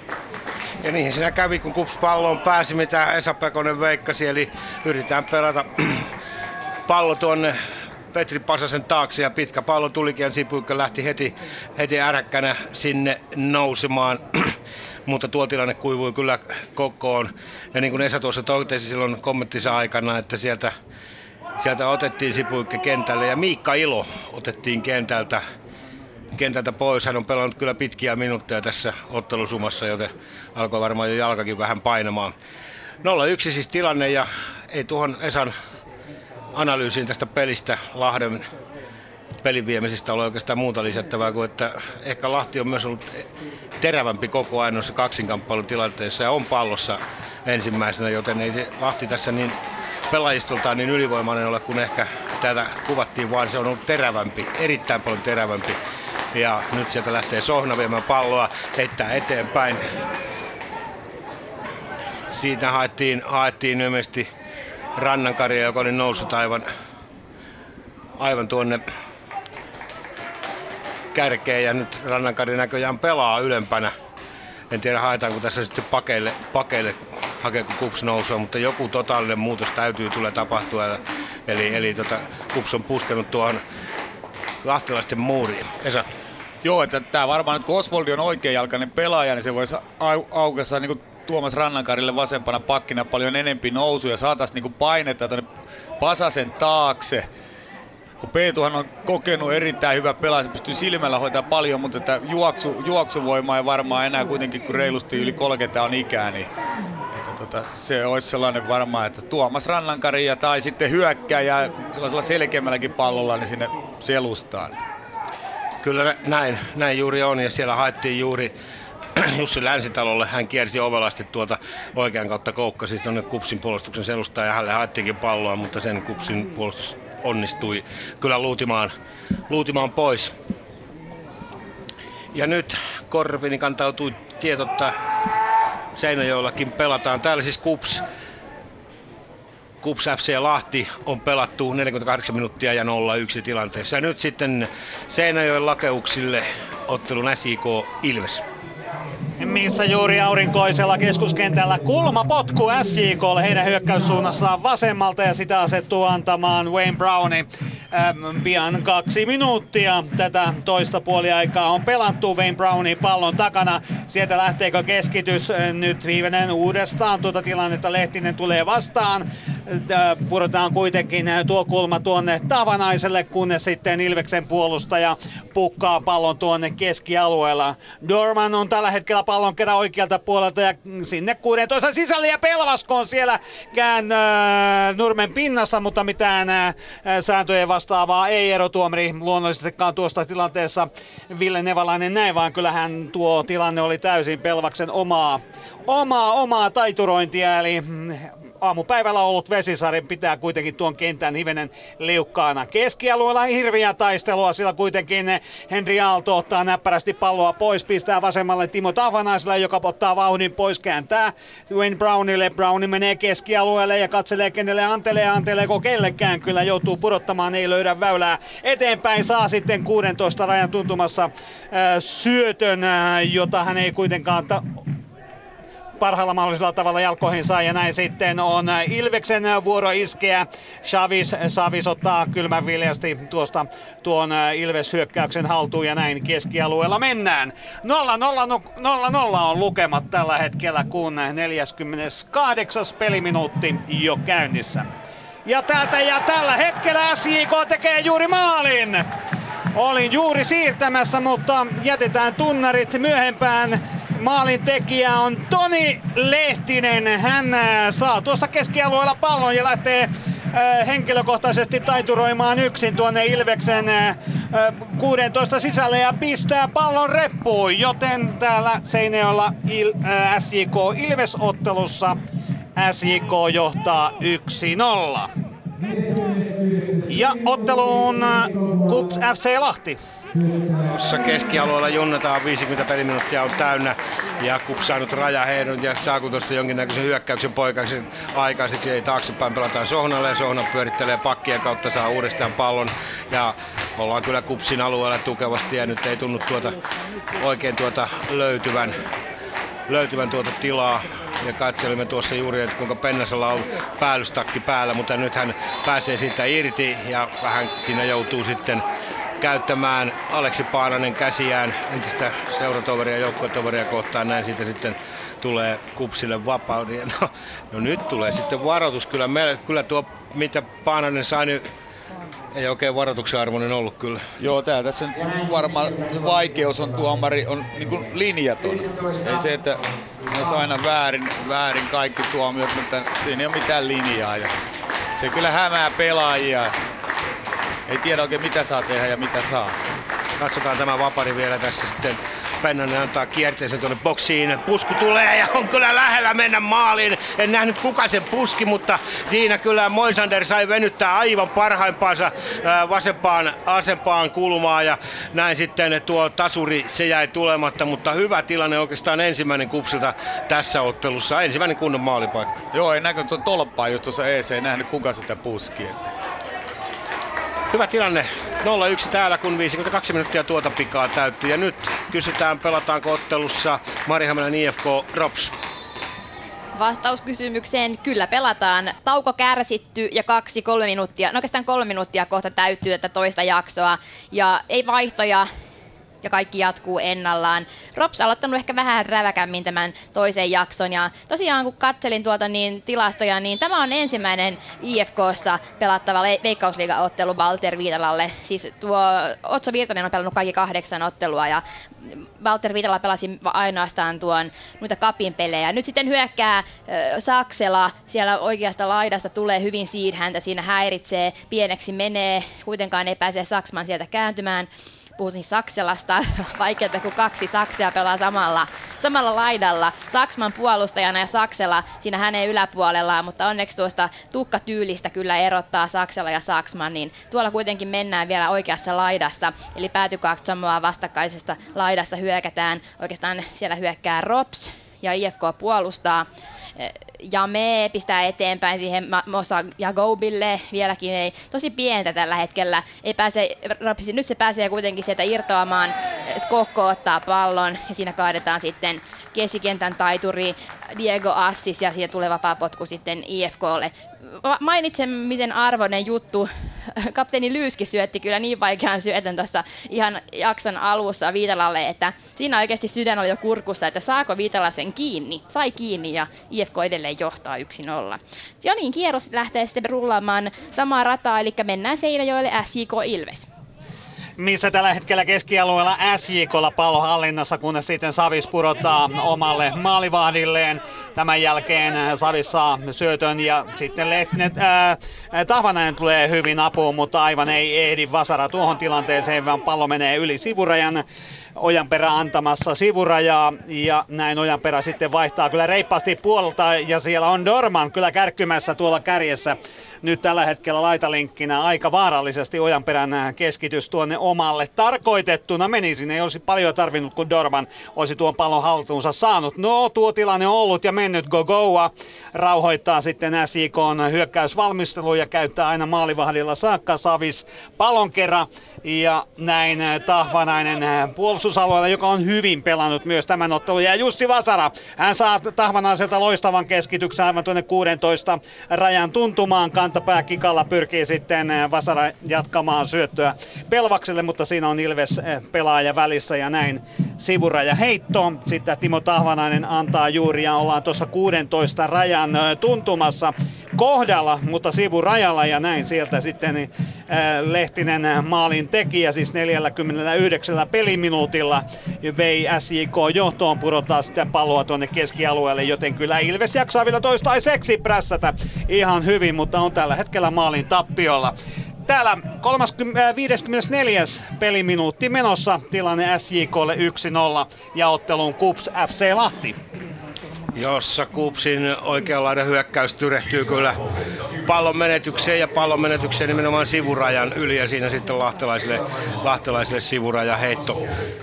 Ja niin siinä kävi, kun KUPS palloon pääsi, mitä Esa Pekonen veikkasi, eli yritetään pelata pallo tuonne Petri Pasasen taakse ja pitkä pallo tulikin ja Sipuikka lähti heti, heti äräkkänä sinne nousemaan. mutta tuo tilanne kuivui kyllä kokoon. Ja niin kuin Esa tuossa totesi silloin kommenttinsa aikana, että sieltä, sieltä otettiin Sipuikka kentälle ja Miikka Ilo otettiin kentältä, kentältä pois. Hän on pelannut kyllä pitkiä minuutteja tässä ottelusumassa, joten alkoi varmaan jo jalkakin vähän painamaan. 0-1 siis tilanne ja ei tuohon Esan analyysiin tästä pelistä Lahden pelin viemisestä ole oikeastaan muuta lisättävää kuin, että ehkä Lahti on myös ollut terävämpi koko ajan noissa kaksinkamppailutilanteissa ja on pallossa ensimmäisenä, joten ei se Lahti tässä niin pelaajistoltaan niin ylivoimainen ole kuin ehkä tätä kuvattiin, vaan se on ollut terävämpi, erittäin paljon terävämpi. Ja nyt sieltä lähtee Sohna viemään palloa, heittää eteenpäin. Siitä haettiin, haettiin ilmeisesti Rannankaria, joka oli noussut aivan, aivan tuonne kärkeen ja nyt Rannankari näköjään pelaa ylempänä. En tiedä haetaanko tässä sitten pakeille, pakeille hakeeko Kups nousua, mutta joku totaalinen muutos täytyy tulla tapahtua. Eli, eli tota, Kups on puskenut tuohon lahtilaisten muuriin. Esa. Joo, että tämä varmaan nyt kun Oswaldi on oikeajalkainen pelaaja, niin se voisi au- aukessa niin kuin Tuomas Rannankarille vasempana pakkina paljon enempi nousuja. Saataisiin niin painetta tuonne Pasasen taakse kun Peetuhan on kokenut erittäin hyvä pelaaja, se pystyy silmällä hoitaa paljon, mutta että juoksu, juoksuvoimaa ei varmaan enää kuitenkin, kun reilusti yli 30 on ikää, niin että tota, se olisi sellainen varmaan, että Tuomas Rannankari ja tai sitten hyökkääjä sellaisella selkeämmälläkin pallolla niin sinne selustaan. Kyllä näin, näin juuri on ja siellä haettiin juuri Jussi Länsitalolle. Hän kiersi ovelasti tuolta oikean kautta koukkasi tuonne Kupsin puolustuksen selustaan ja hänelle haettiinkin palloa, mutta sen Kupsin puolustus onnistui kyllä luutimaan, luutimaan pois. Ja nyt Korvini kantautui tietotta Seinäjoellakin pelataan. Täällä siis Kups, Kups FC Lahti on pelattu 48 minuuttia ja 0-1 tilanteessa. Ja nyt sitten Seinäjoen lakeuksille ottelun SIK Ilves missä juuri aurinkoisella keskuskentällä kulmapotku SJKlle heidän hyökkäyssuunnassaan vasemmalta ja sitä asettuu antamaan Wayne Browni. Ähm, pian kaksi minuuttia tätä toista puoliaikaa on pelattu Wayne Brownin pallon takana. Sieltä lähteekö keskitys nyt viimeinen uudestaan tuota tilannetta. Lehtinen tulee vastaan. Pudotaan kuitenkin tuo kulma tuonne Tavanaiselle, kunnes sitten Ilveksen puolustaja pukkaa pallon tuonne keskialueella. Dorman on tällä hetkellä pallon kerran oikealta puolelta ja sinne 16 sisälle ja Pelvasko on siellä kään äh, nurmen pinnassa, mutta mitään äh, sääntöjen vastaavaa ei erotuomari luonnollisestikaan tuosta tilanteessa Ville Nevalainen näin, vaan kyllähän tuo tilanne oli täysin Pelvaksen omaa, omaa, omaa taiturointia, eli aamupäivällä ollut Vesisari pitää kuitenkin tuon kentän hivenen liukkaana. Keskialueella hirviä taistelua, sillä kuitenkin Henri Aalto ottaa näppärästi palloa pois, pistää vasemmalle Timo Tavanaiselle, joka ottaa vauhdin pois, kääntää Wayne Brownille. Browni menee keskialueelle ja katselee kenelle antelee, anteleeko kellekään. Kyllä joutuu pudottamaan, ei löydä väylää eteenpäin. Saa sitten 16 rajan tuntumassa äh, syötön, äh, jota hän ei kuitenkaan ta- parhaalla mahdollisella tavalla jalkoihin saa ja näin sitten on Ilveksen vuoro iskeä. Chavis, Chavis ottaa kylmän viljasti tuosta tuon Ilves-hyökkäyksen haltuun ja näin keskialueella mennään. 0-0 on lukemat tällä hetkellä, kun 48. peliminuutti jo käynnissä. Ja täältä ja tällä hetkellä SJK tekee juuri maalin. Olin juuri siirtämässä, mutta jätetään tunnarit myöhempään. Maalin tekijä on Toni Lehtinen. Hän äh, saa tuossa keskialueella pallon ja lähtee äh, henkilökohtaisesti taituroimaan yksin tuonne Ilveksen 16 äh, sisälle ja pistää pallon reppuun. Joten täällä Seinäjoella Il- SJK Ilves-ottelussa SJK johtaa 1-0. Ja otteluun Kups FC Lahti. Tuossa keskialueella junnataan 50 peliminuuttia on täynnä. Ja Kups saanut rajaheidon ja saako tuosta jonkinnäköisen hyökkäyksen poikaisen aikaiseksi. Ei taaksepäin pelataan Sohnalle. Ja Sohna pyörittelee pakkien kautta saa uudestaan pallon. Ja ollaan kyllä Kupsin alueella tukevasti. Ja nyt ei tunnu tuota oikein tuota löytyvän löytyvän tuota tilaa ja katselimme tuossa juuri, että kuinka Pennasella on päällystakki päällä, mutta nyt hän pääsee siitä irti ja vähän siinä joutuu sitten käyttämään Aleksi Paananen käsiään entistä seuratoveria ja joukkuetoveria kohtaan. Näin siitä sitten tulee kupsille vapauden. No, no nyt tulee sitten varoitus. Kyllä, meille, kyllä tuo, mitä Paananen sai nyt ei oikein varoituksen arvoinen ollut kyllä. Joo, tää tässä varmaan se vaikeus on tuomari on niin linjaton. Ei se, että olisi aina väärin, väärin kaikki tuomiot, mutta siinä ei ole mitään linjaa. Ja se kyllä hämää pelaajia. Ei tiedä oikein mitä saa tehdä ja mitä saa. Katsotaan tämä vapari vielä tässä sitten Pennanen antaa kierteensä tuonne boksiin. Pusku tulee ja on kyllä lähellä mennä maaliin. En nähnyt kuka sen puski, mutta siinä kyllä Moisander sai venyttää aivan parhaimpaansa vasempaan asempaan kulmaan ja näin sitten tuo tasuri se jäi tulematta, mutta hyvä tilanne oikeastaan ensimmäinen kupsilta tässä ottelussa. Ensimmäinen kunnon maalipaikka. Joo, ei näkö tuo tolppaa just tuossa EC, ei nähnyt kuka sitä puski. Hyvä tilanne. 0-1 täällä, kun 52 minuuttia tuota pikaa täyttyy. Ja nyt kysytään, pelataanko ottelussa Marihaminan IFK Rops. Vastaus kysymykseen, kyllä pelataan. Tauko kärsitty ja kaksi, kolme minuuttia, no oikeastaan kolme minuuttia kohta täyttyy tätä toista jaksoa. Ja ei vaihtoja, ja kaikki jatkuu ennallaan. Rops aloittanut ehkä vähän räväkämmin tämän toisen jakson ja tosiaan kun katselin tuota niin tilastoja, niin tämä on ensimmäinen IFKssa pelattava veikkausliigaottelu Walter Viitalalle. Siis tuo Otso Virtanen on pelannut kaikki kahdeksan ottelua ja Walter Viitala pelasi ainoastaan tuon noita kapin pelejä. Nyt sitten hyökkää äh, Saksela, siellä oikeasta laidasta tulee hyvin siidhäntä, siinä häiritsee, pieneksi menee, kuitenkaan ei pääse Saksman sieltä kääntymään puhutin Sakselasta, vaikeaa kun kaksi Saksia pelaa samalla, samalla laidalla. Saksman puolustajana ja Saksela siinä hänen yläpuolellaan, mutta onneksi tuosta tukkatyylistä kyllä erottaa Saksela ja Saksman, niin tuolla kuitenkin mennään vielä oikeassa laidassa, eli päätykaksi samaa vastakkaisesta laidassa hyökätään. Oikeastaan siellä hyökkää Rops ja IFK puolustaa ja me pistää eteenpäin siihen Mosa ja Gobille vieläkin. Ei tosi pientä tällä hetkellä. Ei pääse, nyt se pääsee kuitenkin sieltä irtoamaan, Kokko ottaa pallon ja siinä kaadetaan sitten keskikentän taituri Diego Assis ja siitä tulee vapaa potku sitten IFKlle. Mainitsemisen arvoinen juttu kapteeni Lyyski syötti kyllä niin vaikean syötön tuossa ihan jakson alussa Viitalalle, että siinä oikeasti sydän oli jo kurkussa, että saako Viitala sen kiinni. Sai kiinni ja IFK edelleen johtaa 1-0. Ja niin, kierros lähtee sitten rullaamaan samaa rataa, eli mennään Seinäjoelle SJK Ilves missä tällä hetkellä keskialueella SJKlla pallo hallinnassa, kunnes sitten Savis pudottaa omalle maalivahdilleen. Tämän jälkeen Savis saa syötön ja sitten Lehtinen, ää, Tahvanainen tulee hyvin apuun, mutta aivan ei ehdi Vasara tuohon tilanteeseen, vaan pallo menee yli sivurajan. Ojanperä antamassa sivurajaa ja näin Ojanperä sitten vaihtaa kyllä reippaasti puolta ja siellä on Dorman kyllä kärkkymässä tuolla kärjessä nyt tällä hetkellä laitalinkkinä aika vaarallisesti Ojanperän keskitys tuonne omalle tarkoitettuna meni sinne. Ei olisi paljon tarvinnut, kun Dorman olisi tuon pallon haltuunsa saanut. No, tuo tilanne on ollut ja mennyt Gogoa. Rauhoittaa sitten SIK hyökkäysvalmistelu ja käyttää aina maalivahdilla saakka Savis pallon kerran. Ja näin Tahvanainen puolustusalueella, joka on hyvin pelannut myös tämän ottelun. Ja Jussi Vasara, hän saa Tahvanaiselta loistavan keskityksen aivan tuonne 16 rajan tuntumaan kantapää kikalla pyrkii sitten eh, Vasara jatkamaan syöttöä Pelvakselle, mutta siinä on Ilves eh, pelaaja välissä ja näin sivuraja heitto. Sitten Timo Tahvanainen antaa juuri ja ollaan tuossa 16 rajan eh, tuntumassa kohdalla, mutta sivurajalla ja näin sieltä sitten Lehtinen maalin tekijä, siis 49 peliminuutilla vei SJK johtoon, pudottaa sitten palloa tuonne keskialueelle, joten kyllä Ilves jaksaa vielä toistaiseksi prässätä ihan hyvin, mutta on tällä hetkellä maalin tappiolla. Täällä 30, 54. peliminuutti menossa, tilanne SJKlle 1-0 ja otteluun KUPS FC Lahti jossa Kupsin oikeanlainen hyökkäys tyrehtyy kyllä pallon menetykseen ja pallon menetykseen nimenomaan sivurajan yli ja siinä sitten lahtelaisille, lahtelaisille sivuraja heitto.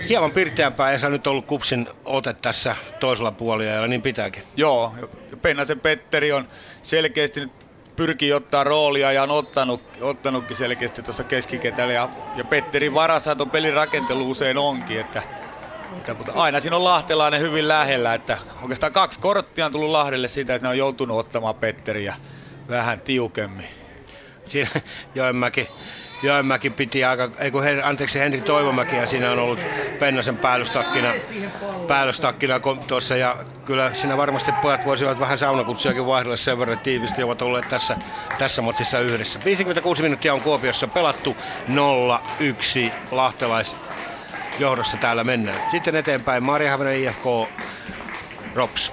Hieman pirteämpää ei nyt ollut Kupsin ote tässä toisella puolella ja niin pitääkin. Joo, Pennasen Petteri on selkeästi nyt pyrkii ottaa roolia ja on ottanut, ottanutkin selkeästi tuossa keskiketällä ja, ja Petterin varassa tuon pelin rakentelu usein onkin, että että, mutta aina siinä on lahtelainen hyvin lähellä, että oikeastaan kaksi korttia on tullut Lahdelle siitä, että ne on joutunut ottamaan Petteriä vähän tiukemmin. Siinä Joenmäki, Joenmäki piti aika, ei kun Hen, anteeksi Henri Toivomäki ja siinä on ollut Pennasen päällystakkina, päällystakkina tuossa ja kyllä siinä varmasti pojat voisivat vähän saunakutsujakin vaihdella sen verran tiivisti ovat olleet tässä, tässä motsissa yhdessä. 56 minuuttia on Kuopiossa pelattu 0-1 lahtelais johdossa täällä mennään. Sitten eteenpäin Marjahaminen IFK Rops.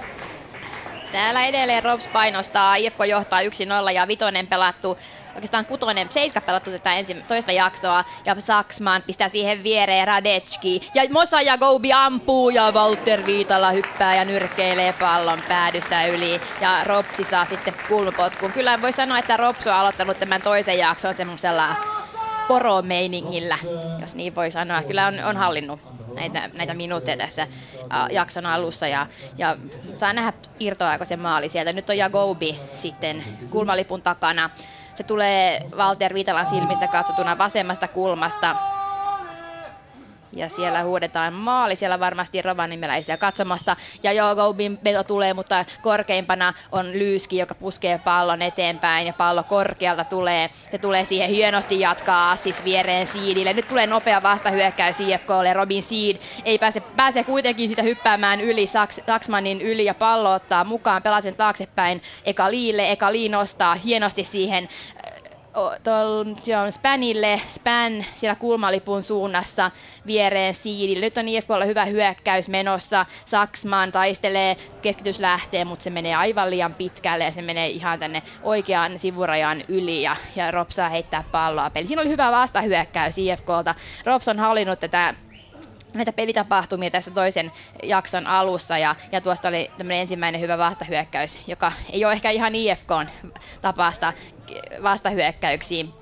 Täällä edelleen Rops painostaa, IFK johtaa 1-0 ja vitonen pelattu oikeastaan kutonen, seiska pelattu tätä ensi, toista jaksoa, ja Saksman pistää siihen viereen Radetski, ja Mosa ja Goubi ampuu, ja Walter Viitala hyppää ja nyrkkeilee pallon päädystä yli, ja Ropsi saa sitten kulmapotkun. Kyllä voi sanoa, että Ropsi on aloittanut tämän toisen jakson semmoisella poromeiningillä, jos niin voi sanoa. Kyllä on, on hallinnut näitä, näitä minuutteja tässä jakson alussa ja, ja saa nähdä irtoaako se maali sieltä. Nyt on Jagobi sitten kulmalipun takana. Se tulee Walter Viitalan silmistä katsotuna vasemmasta kulmasta ja siellä huudetaan maali, siellä varmasti rovaniemeläisiä katsomassa. Ja joo, Gobin veto tulee, mutta korkeimpana on Lyyski, joka puskee pallon eteenpäin ja pallo korkealta tulee. Se tulee siihen hienosti jatkaa Assis viereen Siidille. Nyt tulee nopea vastahyökkäys IFKlle. Robin Seed ei pääse, pääse kuitenkin sitä hyppäämään yli Saks, Saksmanin yli ja pallo ottaa mukaan pelasen taaksepäin Eka Liille. Eka Lee nostaa hienosti siihen tuolla Spanille, Span siellä kulmalipun suunnassa viereen siidille. Nyt on IFKlla hyvä hyökkäys menossa. Saksman taistelee, keskitys lähtee, mutta se menee aivan liian pitkälle ja se menee ihan tänne oikean sivurajan yli ja, ja Ropsa heittää palloa peli. Siinä oli hyvä vastahyökkäys IFKlta. Rops on hallinnut tätä näitä pelitapahtumia tässä toisen jakson alussa ja, ja tuosta oli tämmöinen ensimmäinen hyvä vastahyökkäys, joka ei ole ehkä ihan IFKn tapasta vastahyökkäyksiin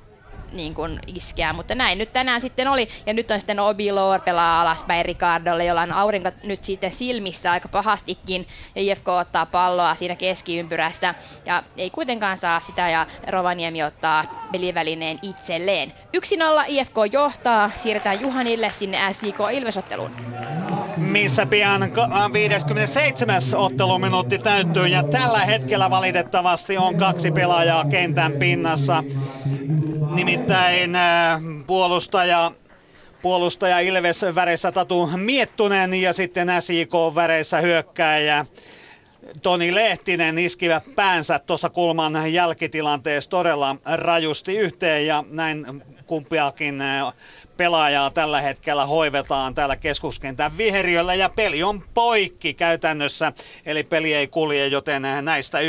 niin kuin iskeä, mutta näin nyt tänään sitten oli, ja nyt on sitten Obilor pelaa alaspäin Ricardolle, jolla on aurinko nyt sitten silmissä aika pahastikin, ja IFK ottaa palloa siinä keskiympyrästä, ja ei kuitenkaan saa sitä, ja Rovaniemi ottaa pelivälineen itselleen. 1-0 IFK johtaa, siirretään Juhanille sinne SIK Ilvesotteluun missä pian 57. otteluminuutti täyttyy ja tällä hetkellä valitettavasti on kaksi pelaajaa kentän pinnassa. Nimittäin puolustaja puolustaja Ilves väreissä Tatu Miettunen ja sitten SIK väreissä hyökkääjä Toni Lehtinen iskivät päänsä tuossa kulman jälkitilanteessa todella rajusti yhteen ja näin kumpiakin pelaajaa tällä hetkellä hoivetaan täällä keskuskentän viheriöllä ja peli on poikki käytännössä, eli peli ei kulje, joten näistä 1-0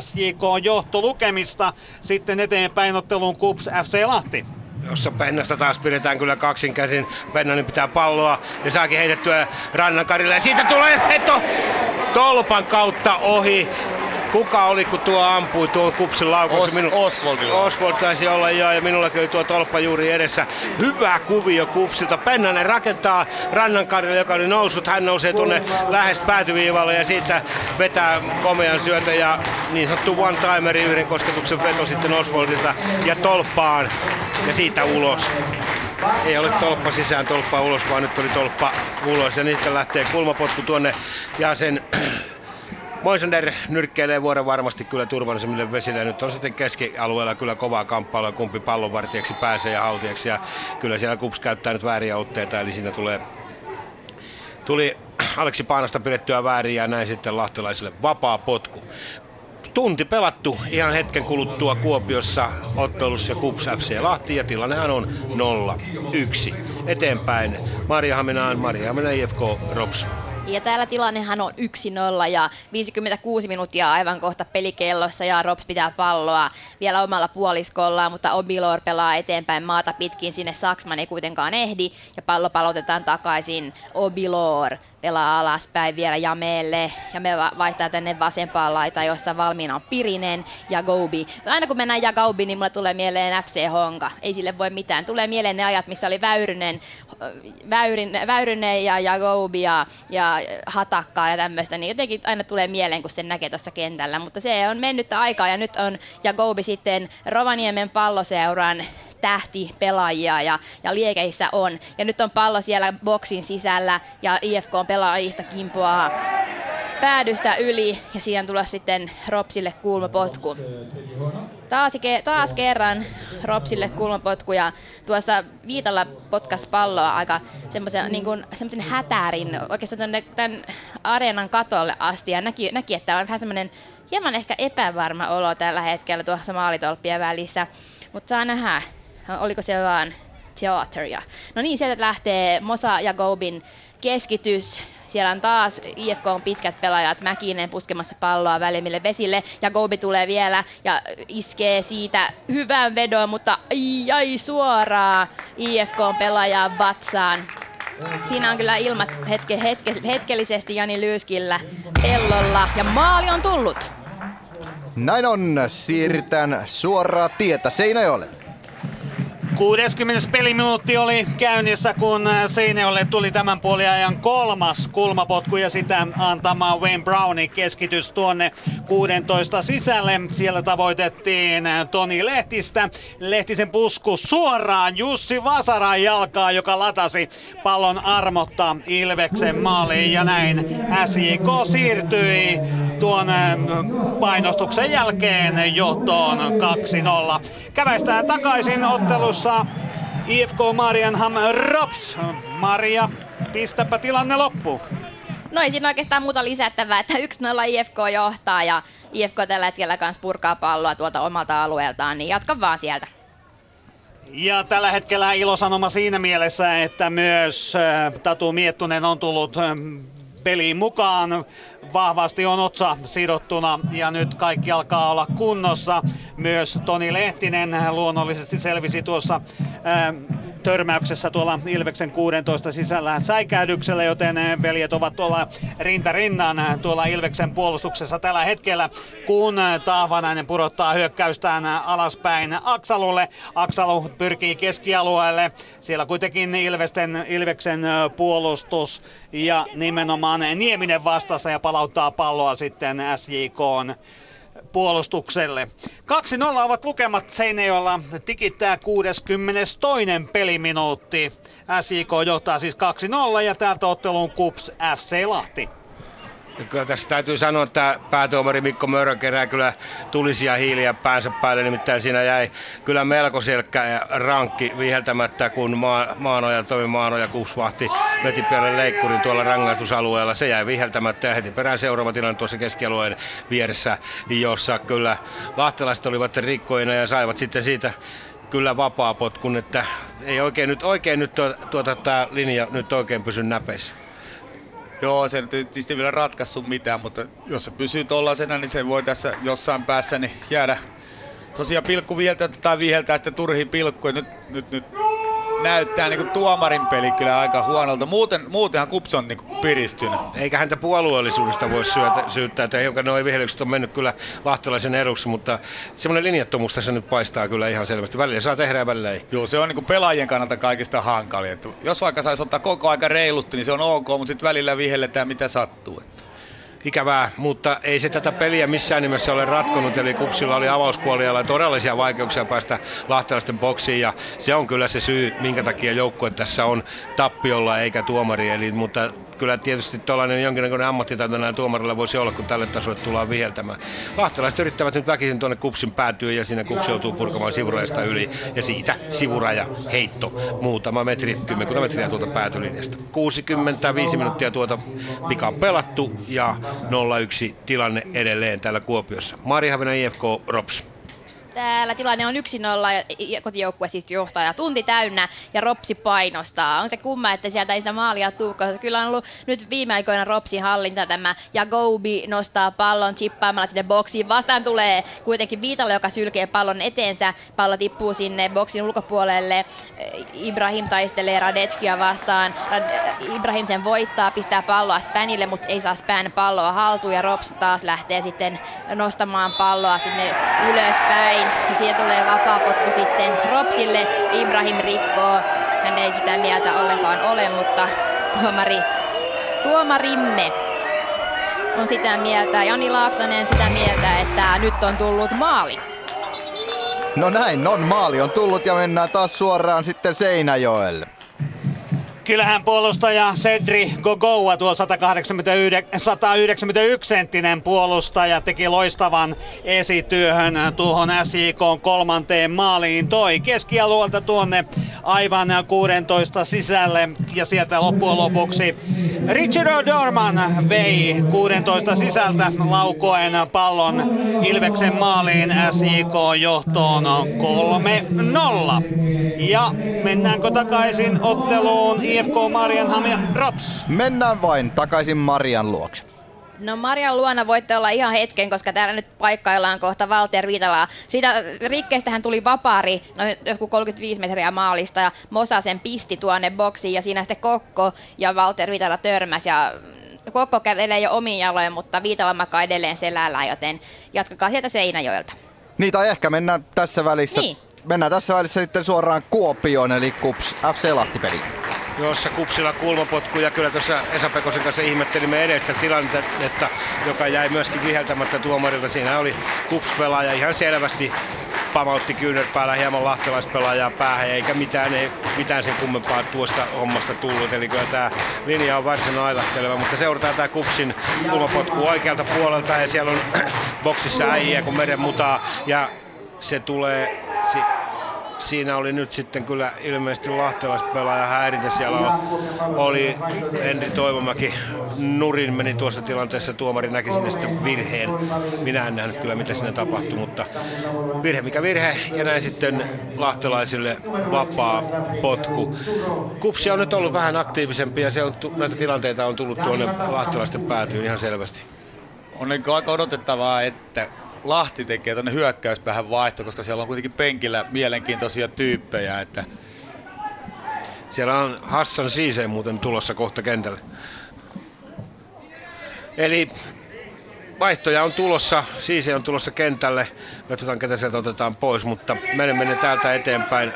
SJK johto lukemista. Sitten eteenpäin otteluun Kups FC Lahti jossa Pennasta taas pidetään kyllä kaksinkäsin. Pennanen pitää palloa ja saakin heitettyä Rannankarille. Ja siitä tulee veto tolpan kautta ohi. Kuka oli, kun tuo ampui tuon kupsin laukun? Os, Minu... Oswald. Oswald taisi olla joo, ja minulla oli tuo tolppa juuri edessä. Hyvä kuvio kupsilta. Pennanen rakentaa Rannankarille, joka oli noussut. Hän nousee tuonne lähes päätyviivalle ja siitä vetää komean syötä ja niin sanottu one-timeri yhden kosketuksen veto sitten Oswaldilta ja tolppaan ja siitä ulos. Ei ole tolppa sisään, tolppa ulos, vaan nyt oli tolppa ulos ja niistä lähtee kulmapotku tuonne ja sen Moisander nyrkkeilee vuoden varmasti kyllä turvallisemmille vesille. Nyt on sitten keskialueella kyllä kovaa kamppailua, kumpi pallonvartijaksi pääsee ja haltijaksi. Ja kyllä siellä Kups käyttää nyt vääriä otteita, eli siinä tulee tuli Aleksi Paanasta pidettyä väärin ja näin sitten lahtelaisille vapaa potku. Tunti pelattu ihan hetken kuluttua Kuopiossa ottelussa Kups FC Lahti ja tilannehan on 0-1. Eteenpäin Marjahaminaan, Marjahamina IFK Rops ja täällä tilannehan on 1-0 ja 56 minuuttia aivan kohta pelikellossa ja Rops pitää palloa vielä omalla puoliskollaan, mutta Obilor pelaa eteenpäin maata pitkin. Sinne Saksman ei kuitenkaan ehdi ja pallo palautetaan takaisin Obilor pelaa alaspäin vielä Jameelle ja me vaihtaa tänne vasempaan laitaan, jossa valmiina on Pirinen ja Goubi. Aina kun mennään ja Goubi, niin mulle tulee mieleen FC Honka. Ei sille voi mitään. Tulee mieleen ne ajat, missä oli Väyrynen, Väyrynen, Väyrynen ja, ja ja, ja Hatakkaa ja tämmöistä, niin jotenkin aina tulee mieleen, kun sen näkee tuossa kentällä. Mutta se on mennyt aikaa ja nyt on ja Goubi sitten Rovaniemen palloseuran tähti pelaajia ja, ja liekeissä on. Ja nyt on pallo siellä boksin sisällä ja IFK on pelaajista kimpoaa päädystä yli ja siihen tulee sitten Ropsille kulmapotku. Taas, taas kerran Ropsille kulmapotku ja tuossa Viitalla potkas palloa aika semmoisen niin kuin, hätärin oikeastaan tänne, tämän areenan katolle asti ja näki, näki että on vähän semmoinen hieman ehkä epävarma olo tällä hetkellä tuossa maalitolppien välissä, mutta saa nähdä, oliko se vaan teatteria. No niin, sieltä lähtee Mosa ja Gobin keskitys. Siellä on taas IFK on pitkät pelaajat, Mäkinen puskemassa palloa välimille vesille, ja Gobi tulee vielä ja iskee siitä hyvän vedon, mutta ai suoraan IFK on pelaajaa vatsaan. Siinä on kyllä ilmat hetke, hetke, hetkellisesti Jani Lyyskillä pellolla, ja maali on tullut. Näin on, siirrytään suoraa tietä Seinäjoelle. 60. peliminuutti oli käynnissä, kun äh, Seinäjoelle tuli tämän puoliajan kolmas kulmapotku ja sitä antamaan Wayne Brownin keskitys tuonne 16 sisälle. Siellä tavoitettiin äh, Toni Lehtistä. Lehtisen pusku suoraan Jussi Vasaran jalkaa, joka latasi pallon armotta Ilveksen maaliin ja näin SJK siirtyi tuon äh, painostuksen jälkeen johtoon 2-0. Käväistään takaisin ottelussa tuossa IFK Marianham Rops. Maria, pistäpä tilanne loppu. No ei siinä oikeastaan muuta lisättävää, että 1-0 IFK johtaa ja IFK tällä hetkellä kanssa purkaa palloa tuolta omalta alueeltaan, niin jatka vaan sieltä. Ja tällä hetkellä ilosanoma siinä mielessä, että myös äh, Tatu Miettunen on tullut äh, peliin mukaan. Vahvasti on otsa sidottuna ja nyt kaikki alkaa olla kunnossa. Myös Toni Lehtinen luonnollisesti selvisi tuossa ää, törmäyksessä tuolla Ilveksen 16 sisällä säikäydyksellä, joten veljet ovat tuolla rinta rinnan tuolla Ilveksen puolustuksessa tällä hetkellä, kun Taavanainen pudottaa hyökkäystään alaspäin Aksalulle. Aksalu pyrkii keskialueelle. Siellä kuitenkin Ilvesten, Ilveksen puolustus ja nimenomaan Nieminen vastassa ja palauttaa palloa sitten SJKn puolustukselle. 2-0 ovat lukemat Seinäjoella. Tikittää 62. peliminuutti. SIK johtaa siis 2-0 ja täältä otteluun KUPS FC Lahti. Kyllä tässä täytyy sanoa, että päätuomari Mikko Mörö kerää kyllä tulisia hiiliä päänsä päälle, nimittäin siinä jäi kyllä melko selkkä ja rankki viheltämättä, kun maa, Maanoja, Toimi Maanoja kupsvahti veti pienen leikkurin tuolla rangaistusalueella. Se jäi viheltämättä ja heti perään seuraava tilanne tuossa keskialueen vieressä, jossa kyllä lahtelaiset olivat rikkoina ja saivat sitten siitä kyllä vapaa-potkun, että ei oikein nyt, oikein nyt tuota, tuota tämä linja nyt oikein pysy näpeissä. Joo, se tietysti vielä ratkaissut mitään, mutta jos se pysyy tollasena, niin se voi tässä jossain päässä niin jäädä tosiaan pilkku viheltä tai viheltää sitten turhiin pilkkuja. Nyt, nyt, nyt näyttää niin kuin tuomarin peli kyllä aika huonolta. Muuten, muutenhan Kups on niin piristynyt. Eikä häntä puolueellisuudesta voi syötä, syyttää, että hiukan nuo vihelykset on mennyt kyllä lahtelaisen eduksi, mutta semmoinen linjattomuus tässä nyt paistaa kyllä ihan selvästi. Välillä saa tehdä ja välillä ei. Joo, se on niin pelaajien kannalta kaikista hankalin. Että jos vaikka saisi ottaa koko aika reilutti, niin se on ok, mutta sitten välillä vihelletään mitä sattuu. Että ikävää, mutta ei se tätä peliä missään nimessä ole ratkonut, eli Kupsilla oli avauspuolella todellisia vaikeuksia päästä lahtelaisten boksiin, ja se on kyllä se syy, minkä takia joukkue tässä on tappiolla eikä tuomari, eli, mutta kyllä tietysti tuollainen jonkinnäköinen ammattitaito näin tuomarilla voisi olla, kun tälle tasolle tullaan viheltämään. Lahtelaiset yrittävät nyt väkisin tuonne kupsin päätyä ja siinä kupsi joutuu purkamaan sivurajasta yli ja siitä sivuraja heitto muutama metri, kymmenkunta metriä tuolta päätylinjasta. 65 minuuttia tuota pika pelattu ja 0-1 tilanne edelleen täällä Kuopiossa. Marihavinen IFK Rops. Täällä tilanne on 1-0 ja kotijoukkue siis johtaa tunti täynnä ja Ropsi painostaa. On se kumma, että sieltä ei sitä maalia tuu, koska kyllä on ollut nyt viime aikoina Ropsin hallinta tämä ja Gobi nostaa pallon chippaamalla sinne boksiin. Vastaan tulee kuitenkin Viitalo, joka sylkee pallon eteensä. Pallo tippuu sinne boksin ulkopuolelle. Ibrahim taistelee Radetskia vastaan. Ibrahim sen voittaa, pistää palloa Spänille, mutta ei saa Spän palloa haltuun ja Rops taas lähtee sitten nostamaan palloa sinne ylöspäin. Ja siihen tulee vapaa potku sitten Ropsille. Ibrahim rikkoo. Hän ei sitä mieltä ollenkaan ole, mutta tuomari, tuomarimme on sitä mieltä. Jani Laaksonen sitä mieltä, että nyt on tullut maali. No näin on, maali on tullut ja mennään taas suoraan sitten Seinäjoelle. Kyllähän puolustaja Cedri Gogoa, tuo 191 senttinen puolustaja, teki loistavan esityöhön tuohon SIK kolmanteen maaliin. Toi keskialueelta tuonne aivan 16 sisälle ja sieltä loppujen lopuksi Richard Dorman vei 16 sisältä laukoen pallon Ilveksen maaliin SIK johtoon 3-0. Ja mennäänkö takaisin otteluun IFK Marianham ja Rops? Mennään vain takaisin Marian luokse. No Marian luona voitte olla ihan hetken, koska täällä nyt paikkaillaan kohta Valter Viitalaa. Siitä rikkeestä hän tuli vapaari, no joku 35 metriä maalista, ja Mosa sen pisti tuonne boksiin, ja siinä sitten Kokko ja Valter Viitala törmäs, ja Kokko kävelee jo omiin jaloin, mutta Viitala makaa edelleen selällä, joten jatkakaa sieltä Seinäjoelta. Niin, tai ehkä mennään tässä välissä, niin. Mennään tässä välissä sitten suoraan Kuopioon, eli KUPS FC Lahtipeli jossa kupsilla kulmapotku ja kyllä tuossa Esa Pekosen kanssa ihmettelimme edestä tilannetta, joka jäi myöskin viheltämättä tuomarilta. Siinä oli kupspelaaja ihan selvästi pamautti kyynärpäällä hieman lahtelaispelaajaa päähän, eikä mitään, ei, mitään sen kummempaa tuosta hommasta tullut. Eli kyllä tämä linja on varsin ailahteleva, mutta seurataan tämä kupsin kulmapotku oikealta puolelta ja siellä on boksissa äijä kun meren mutaa ja se tulee siinä oli nyt sitten kyllä ilmeisesti lahtelaispelaaja häirintä. Siellä oli Henri Toivomäki nurin meni tuossa tilanteessa. Tuomari näki sinne sitten virheen. Minä en nähnyt kyllä mitä siinä tapahtui, mutta virhe mikä virhe. Ja näin sitten lahtelaisille vapaa potku. Kupsi on nyt ollut vähän aktiivisempi ja se on, näitä tilanteita on tullut tuonne lahtelaisten päätyyn ihan selvästi. On niin aika odotettavaa, että Lahti tekee tuonne hyökkäyspäähän vaihto, koska siellä on kuitenkin penkillä mielenkiintoisia tyyppejä. Että... Siellä on Hassan Siise muuten tulossa kohta kentälle. Eli vaihtoja on tulossa, Siise on tulossa kentälle. Katsotaan ketä sieltä otetaan pois, mutta menemme täältä eteenpäin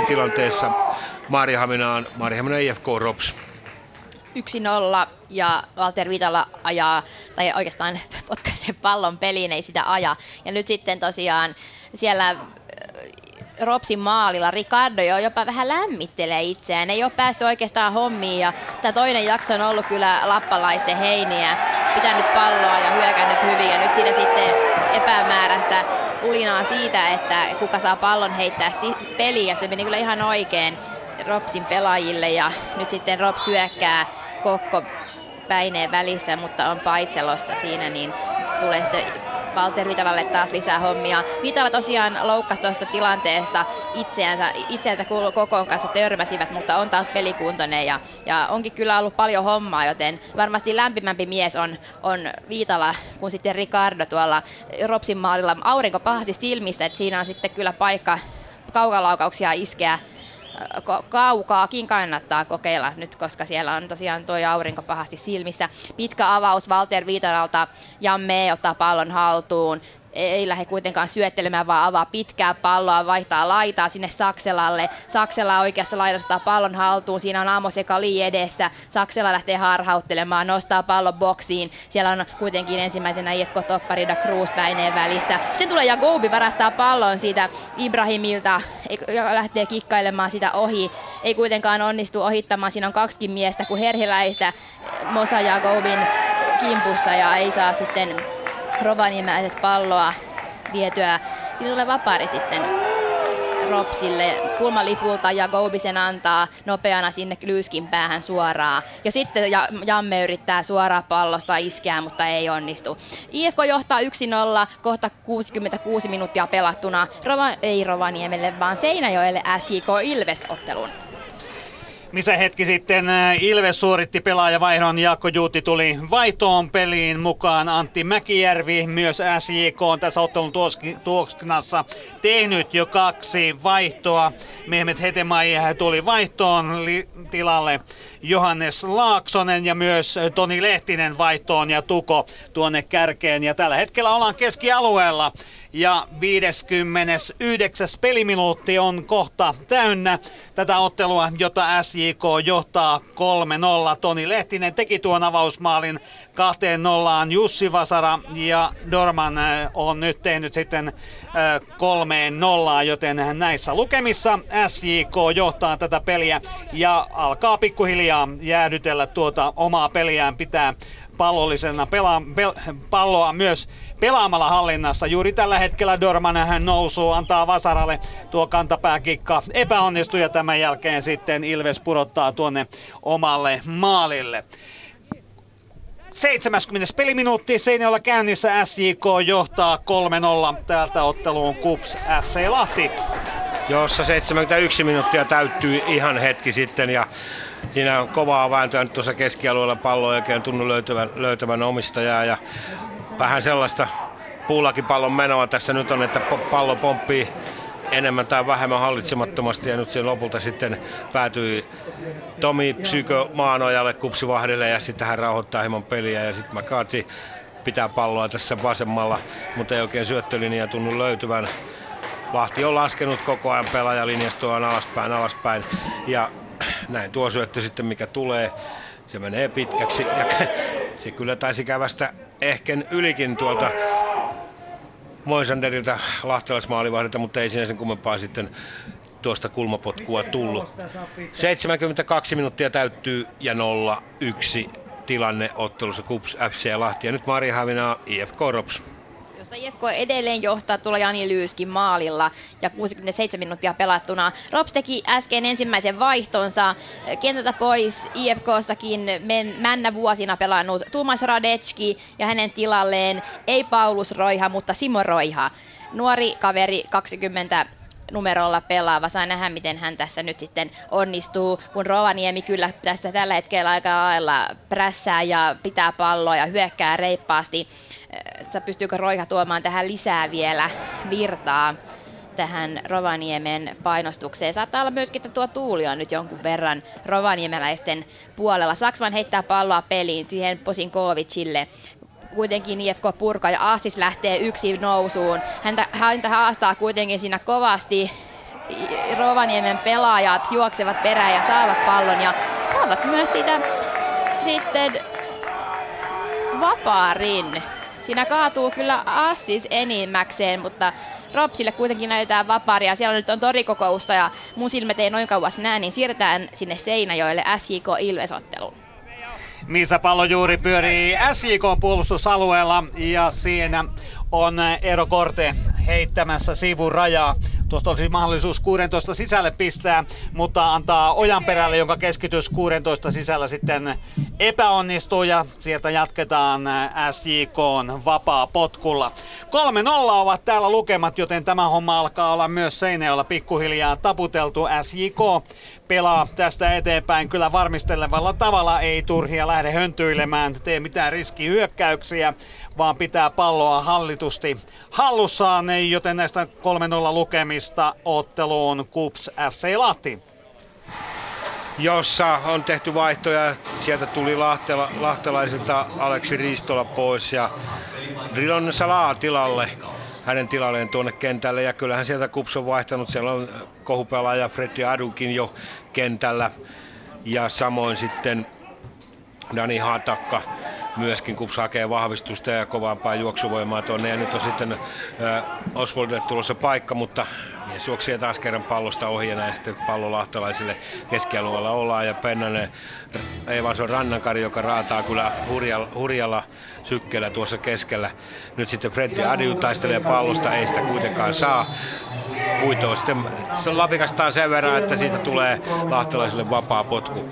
0-1 tilanteessa Maarihaminaan, Maarihaminaan IFK Rops. 1-0 ja Walter Vitala ajaa, tai oikeastaan potkaisee pallon peliin, ei sitä aja. Ja nyt sitten tosiaan siellä Ropsin maalilla Ricardo jo jopa vähän lämmittelee itseään, ei ole päässyt oikeastaan hommiin ja tämä toinen jakso on ollut kyllä lappalaisten heiniä. pitänyt palloa ja hyökännyt hyvin ja nyt siinä sitten epämääräistä ulinaa siitä, että kuka saa pallon heittää peliin ja se meni kyllä ihan oikein Ropsin pelaajille ja nyt sitten Rops hyökkää Kokko päineen välissä, mutta on paitselossa siinä, niin tulee sitten Valter Vitalalle taas lisää hommia. Vitala tosiaan loukkasi tuossa tilanteessa itseänsä, itseänsä kokoon kanssa törmäsivät, mutta on taas pelikuntoinen ja, ja onkin kyllä ollut paljon hommaa, joten varmasti lämpimämpi mies on, on Viitala kuin sitten Ricardo tuolla Ropsin maalilla. Aurinko pahasti silmissä, että siinä on sitten kyllä paikka kaukalaukauksia iskeä kaukaakin kannattaa kokeilla nyt, koska siellä on tosiaan tuo aurinko pahasti silmissä. Pitkä avaus Walter Viitalalta, Jamme ottaa pallon haltuun, ei lähde kuitenkaan syöttelemään, vaan avaa pitkää palloa, vaihtaa laitaa sinne Sakselalle. Saksela oikeassa laidassa pallon haltuun, siinä on Amos Kali edessä. Saksela lähtee harhauttelemaan, nostaa pallon boksiin. Siellä on kuitenkin ensimmäisenä IFK Toppari da Cruz päineen välissä. Sitten tulee Jagoubi varastaa pallon siitä Ibrahimilta, ja lähtee kikkailemaan sitä ohi. Ei kuitenkaan onnistu ohittamaan, siinä on kaksikin miestä kuin herhiläistä Mosa Jagoubin kimpussa ja ei saa sitten rovaniemeläiset palloa vietyä. Siinä tulee vapaari sitten Ropsille kulmalipulta ja Goubisen antaa nopeana sinne Lyyskin päähän suoraan. Ja sitten Jamme yrittää suoraan pallosta iskeä, mutta ei onnistu. IFK johtaa 1-0, kohta 66 minuuttia pelattuna. Rova, ei Rovaniemelle, vaan Seinäjoelle SJK Ilves-ottelun missä hetki sitten äh, Ilves suoritti pelaajavaihdon. Jaakko Juuti tuli vaihtoon peliin mukaan. Antti Mäkijärvi, myös SJK on tässä ottelun tuosknassa tehnyt jo kaksi vaihtoa. Mehmet Hetemai tuli vaihtoon li- tilalle Johannes Laaksonen ja myös Toni Lehtinen vaihtoon ja Tuko tuonne kärkeen. Ja tällä hetkellä ollaan keskialueella ja 59. peliminuutti on kohta täynnä tätä ottelua, jota SJK johtaa 3-0. Toni Lehtinen teki tuon avausmaalin kahteen nollaan. Jussi Vasara ja Dorman äh, on nyt tehnyt sitten äh, kolmeen nollaan, joten näissä lukemissa SJK johtaa tätä peliä ja alkaa pikkuhiljaa jäädytellä tuota omaa peliään, pitää pallollisena pela, pel, palloa myös pelaamalla hallinnassa. Juuri tällä hetkellä Dorman hän nousuu, antaa Vasaralle tuo kantapääkikka epäonnistui ja tämän jälkeen sitten Ilves pudottaa tuonne omalle maalille. 70. peliminuutti Seinäjoella käynnissä SJK johtaa 3-0 täältä otteluun KUPS FC Lahti. Jossa 71 minuuttia täyttyy ihan hetki sitten ja siinä on kovaa vääntöä nyt tuossa keskialueella pallo ei oikein tunnu löytävän, löytävän omistajaa ja vähän sellaista puulakin pallon menoa tässä nyt on, että pallo pomppii enemmän tai vähemmän hallitsemattomasti ja nyt se lopulta sitten päätyi Tomi Psyko Maanojalle kupsivahdelle ja sitten hän rauhoittaa hieman peliä ja sitten McCarthy pitää palloa tässä vasemmalla, mutta ei oikein syöttölinja tunnu löytyvän. Vahti on laskenut koko ajan pelaajalinjastoaan alaspäin, alaspäin ja näin tuo syöttö sitten mikä tulee, se menee pitkäksi ja se kyllä taisi kävästä ehken ylikin tuolta Moisanderilta lahtelaismaalivahdilta, mutta ei siinä sen kummempaa sitten tuosta kulmapotkua tullut. 72 minuuttia täyttyy ja 0-1 tilanne ottelussa KUPS FC Lahti. Ja nyt Maria Havina, IFK Rops jossa IFK edelleen johtaa tuolla Jani Lyyskin maalilla ja 67 minuuttia pelattuna. Rops teki äsken ensimmäisen vaihtonsa kentältä pois IFKssakin men, männä vuosina pelannut Tuomas Radecki ja hänen tilalleen ei Paulus Roiha, mutta Simo Roiha. Nuori kaveri 20 numerolla pelaava. Saa nähdä, miten hän tässä nyt sitten onnistuu, kun Rovaniemi kyllä tässä tällä hetkellä aika lailla prässää ja pitää palloa ja hyökkää reippaasti. Sä pystyykö Roika tuomaan tähän lisää vielä virtaa? tähän Rovaniemen painostukseen. Saattaa olla myöskin, että tuo tuuli on nyt jonkun verran rovaniemeläisten puolella. Saksman heittää palloa peliin siihen Posinkovicille kuitenkin IFK purka ja Assis lähtee yksin nousuun. Häntä, häntä haastaa kuitenkin siinä kovasti. Rovaniemen pelaajat juoksevat perään ja saavat pallon ja saavat myös sitä sitten vapaarin. Siinä kaatuu kyllä Assis enimmäkseen, mutta Ropsille kuitenkin näytetään vapaaria. Siellä nyt on torikokousta ja mun silmät ei noin kauas näe, niin siirretään sinne Seinäjoelle SJK Ilvesotteluun. Missä pallo juuri pyörii SJK puolustusalueella ja siinä on Eero Korte heittämässä sivurajaa. Tuosta olisi mahdollisuus 16 sisälle pistää, mutta antaa ojan perälle, jonka keskitys 16 sisällä sitten epäonnistuu ja sieltä jatketaan SJK vapaa potkulla. 3-0 ovat täällä lukemat, joten tämä homma alkaa olla myös Seinäjoella pikkuhiljaa taputeltu. SJK pelaa tästä eteenpäin kyllä varmistelevalla tavalla, ei turhia lähde höntyilemään, tee mitään riskihyökkäyksiä, vaan pitää palloa hallitusti hallussaan, joten näistä 3-0 lukemista otteluun KUPS FC Lahti jossa on tehty vaihtoja. Sieltä tuli Lahtela, lahtelaiselta Aleksi Ristola pois ja Drilon Salaa tilalle, hänen tilalleen tuonne kentälle. Ja kyllähän sieltä Kups on vaihtanut. Siellä on kohupelaaja Freddy Adukin jo kentällä. Ja samoin sitten Dani Hatakka myöskin Kups hakee vahvistusta ja kovampaa juoksuvoimaa tuonne. Ja nyt on sitten äh, Oswaldille tulossa paikka, mutta mies juoksee taas kerran pallosta ohi ja näin sitten pallo lahtelaisille keskialueella ollaan. Ja Pennanen, ei vaan se on Rannankari, joka raataa kyllä hurjalla, hurjalla sykkeellä tuossa keskellä. Nyt sitten Freddy Adiu taistelee pallosta, ei sitä kuitenkaan saa. Kuito on sitten se lapikastaa sen verran, että siitä tulee lahtelaisille vapaa potku.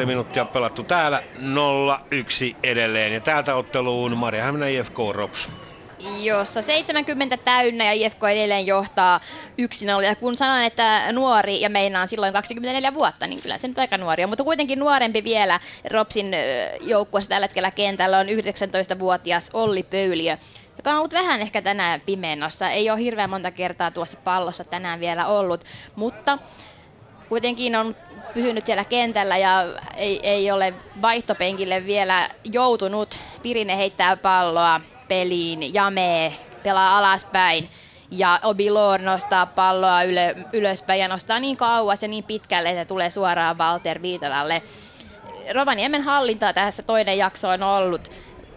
74,5 minuuttia pelattu täällä, 0-1 edelleen. Ja täältä otteluun Marjahamina IFK Rops jossa 70 täynnä ja IFK edelleen johtaa 1-0. Ja kun sanon, että nuori ja meinaan silloin 24 vuotta, niin kyllä se nyt aika nuori on. Mutta kuitenkin nuorempi vielä Ropsin joukkueessa tällä hetkellä kentällä on 19-vuotias Olli Pöyliö joka on ollut vähän ehkä tänään pimennossa. Ei ole hirveän monta kertaa tuossa pallossa tänään vielä ollut, mutta kuitenkin on pysynyt siellä kentällä ja ei, ei ole vaihtopenkille vielä joutunut. Pirine heittää palloa peliin, Jame pelaa alaspäin ja Obilor nostaa palloa yle, ylöspäin ja nostaa niin kauas ja niin pitkälle, että tulee suoraan Walter Viitalalle. Rovaniemen hallintaa tässä toinen jakso on ollut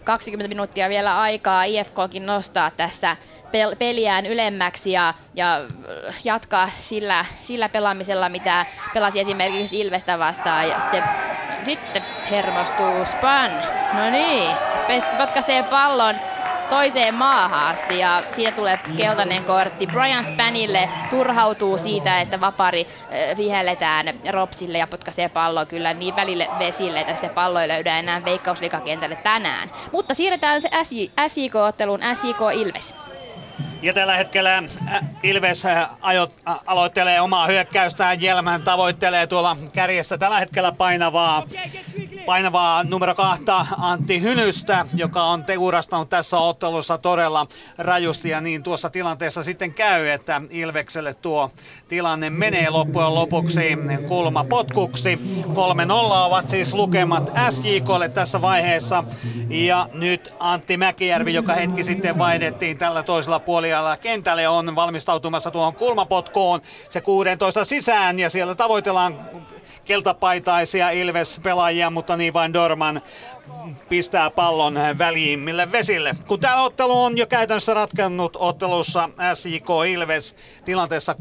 20 minuuttia vielä aikaa. IFKkin nostaa tässä pel- peliään ylemmäksi ja, ja jatkaa sillä, sillä pelaamisella, mitä pelasi esimerkiksi Ilvestä vastaan. Ja sitten, sitten hermostuu Span. No niin, potkaisee pallon toiseen maahan asti ja siitä tulee keltainen kortti. Brian Spanille turhautuu siitä, että vapari vihelletään Ropsille ja potkaisee pallo kyllä niin välille vesille, että se pallo ei löydä enää veikkausliikakentälle tänään. Mutta siirretään se SJK-otteluun SJK Ilves. Ja tällä hetkellä Ilves ajo, aloittelee omaa hyökkäystään. Jelmän tavoittelee tuolla kärjessä tällä hetkellä painavaa painavaa numero kahta Antti Hynystä, joka on teurastanut tässä ottelussa todella rajusti. Ja niin tuossa tilanteessa sitten käy, että Ilvekselle tuo tilanne menee loppujen lopuksi kulma potkuksi. 3-0 ovat siis lukemat SJKlle tässä vaiheessa. Ja nyt Antti Mäkijärvi, joka hetki sitten vaihdettiin tällä toisella puolella kentälle, on valmistautumassa tuohon kulmapotkoon se 16 sisään ja siellä tavoitellaan keltapaitaisia Ilves-pelaajia, mutta niin vain Dorman pistää pallon väliimmille vesille. Kun tämä ottelu on jo käytännössä ratkennut ottelussa SJK Ilves tilanteessa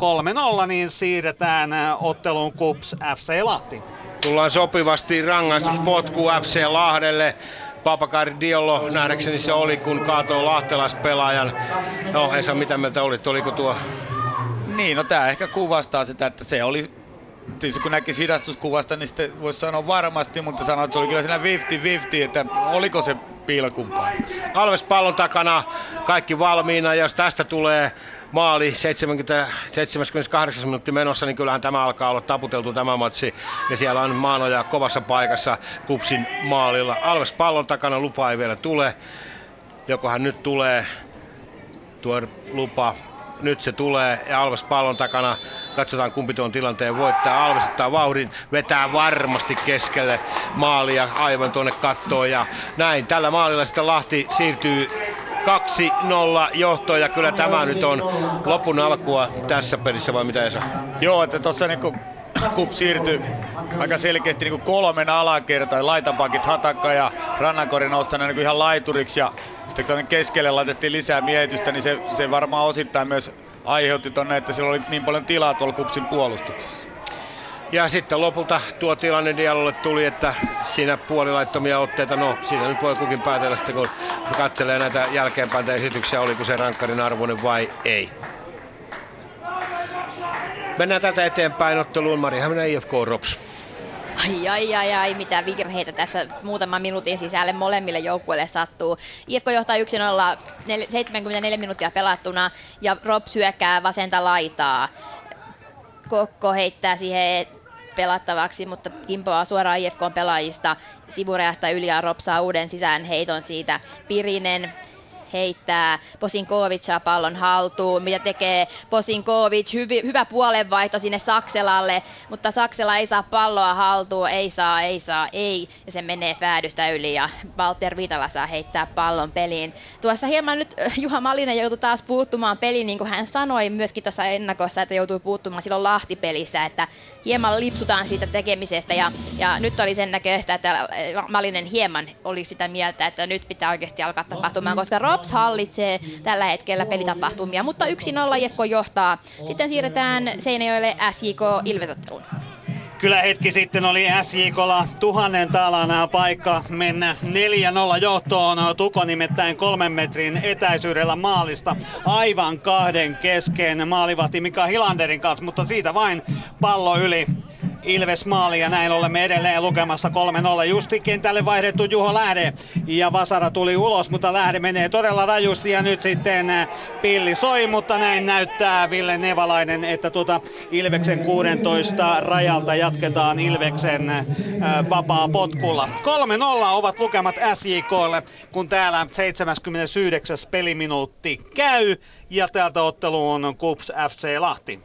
3-0, niin siirretään otteluun KUPS FC Lahti. Tullaan sopivasti rangaistuspotku FC Lahdelle. Papakari Diollo nähdäkseni se oli, kun kaatoi lahtelaispelaajan. No, Esa, mitä mieltä olit? Oliko tuo niin, no tämä ehkä kuvastaa sitä, että se oli siis kun näki hidastuskuvasta, niin sitten voisi sanoa varmasti, mutta sanoa, että se oli kyllä siinä 50-50, että oliko se piilakun Alves pallon takana, kaikki valmiina, jos tästä tulee maali 70, 78 minuutti menossa, niin kyllähän tämä alkaa olla taputeltu tämä matsi. Ja siellä on Maanoja kovassa paikassa Kupsin maalilla. Alves pallon takana, lupa ei vielä tule. Jokohan nyt tulee tuo lupa nyt se tulee ja Alves pallon takana. Katsotaan kumpi tuon tilanteen voittaa. Alves ottaa vauhdin, vetää varmasti keskelle maalia aivan tuonne kattoon ja näin. Tällä maalilla sitten Lahti siirtyy 2-0 johtoon ja kyllä tämä nyt on lopun alkua tässä pelissä vai mitä Esa? Joo, että tuossa niinku Kup siirtyi aika selkeästi niin kolmen alakertaan. Laitapakit Hatakka ja Rannankori noustaneet niin ihan laituriksi ja sitten keskelle laitettiin lisää miehitystä, niin se, se varmaan osittain myös aiheutti tonne, että siellä oli niin paljon tilaa tuolla Kupsin puolustuksessa. Ja sitten lopulta tuo tilanne Diallolle tuli, että siinä puolilaittomia otteita, no siinä nyt voi kukin päätellä sitten, kun katselee näitä jälkeenpäin esityksiä, oliko se rankkarin arvoinen vai ei. Mennään tätä eteenpäin otteluun Mariehamnen IFK Rops. Ai ai ai ai, mitä virheitä tässä muutaman minuutin sisälle molemmille joukkueille sattuu. IFK johtaa 1-0 74 minuuttia pelattuna ja Rob syökkää vasenta laitaa. Kokko heittää siihen pelattavaksi, mutta kimpoaa suoraan IFK pelaajista sivurajasta yli ja Rob saa uuden sisään heiton siitä. Pirinen heittää Posinkovicaa pallon haltuun, mitä tekee Posinkovic, hyvi, hyvä puolenvaihto sinne Sakselalle, mutta Saksela ei saa palloa haltuun, ei saa, ei saa, ei, ja se menee päädystä yli ja Walter Vitala saa heittää pallon peliin. Tuossa hieman nyt äh, Juha Malinen joutui taas puuttumaan peliin, niin kuin hän sanoi myöskin tuossa ennakossa, että joutui puuttumaan silloin Lahtipelissä, että hieman lipsutaan siitä tekemisestä. Ja, ja nyt oli sen näköistä, että Malinen hieman oli sitä mieltä, että nyt pitää oikeasti alkaa tapahtumaan, koska Rops hallitsee tällä hetkellä pelitapahtumia, mutta 1-0 Jefko johtaa. Sitten siirretään Seinäjoelle SJK Ilvetotteluun. Kyllä hetki sitten oli SJKlla tuhannen talan paikka mennä 4-0 johtoon. Tuko nimittäin kolmen metrin etäisyydellä maalista aivan kahden kesken maalivahti Mika Hilanderin kanssa, mutta siitä vain pallo yli Ilves maali ja näin olemme edelleen lukemassa 3-0. Justi kentälle vaihdettu Juho Lähde ja Vasara tuli ulos, mutta Lähde menee todella rajusti ja nyt sitten äh, pilli soi, mutta näin näyttää Ville Nevalainen, että tuota Ilveksen 16 rajalta jatketaan Ilveksen äh, vapaa potkulla. 3-0 ovat lukemat SJKlle, kun täällä 79. peliminuutti käy ja täältä otteluun Kups FC Lahti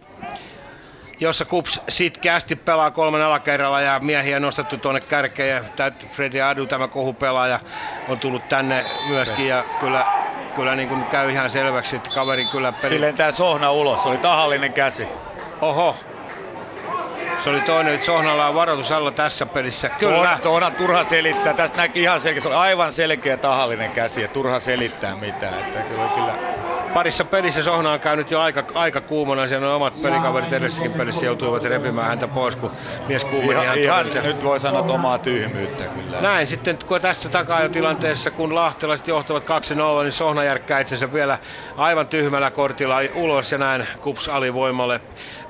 jossa Kups sitkeästi pelaa kolmen alakerralla ja miehiä nostettu tuonne kärkeen. Ja Freddy Adu, tämä kohupelaaja, on tullut tänne myöskin ja kyllä, kyllä niin kuin käy ihan selväksi, että kaveri kyllä peli... Silleen tää Sohna ulos, oli tahallinen käsi. Oho, se oli toinen, että Sohnalla on varoitus alla tässä pelissä. Kyllä. Sohna turha selittää. Tästä näki ihan selkeä. Se oli aivan selkeä tahallinen käsi ja turha selittää mitään. Että kyllä, kyllä parissa pelissä Sohna on käynyt jo aika, aika kuumana. Siellä on omat pelikaverit edellisessäkin pelissä joutuivat repimään häntä pois, kun mies kuumeni ihan, ihan nyt voi sanoa omaa tyhmyyttä kyllä. Näin sitten, kun tässä tilanteessa, kun lahtelaiset johtavat 2-0, niin Sohna järkkää itsensä vielä aivan tyhmällä kortilla ulos ja näin kups alivoimalle.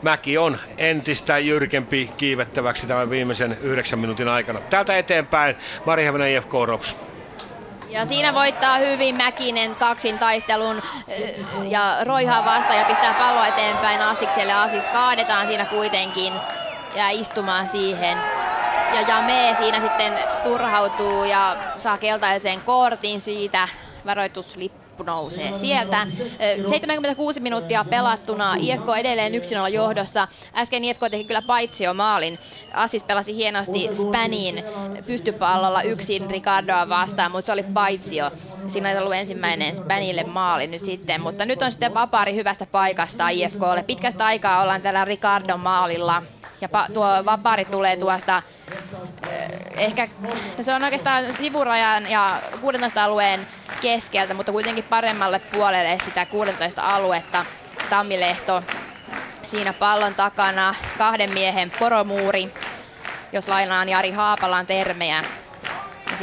Mäki on entistä jyrkempi kiivettäväksi tämän viimeisen yhdeksän minuutin aikana. Täältä eteenpäin Marihävinen IFK Rops. Ja siinä voittaa hyvin Mäkinen kaksin taistelun ja roihaa vasta ja pistää pallo eteenpäin Asikselle. Asis kaadetaan siinä kuitenkin ja istumaan siihen. Ja Jame siinä sitten turhautuu ja saa keltaisen kortin siitä varoituslippu lippu nousee sieltä. 76 minuuttia pelattuna, IFK edelleen 1-0 johdossa. Äsken IFK teki kyllä paitsio maalin. Assis pelasi hienosti Spanin pystypallolla yksin Ricardoa vastaan, mutta se oli paitsio. Siinä olisi ollut ensimmäinen Spanille maali nyt sitten, mutta nyt on sitten vapaari hyvästä paikasta IFKlle. Pitkästä aikaa ollaan tällä Ricardon maalilla ja pa- tuo vapaari tulee tuosta ehkä se on oikeastaan sivurajan ja 16 alueen keskeltä, mutta kuitenkin paremmalle puolelle sitä 16 aluetta. Tammilehto siinä pallon takana, kahden miehen poromuuri, jos lainaan Jari Haapalan termejä.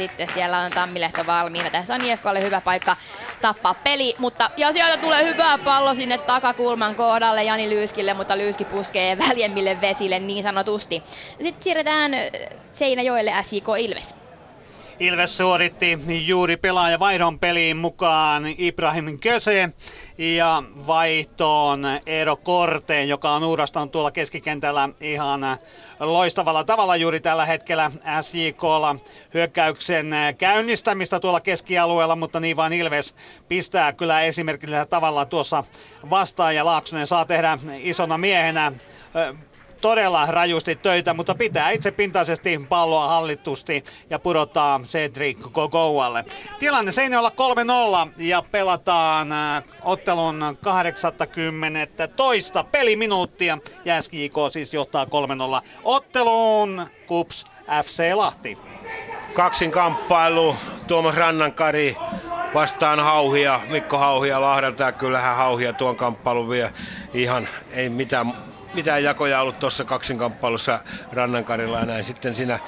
Sitten siellä on Tammilehto valmiina. Tässä on IFKlle hyvä paikka tappaa peli, mutta ja sieltä tulee hyvä pallo sinne takakulman kohdalle Jani Lyyskille, mutta Lyyski puskee väljemmille vesille niin sanotusti. Sitten siirretään Seinäjoelle SJK Ilves. Ilves suoritti juuri vaihdon peliin mukaan Ibrahim Köse ja vaihtoon Eero Korteen, joka on uurastanut tuolla keskikentällä ihan loistavalla tavalla juuri tällä hetkellä SJKlla hyökkäyksen käynnistämistä tuolla keskialueella, mutta niin vaan Ilves pistää kyllä esimerkillisellä tavalla tuossa vastaan ja Laaksonen saa tehdä isona miehenä todella rajusti töitä, mutta pitää itse pintaisesti palloa hallitusti ja pudottaa Cedric Gogoualle. Tilanne Seinäjoella 3-0 ja pelataan äh, ottelun 80 toista peliminuuttia ja siis johtaa 3-0 otteluun Kups FC Lahti. Kaksin kamppailu Tuomas Rannankari vastaan Hauhia, Mikko Hauhia Lahdelta ja kyllähän Hauhia tuon kamppailun vie ihan ei mitään mitään jakoja ollut tuossa kaksinkamppailussa Rannankarilla ja näin. Sitten siinä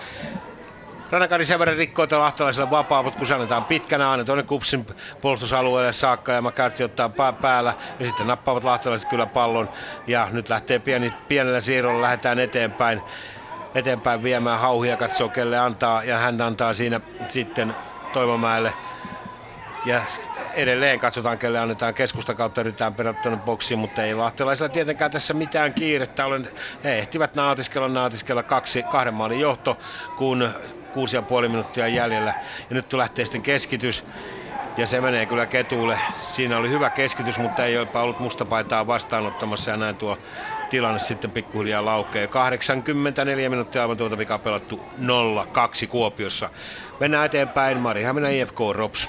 Rannakari sen verran rikkoo tuolla lahtelaiselle vapaa, mutta kun se annetaan pitkänä aina tuonne Kupsin puolustusalueelle saakka ja McCarthy ottaa pää päällä. Ja sitten nappaavat lahtelaiset kyllä pallon. Ja nyt lähtee pieni, pienellä siirrolla, lähdetään eteenpäin eteenpäin viemään. Hauhia, katsoo kelle antaa. Ja hän antaa siinä sitten Toivomäelle. Ja edelleen katsotaan, kelle annetaan keskusta kautta, yritetään perättänä boksiin, mutta ei lahtelaisilla tietenkään tässä mitään kiirettä Olen, he ehtivät naatiskella, naatiskella kaksi, kahden maalin johto, kun kuusi ja puoli minuuttia jäljellä. Ja nyt lähtee sitten keskitys. Ja se menee kyllä ketuulle. Siinä oli hyvä keskitys, mutta ei jopa ollut mustapaitaa vastaanottamassa ja näin tuo tilanne sitten pikkuhiljaa laukee. 84 minuuttia aivan tuota vika pelattu 0-2 Kuopiossa. Mennään eteenpäin. Mari Hämeenä IFK Rops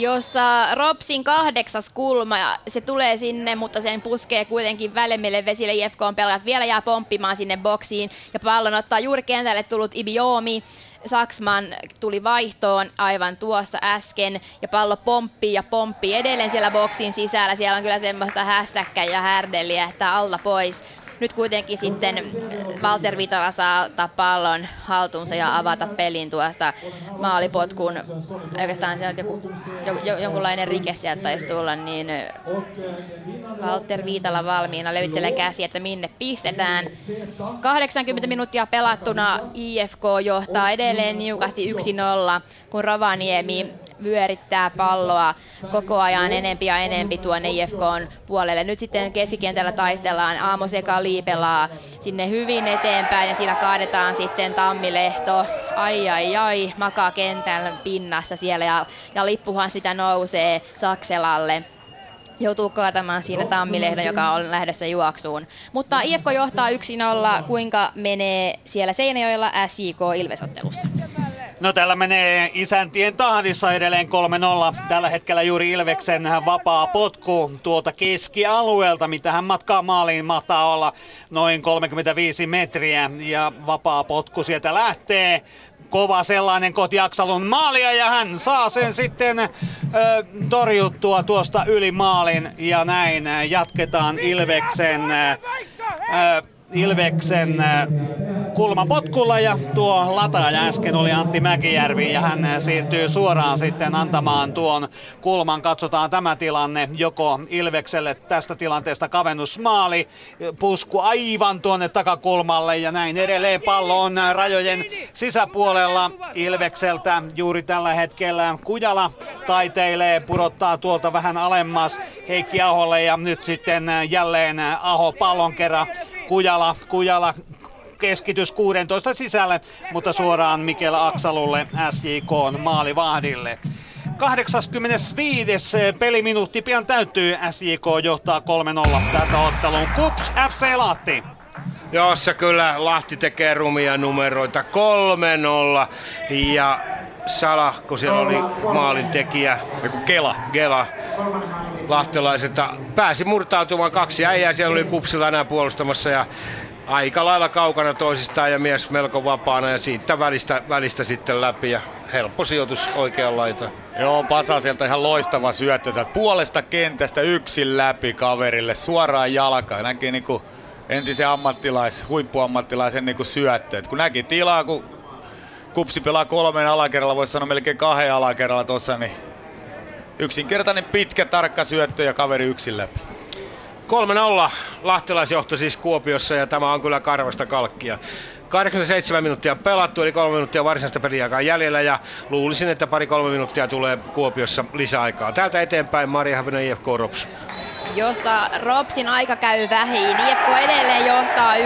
jossa Ropsin kahdeksas kulma, ja se tulee sinne, mutta sen puskee kuitenkin välemmille vesille. IFK on pelaajat vielä jää pomppimaan sinne boksiin, ja pallon ottaa juuri kentälle tullut Ibiomi, Saksman tuli vaihtoon aivan tuossa äsken ja pallo pomppii ja pomppii edelleen siellä boksin sisällä. Siellä on kyllä semmoista hässäkkä ja härdeliä, että alla pois nyt kuitenkin sitten Walter Vitola saa ottaa pallon haltuunsa ja avata pelin tuosta maalipotkun. Oikeastaan se on joku, jo, jonkunlainen rike sieltä taisi tulla, niin Walter Viitala valmiina levittelee käsi, että minne pistetään. 80 minuuttia pelattuna IFK johtaa edelleen niukasti 1-0, kun Rovaniemi vyörittää palloa koko ajan enempi ja enempi tuonne IFKn puolelle. Nyt sitten keskikentällä taistellaan, Aamo Seka liipelaa sinne hyvin eteenpäin ja siinä kaadetaan sitten Tammilehto. Ai ai ai, makaa kentän pinnassa siellä ja, ja lippuhan sitä nousee Sakselalle joutuu kaatamaan siinä Tammilehdon, joka on lähdössä juoksuun. Mutta IFK johtaa 1-0. Kuinka menee siellä Seinäjoella SJK Ilvesottelussa? No täällä menee isäntien tahdissa edelleen 3-0. Tällä hetkellä juuri Ilveksen vapaa potku tuolta keskialueelta, mitä hän matkaa maaliin mahtaa olla noin 35 metriä. Ja vapaa potku sieltä lähtee kova sellainen koti Aksalun maalia ja hän saa sen sitten ö, torjuttua tuosta yli maalin ja näin jatketaan Ilveksen ö, Ilveksen kulmapotkulla ja tuo lataaja äsken oli Antti Mäkijärvi ja hän siirtyy suoraan sitten antamaan tuon kulman. Katsotaan tämä tilanne joko Ilvekselle tästä tilanteesta kavennusmaali, pusku aivan tuonne takakulmalle ja näin edelleen pallo on rajojen sisäpuolella Ilvekseltä juuri tällä hetkellä Kujala taiteilee, pudottaa tuolta vähän alemmas Heikki Aholle ja nyt sitten jälleen Aho pallon kerran Kujala, Kujala keskitys 16 sisälle, mutta suoraan Mikel Aksalulle SJK maalivahdille. 85. peliminuutti pian täyttyy. SJK johtaa 3-0 tätä ottelun. Kups FC Lahti. Jossa kyllä Lahti tekee rumia numeroita 3-0 ja Sala, kun siellä oli maalin tekijä. Joku Kela. Kela. Lahtelaiselta pääsi murtautumaan kaksi äijää, siellä oli kupsilla enää puolustamassa ja aika lailla kaukana toisistaan ja mies melko vapaana ja siitä välistä, välistä sitten läpi ja helppo sijoitus oikean laita. Joo, Pasa sieltä ihan loistava syöttö. Puolesta kentästä yksin läpi kaverille suoraan jalkaan. Näki niinku entisen ammattilais, huippuammattilaisen niinku syöttö. Et kun näki tilaa, kun kupsi pelaa kolmeen alakerralla, voisi sanoa melkein kahden alakerralla tossa, niin yksinkertainen pitkä tarkka syöttö ja kaveri yksin läpi. 3-0 lahtelaisjohto siis Kuopiossa ja tämä on kyllä karvasta kalkkia. 87 minuuttia pelattu, eli kolme minuuttia varsinaista peliaikaa jäljellä ja luulisin, että pari-kolme minuuttia tulee Kuopiossa lisäaikaa. Täältä eteenpäin Maria Havinen IFK Rops jossa Ropsin aika käy vähin. IFK edelleen johtaa 1-0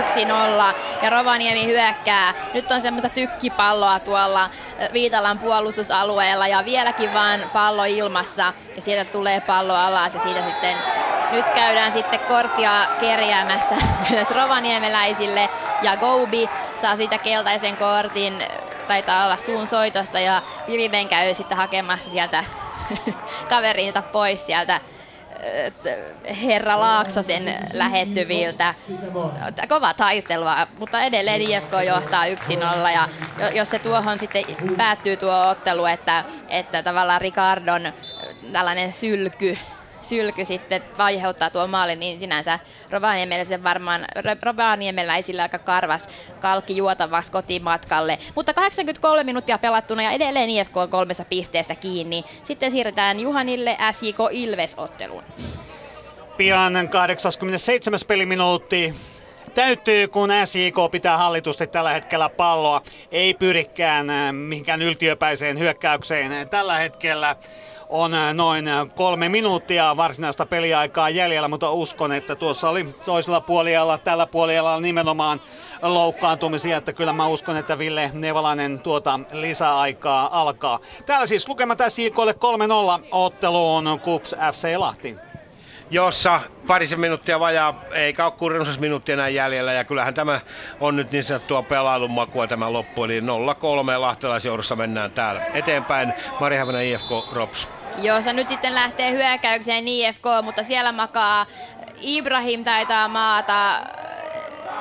ja Rovaniemi hyökkää. Nyt on semmoista tykkipalloa tuolla Viitalan puolustusalueella ja vieläkin vaan pallo ilmassa ja sieltä tulee pallo alas ja siitä sitten nyt käydään sitten korttia kerjäämässä myös rovaniemeläisille ja Goubi saa siitä keltaisen kortin taitaa olla suun soitosta ja Virinen käy sitten hakemassa sieltä kaverinsa pois sieltä herra Laaksosen lähettyviltä. Kova taistelua, mutta edelleen IFK johtaa 1-0 ja jos se tuohon sitten päättyy tuo ottelu, että, että tavallaan Ricardon tällainen sylky sylky sitten aiheuttaa tuo maali, niin sinänsä Rovaniemellä se varmaan, Rovaniemellä ei sillä aika karvas kalkki juotavaksi kotimatkalle. Mutta 83 minuuttia pelattuna ja edelleen IFK on kolmessa pisteessä kiinni. Sitten siirretään Juhanille SJK Ilves-otteluun. Pian 87. peliminuutti täyttyy, kun SJK pitää hallitusti tällä hetkellä palloa. Ei pyrikään äh, mihinkään yltiöpäiseen hyökkäykseen tällä hetkellä on äh, noin äh, kolme minuuttia varsinaista peliaikaa jäljellä, mutta uskon, että tuossa oli toisella puolella, tällä puolella nimenomaan loukkaantumisia, että kyllä mä uskon, että Ville Nevalainen tuota lisäaikaa alkaa. Täällä siis lukemat SJKlle 3-0 otteluun KUPS FC Lahti jossa parisen minuuttia vajaa, eikä ole kuin minuuttia enää jäljellä. Ja kyllähän tämä on nyt niin sanottua pelailun makua tämä loppu. Eli 0-3 lahtelaisjoudussa mennään täällä eteenpäin. Marihavana IFK Rops. Joo, se nyt sitten lähtee hyökkäykseen IFK, mutta siellä makaa Ibrahim taitaa maata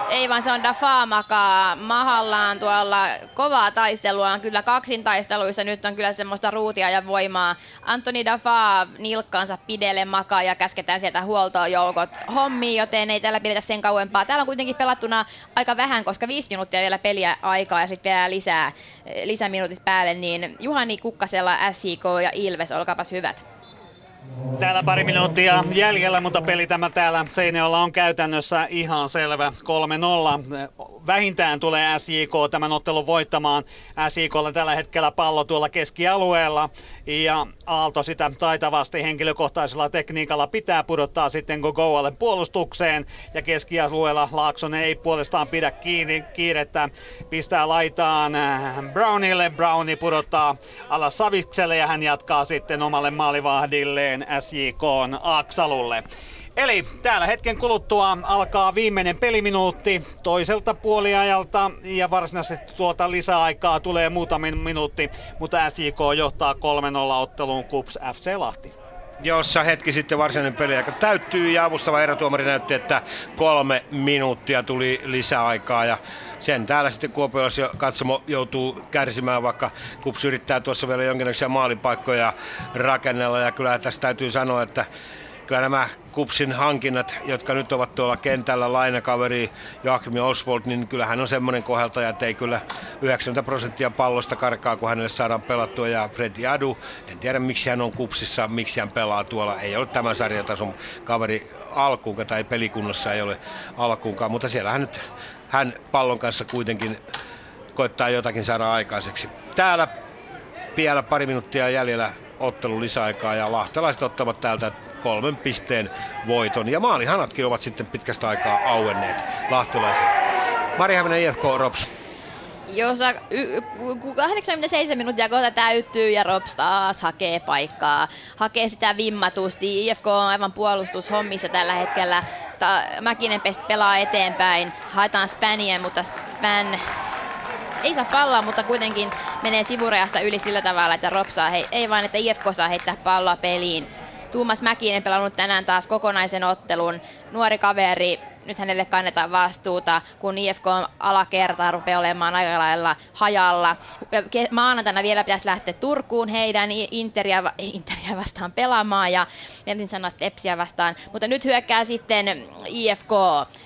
ei vaan se on Dafa makaa mahallaan tuolla. Kovaa taistelua on kyllä kaksintaisteluissa. Nyt on kyllä semmoista ruutia ja voimaa. Antoni Dafa nilkkaansa pidelle makaa ja käsketään sieltä huoltoon joukot hommiin, joten ei täällä pidetä sen kauempaa. Täällä on kuitenkin pelattuna aika vähän, koska viisi minuuttia vielä peliä aikaa ja sitten vielä lisää, lisäminuutit päälle. Niin Juhani Kukkasella, SJK ja Ilves, olkaapas hyvät. Täällä pari minuuttia jäljellä, mutta peli tämä täällä Seinäjoella on käytännössä ihan selvä. 3-0 vähintään tulee SJK tämän ottelun voittamaan. SJKlla tällä hetkellä pallo tuolla keskialueella. Ja Aalto sitä taitavasti henkilökohtaisella tekniikalla pitää pudottaa sitten Gogoalle puolustukseen. Ja keskialueella Laaksonen ei puolestaan pidä kiinni, kiirettä, pistää laitaan äh, Brownille, Browni pudottaa alas Savikselle ja hän jatkaa sitten omalle maalivahdilleen SJK Aksalulle. Eli täällä hetken kuluttua alkaa viimeinen peliminuutti toiselta puoliajalta ja varsinaisesti tuolta lisäaikaa tulee muutama minuutti, mutta SJK johtaa 3-0 otteluun KUPS FC Lahti jossa hetki sitten varsinainen peliaika täyttyy ja avustava erätuomari näytti, että kolme minuuttia tuli lisäaikaa ja sen täällä sitten Kuopiossa katsomo joutuu kärsimään, vaikka Kups yrittää tuossa vielä jonkinlaisia maalipaikkoja rakennella ja kyllä tässä täytyy sanoa, että kyllä nämä Kupsin hankinnat, jotka nyt ovat tuolla kentällä, lainakaveri Joachim Oswald, niin kyllähän on semmoinen koheltaja, että ei kyllä 90 prosenttia pallosta karkaa, kun hänelle saadaan pelattua. Ja Fred Jadu, en tiedä miksi hän on Kupsissa, miksi hän pelaa tuolla. Ei ole tämän sarjatason kaveri alkuunkaan tai pelikunnassa ei ole alkuunkaan, mutta siellä hän nyt hän pallon kanssa kuitenkin koittaa jotakin saada aikaiseksi. Täällä vielä pari minuuttia jäljellä ottelu lisäaikaa ja lahtelaiset ottavat täältä kolmen pisteen voiton. Ja maalihanatkin ovat sitten pitkästä aikaa auenneet lahtelaisen. Marihaminen IFK Rops. Jossa 87 minuuttia kohta täyttyy ja Rops taas hakee paikkaa. Hakee sitä vimmatusti. IFK on aivan puolustushommissa tällä hetkellä. Ta- Mäkinen pelaa eteenpäin. Haetaan Spania, mutta Span ei saa palloa, mutta kuitenkin menee sivurajasta yli sillä tavalla, että Rops saa, ei vain, että IFK saa heittää palloa peliin. Tuumas Mäkinen pelannut tänään taas kokonaisen ottelun. Nuori kaveri, nyt hänelle kannetaan vastuuta, kun IFK alakertaa rupeaa olemaan aika lailla hajalla. Maanantaina vielä pitäisi lähteä Turkuun heidän Interia, Interia vastaan pelaamaan ja mietin sanoa Tepsiä vastaan. Mutta nyt hyökkää sitten IFK,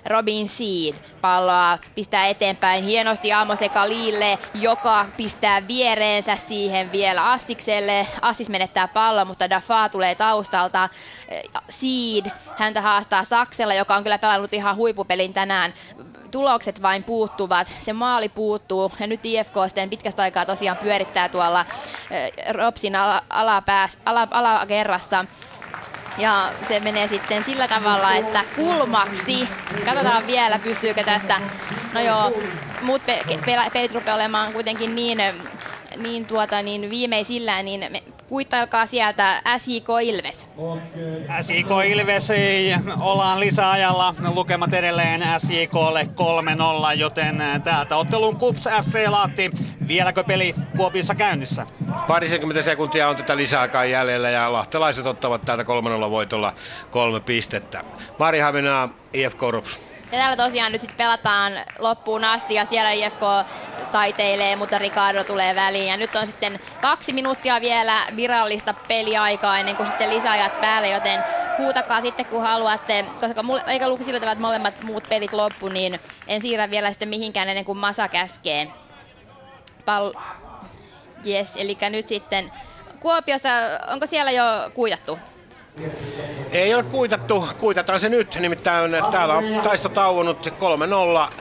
Robin Seed, palloa pistää eteenpäin hienosti Amos Kalille, joka pistää viereensä siihen vielä Assikselle. Assis menettää pallon, mutta Dafa tulee taustalta. Seed, häntä haastaa Saksella, joka on kyllä pelannut ihan ihan huipupelin tänään. Tulokset vain puuttuvat, se maali puuttuu ja nyt IFK sitten pitkästä aikaa tosiaan pyörittää tuolla eh, Ropsin alapääs, ala. Ja se menee sitten sillä tavalla, että kulmaksi, katsotaan vielä pystyykö tästä, no joo, muut pe- pe- pelit rupeaa olemaan kuitenkin niin, niin, tuota, niin viimeisillään, niin kuittailkaa sieltä SJK Ilves. SJK Ilves ollaan lisäajalla. Lukemat edelleen SJKlle 3-0, joten täältä ottelun KUPS FC Laatti. Vieläkö peli Kuopiossa käynnissä? Parisenkymmentä sekuntia on tätä lisäaikaa jäljellä ja lahtelaiset ottavat täältä 3-0 voitolla kolme pistettä. Mari Haminaa, IFK Rups. Ja täällä tosiaan nyt sitten pelataan loppuun asti ja siellä IFK taiteilee, mutta Ricardo tulee väliin. Ja nyt on sitten kaksi minuuttia vielä virallista peliaikaa ennen kuin sitten lisäajat päälle, joten huutakaa sitten kun haluatte, koska mulle, eikä luku sillä tavalla, että molemmat muut pelit loppu, niin en siirrä vielä sitten mihinkään ennen kuin Masa käskee. Pal- yes, eli nyt sitten Kuopiossa, onko siellä jo kuitattu? Ei ole kuitattu, kuitataan se nyt, nimittäin täällä on taisto tauonnut 3-0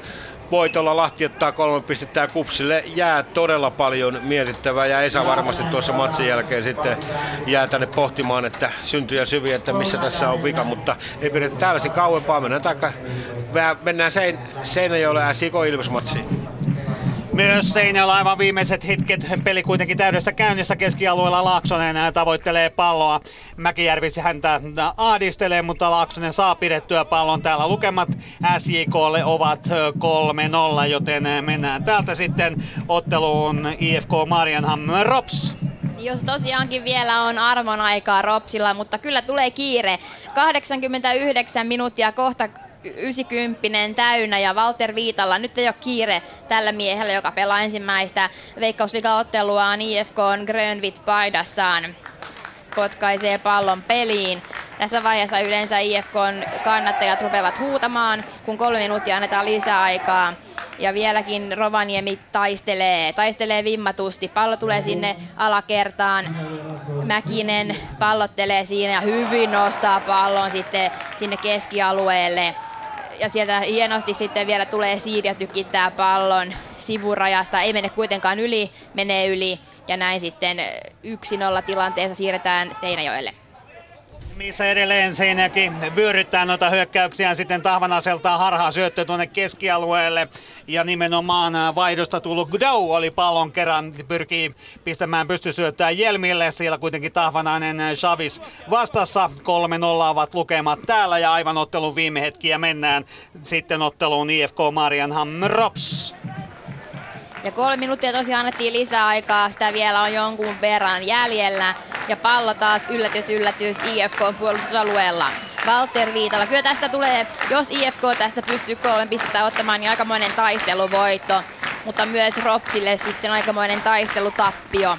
voitolla Lahti ottaa kolme pistettä ja Kupsille jää todella paljon mietittävää. Ja Esa varmasti tuossa matsin jälkeen sitten jää tänne pohtimaan, että syntyy ja syviä, että missä tässä on vika, mutta ei pidetä täällä se kauempaa, mennään, taikka, mennään sein, Seinäjoelle ja Siko Ilves-matsiin. Myös Seinällä aivan viimeiset hetket. Peli kuitenkin täydessä käynnissä keskialueella. Laaksonen tavoittelee palloa. Mäkijärvi häntä aadistelee, mutta Laaksonen saa pidettyä pallon. Täällä lukemat SJKlle ovat 3-0, joten mennään täältä sitten otteluun IFK Marianham Rops. Jos tosiaankin vielä on arvon aikaa Ropsilla, mutta kyllä tulee kiire. 89 minuuttia kohta 90 täynnä ja Walter Viitalla nyt ei ole kiire tällä miehellä, joka pelaa ensimmäistä veikkausligaotteluaan IFK on Grönvit paidassaan. Potkaisee pallon peliin. Tässä vaiheessa yleensä IFKn kannattajat rupeavat huutamaan, kun kolme minuuttia annetaan lisäaikaa. Ja vieläkin Rovaniemi taistelee, taistelee vimmatusti. Pallo tulee sinne alakertaan. Mäkinen pallottelee siinä ja hyvin nostaa pallon sitten sinne keskialueelle ja sieltä hienosti sitten vielä tulee Siid ja tykittää pallon sivurajasta. Ei mene kuitenkaan yli, menee yli ja näin sitten 1-0 tilanteessa siirretään Seinäjoelle missä edelleen Seinäkin vyöryttää noita hyökkäyksiä sitten Tahvanaselta harhaa syöttö tuonne keskialueelle. Ja nimenomaan vaihdosta tullut Gudau oli pallon kerran, pyrkii pistämään pystysyöttää Jelmille. Siellä kuitenkin Tahvanainen Chavis vastassa. 3-0 ovat lukemat täällä ja aivan ottelun viime hetkiä mennään sitten otteluun IFK Marianham Rops. Ja kolme minuuttia tosiaan annettiin lisää aikaa, sitä vielä on jonkun verran jäljellä. Ja pallo taas yllätys yllätys IFK puolustusalueella. Walter Viitala. Kyllä tästä tulee, jos IFK tästä pystyy kolmen pistettä ottamaan, niin aikamoinen taisteluvoitto. Mutta myös Ropsille sitten aikamoinen taistelutappio.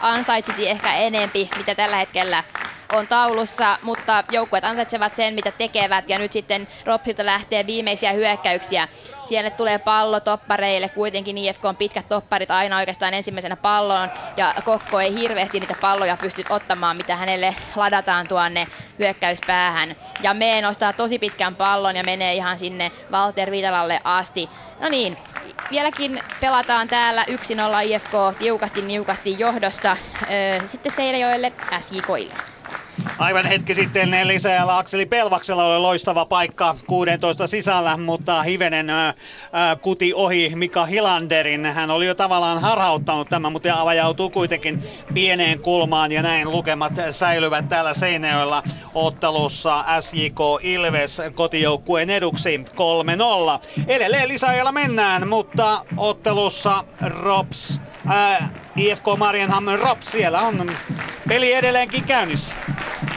Ansaitsisi ehkä enempi, mitä tällä hetkellä on taulussa, mutta joukkueet ansaitsevat sen, mitä tekevät, ja nyt sitten Ropsilta lähtee viimeisiä hyökkäyksiä. Siellä tulee pallo toppareille, kuitenkin IFK on pitkät topparit aina oikeastaan ensimmäisenä palloon, ja Kokko ei hirveästi niitä palloja pysty ottamaan, mitä hänelle ladataan tuonne hyökkäyspäähän. Ja me nostaa tosi pitkän pallon ja menee ihan sinne Walter Viitalalle asti. No niin, vieläkin pelataan täällä 1-0 IFK tiukasti niukasti johdossa. Sitten Seinäjoelle SJK Ilves. Aivan hetki sitten lisää Akseli Pelvaksella oli loistava paikka 16 sisällä, mutta hivenen ää, kuti ohi Mika Hilanderin. Hän oli jo tavallaan harhauttanut tämän, mutta avajautuu kuitenkin pieneen kulmaan ja näin lukemat säilyvät täällä Seinäjoella ottelussa SJK Ilves kotijoukkueen eduksi 3-0. Edelleen lisäajalla mennään, mutta ottelussa Rops, ää, IFK Marienham Rops, siellä on peli edelleenkin käynnissä.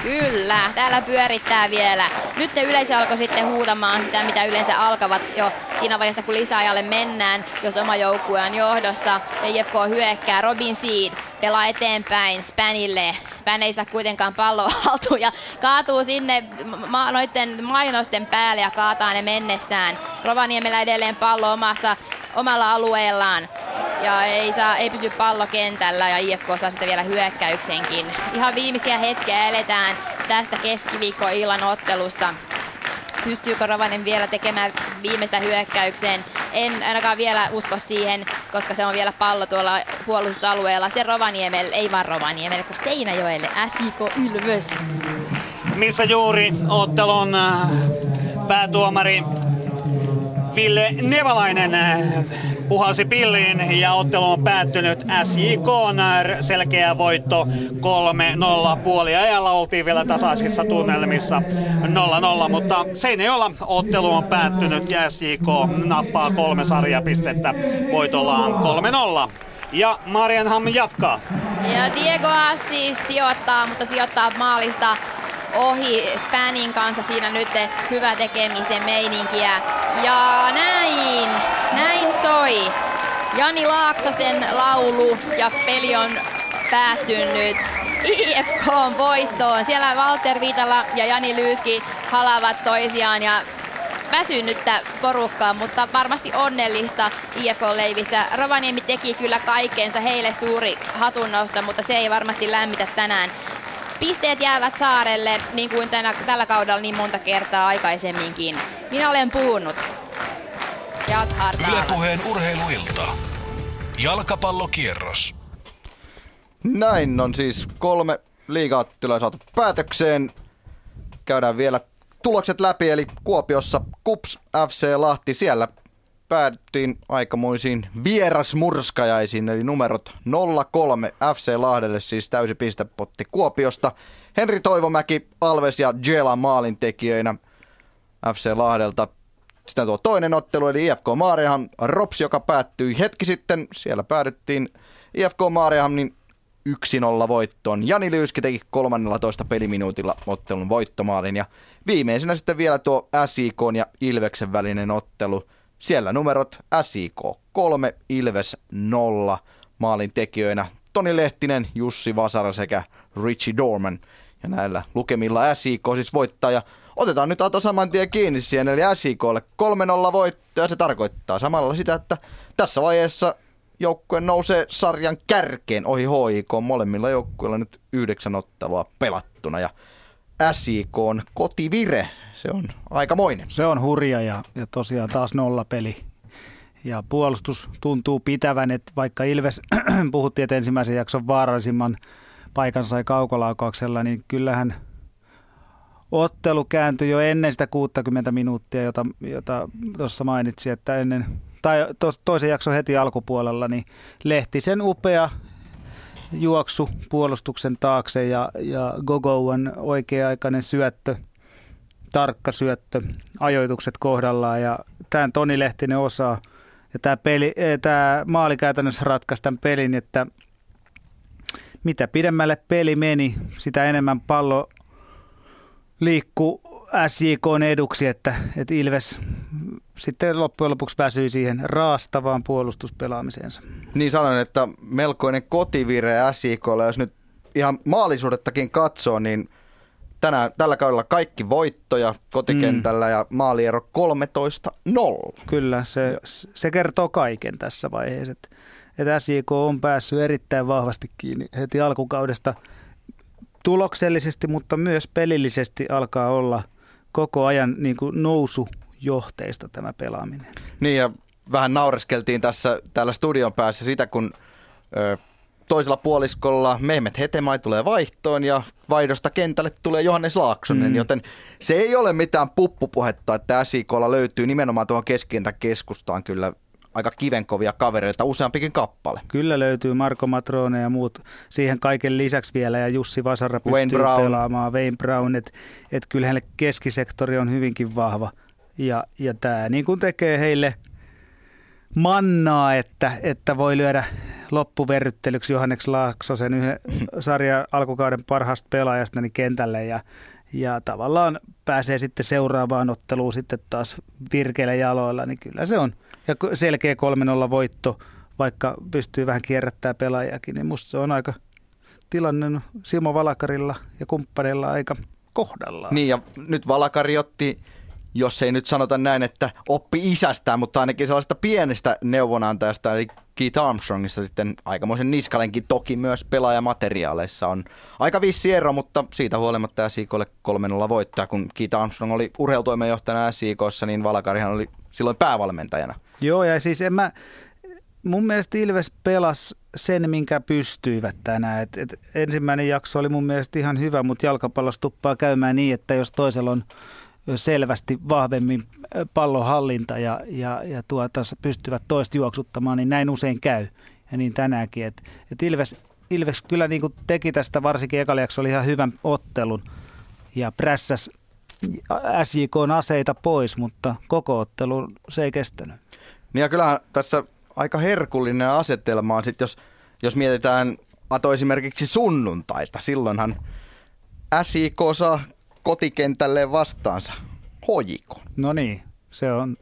Kyllä, täällä pyörittää vielä. Nyt ne yleisö alkoi sitten huutamaan sitä, mitä yleensä alkavat jo siinä vaiheessa, kun lisäajalle mennään, jos oma joukkue on johdossa. IFK hyökkää, Robin Seed pelaa eteenpäin Spanille. Span ei saa kuitenkaan palloa haltuun ja kaatuu sinne ma- noiden mainosten päälle ja kaataa ne mennessään. Rovaniemellä edelleen pallo omassa, omalla alueellaan ja ei, saa, ei pysy pallo kentällä ja IFK saa sitten vielä hyökkäyksenkin. Ihan viimeisiä hetkiä eletään tästä keskiviikkoillan ottelusta. Pystyykö Rovanen vielä tekemään viimeistä hyökkäykseen? En ainakaan vielä usko siihen, koska se on vielä pallo tuolla puolustusalueella. Se Rovaniemelle, ei vaan Rovaniemelle, kun Seinäjoelle, SIK Ilves. Missä juuri ottelun äh, päätuomari Ville Nevalainen puhalsi pilliin ja ottelu on päättynyt SJK selkeä voitto 3-0 puoli ajalla oltiin vielä tasaisissa tunnelmissa 0-0, mutta Seinäjoella ottelu on päättynyt ja SJK nappaa kolme sarjapistettä voitollaan 3-0. Ja Marianham jatkaa. Ja Diego Assi sijoittaa, mutta sijoittaa maalista ohi Spanin kanssa siinä nyt hyvä tekemisen meininkiä. Ja näin, näin soi. Jani Laaksosen laulu ja peli on päättynyt IFK on voittoon. Siellä Walter Viitala ja Jani Lyyski halavat toisiaan ja väsynyttä porukkaa, mutta varmasti onnellista IFK-leivissä. Rovaniemi teki kyllä kaikkensa, heille suuri hatunnosto, mutta se ei varmasti lämmitä tänään. Pisteet jäävät saarelle, niin kuin tänä, tällä kaudella niin monta kertaa aikaisemminkin. Minä olen puhunut. Ylepuheen urheiluilta. Jalkapallokierros. Näin on siis kolme liigaottelua saatu päätökseen. Käydään vielä tulokset läpi, eli Kuopiossa KUPS FC Lahti, siellä päädyttiin aikamoisiin vierasmurskajaisiin, eli numerot 03 FC Lahdelle, siis täysi pistepotti Kuopiosta. Henri Toivomäki, Alves ja Jela maalintekijöinä FC Lahdelta. Sitten tuo toinen ottelu, eli IFK Maariahan Rops, joka päättyi hetki sitten. Siellä päädyttiin IFK Maariahamin 1-0 voittoon. Jani Lyyski teki 13 peliminuutilla ottelun voittomaalin ja viimeisenä sitten vielä tuo SIK ja Ilveksen välinen ottelu. Siellä numerot SIK 3, Ilves 0 maalin tekijöinä Toni Lehtinen, Jussi Vasara sekä Richie Dorman. Ja näillä lukemilla SIK siis voittaa ja otetaan nyt Ato saman tien kiinni siihen, eli SIKlle 3-0 voitto ja se tarkoittaa samalla sitä, että tässä vaiheessa joukkue nousee sarjan kärkeen ohi HIK. Molemmilla joukkueilla nyt yhdeksän ottelua pelattuna ja SIK on kotivire. Se on aikamoinen. Se on hurja ja, ja tosiaan taas nollapeli. Ja puolustus tuntuu pitävän, että vaikka Ilves puhuttiin, että ensimmäisen jakson vaarallisimman paikan sai kaukolaukauksella, niin kyllähän ottelu kääntyi jo ennen sitä 60 minuuttia, jota, jota tuossa mainitsin, että ennen tai toisen jakson heti alkupuolella, niin Lehtisen upea juoksu puolustuksen taakse ja, ja Gogoan oikea-aikainen syöttö, tarkka syöttö, ajoitukset kohdallaan ja tämän Toni Lehtinen osaa. Ja tämä, peli, eh, tämä maali käytännössä ratkaisi tämän pelin, että mitä pidemmälle peli meni, sitä enemmän pallo liikkuu SJK eduksi, että, että Ilves sitten loppujen lopuksi pääsyi siihen raastavaan puolustuspelaamiseensa. Niin sanon, että melkoinen kotivire SJKlle, jos nyt ihan maalisuudettakin katsoo, niin tänään, tällä kaudella kaikki voittoja kotikentällä mm. ja maaliero 13-0. Kyllä, se, se kertoo kaiken tässä vaiheessa, että, että SJK on päässyt erittäin vahvasti kiinni heti alkukaudesta tuloksellisesti, mutta myös pelillisesti alkaa olla koko ajan niin kuin nousu johteista tämä pelaaminen. Niin ja vähän naureskeltiin tässä täällä studion päässä sitä, kun ö, toisella puoliskolla Mehmet Hetemai tulee vaihtoon ja vaihdosta kentälle tulee Johannes Laaksonen, mm. joten se ei ole mitään puppupuhetta, että SIKlla löytyy nimenomaan tuohon keskentän keskustaan kyllä aika kivenkovia kavereita, useampikin kappale. Kyllä löytyy Marko Matrone ja muut siihen kaiken lisäksi vielä ja Jussi Vasara pystyy Wayne Brown. pelaamaan, Wayne Brown, että et kyllähän keskisektori on hyvinkin vahva. Ja, ja tämä niin kuin tekee heille mannaa, että, että voi lyödä loppuverryttelyksi Johannes Laaksosen yhden sarjan alkukauden parhaasta pelaajasta niin kentälle ja, ja tavallaan pääsee sitten seuraavaan otteluun sitten taas virkeille jaloilla, niin kyllä se on ja selkeä 3-0 voitto, vaikka pystyy vähän kierrättämään pelaajakin, niin musta se on aika tilanne Simo Valakarilla ja kumppanilla aika kohdallaan. Niin ja nyt Valakari otti jos ei nyt sanota näin, että oppi isästään, mutta ainakin sellaista pienestä neuvonantajasta, eli Keith Armstrongista sitten aikamoisen niskalenkin toki myös pelaajamateriaaleissa on aika vissi ero, mutta siitä huolimatta SIKlle 3-0 voittaa, kun Keith Armstrong oli urheilutoimenjohtajana SIKssa, niin Valakarihan oli silloin päävalmentajana. Joo, ja siis en mä, mun mielestä Ilves pelasi sen, minkä pystyivät tänään. Et, et ensimmäinen jakso oli mun mielestä ihan hyvä, mutta jalkapallossa tuppaa käymään niin, että jos toisella on selvästi vahvemmin pallonhallinta ja, ja, ja tuota, pystyvät toista juoksuttamaan, niin näin usein käy. Ja niin tänäänkin. Et, et Ilves, Ilves kyllä niin kuin teki tästä, varsinkin ekaliaksi oli ihan hyvän ottelun ja prässäs SJK aseita pois, mutta koko ottelu se ei kestänyt. Niin ja kyllähän tässä aika herkullinen asetelma on sit, jos, jos mietitään Ato esimerkiksi sunnuntaista. Silloinhan SIK saa kotikentälle vastaansa hojiko. No niin, se on,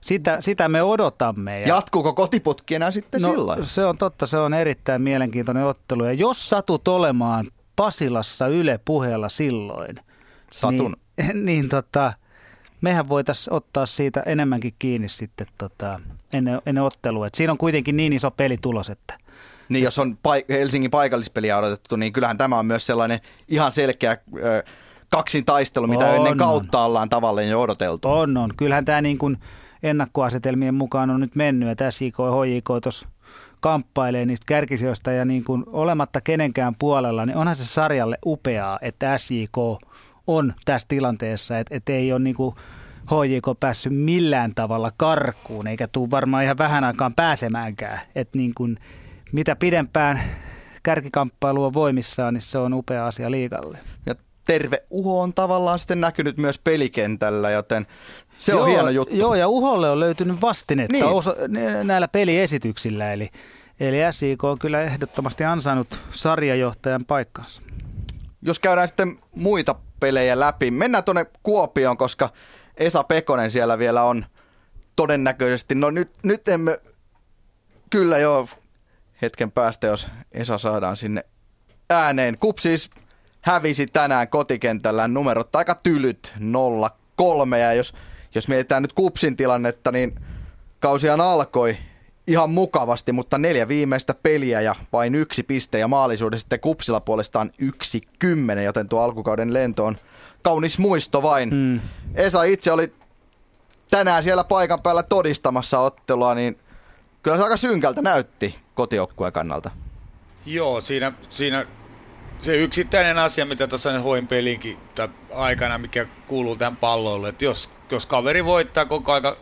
sitä, sitä me odotamme. Ja... Jatkuuko kotiputki enää sitten no, silloin? Se on totta, se on erittäin mielenkiintoinen ottelu. Ja jos satut olemaan Pasilassa Yle puheella silloin. Satun. Niin, niin tota, mehän voitaisiin ottaa siitä enemmänkin kiinni sitten tota, ennen, ennen ottelua. Et siinä on kuitenkin niin iso peli tulos, että Niin, jos on paik- Helsingin paikallispeliä odotettu, niin kyllähän tämä on myös sellainen ihan selkeä ö, kaksin taistelu, mitä On, ennen on. kautta ollaan tavallaan jo odoteltu. On, on. Kyllähän tämä niin kuin ennakkoasetelmien mukaan on nyt mennyt, että SIK ja HJK tuossa kamppailee niistä kärkisijoista ja niin kuin olematta kenenkään puolella, niin onhan se sarjalle upeaa, että SJK on tässä tilanteessa, että, että ei ole niin kuin HJK päässyt millään tavalla karkuun, eikä tule varmaan ihan vähän aikaan pääsemäänkään. Että niin kuin, mitä pidempään kärkikamppailu on voimissaan, niin se on upea asia liikalle. Ja terve uho on tavallaan sitten näkynyt myös pelikentällä, joten se on joo, hieno juttu. Joo, ja Uholle on löytynyt vastinetta Niin. osa, nä- näillä peliesityksillä, eli, eli SIK on kyllä ehdottomasti ansainnut sarjajohtajan paikkansa. Jos käydään sitten muita pelejä läpi, mennään tuonne Kuopioon, koska Esa Pekonen siellä vielä on todennäköisesti. No nyt, nyt emme, kyllä jo hetken päästä, jos Esa saadaan sinne ääneen. Kup siis hävisi tänään kotikentällä numerot aika tylyt 0-3 ja jos, jos mietitään nyt Kupsin tilannetta, niin kausiaan alkoi ihan mukavasti, mutta neljä viimeistä peliä ja vain yksi piste ja maalisuuden sitten Kupsilla puolestaan yksi kymmenen, joten tuo alkukauden lento on kaunis muisto vain. Mm. Esa itse oli tänään siellä paikan päällä todistamassa ottelua, niin kyllä se aika synkältä näytti kotijoukkueen kannalta. Joo, siinä, siinä se yksittäinen asia, mitä tuossa nyt hoin pelinkin tai aikana, mikä kuuluu tähän pallolle, että jos, jos kaveri voittaa koko aika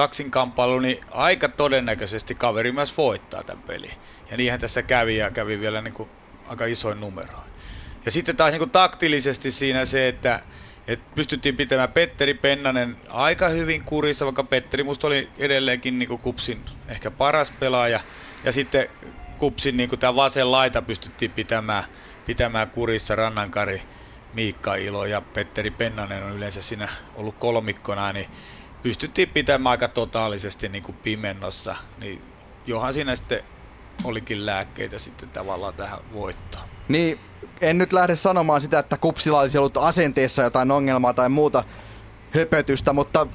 kaksinkamppailu, niin aika todennäköisesti kaveri myös voittaa tämän pelin. Ja niinhän tässä kävi ja kävi vielä niin kuin aika isoin numeroin. Ja sitten taas niin kuin taktillisesti siinä se, että, että pystyttiin pitämään Petteri Pennanen aika hyvin kurissa, vaikka Petteri musta oli edelleenkin niin kuin Kupsin ehkä paras pelaaja. Ja sitten Kupsin niin kuin tämä vasen laita pystyttiin pitämään, pitämään kurissa Rannankari, Miikka Ilo ja Petteri Pennanen on yleensä siinä ollut kolmikkona, niin pystyttiin pitämään aika totaalisesti niin kuin pimennossa. Niin johan siinä sitten olikin lääkkeitä sitten tavallaan tähän voittoon. Niin en nyt lähde sanomaan sitä, että Kupsilla olisi ollut asenteessa jotain ongelmaa tai muuta höpötystä, mutta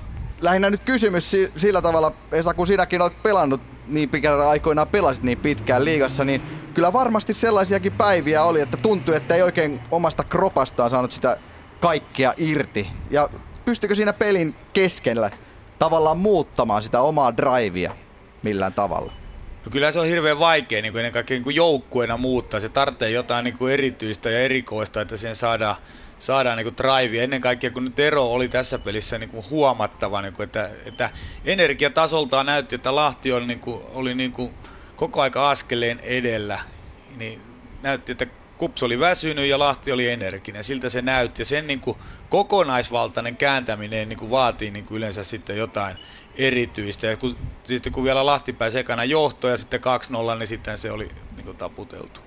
lähinnä nyt kysymys si- sillä tavalla, Esa, kun sinäkin olet pelannut niin pitkään aikoinaan pelasit niin pitkään liigassa, niin kyllä varmasti sellaisiakin päiviä oli, että tuntui, että ei oikein omasta kropastaan saanut sitä kaikkea irti. Ja pystykö siinä pelin keskellä tavallaan muuttamaan sitä omaa drivea millään tavalla? No kyllä se on hirveän vaikea niin kuin ennen kaikkea niin kuin joukkueena muuttaa. Se tarvitsee jotain niin kuin erityistä ja erikoista, että siihen saadaan, saadaan niin kuin drive. Ennen kaikkea kun nyt ero oli tässä pelissä niin kuin huomattava, niin kuin, että, että energiatasoltaan näytti, että Lahti oli, niin kuin, oli niin kuin koko aika askeleen edellä. Niin näytti, että Kups oli väsynyt ja Lahti oli energinen. Siltä se näytti. Ja sen niin kuin kokonaisvaltainen kääntäminen niin kuin vaatii niin kuin yleensä sitten jotain erityistä. Ja kun, sitten kun vielä Lahti pääsi ekana johtoon ja sitten 2-0, niin sitten se oli niin kuin taputeltu.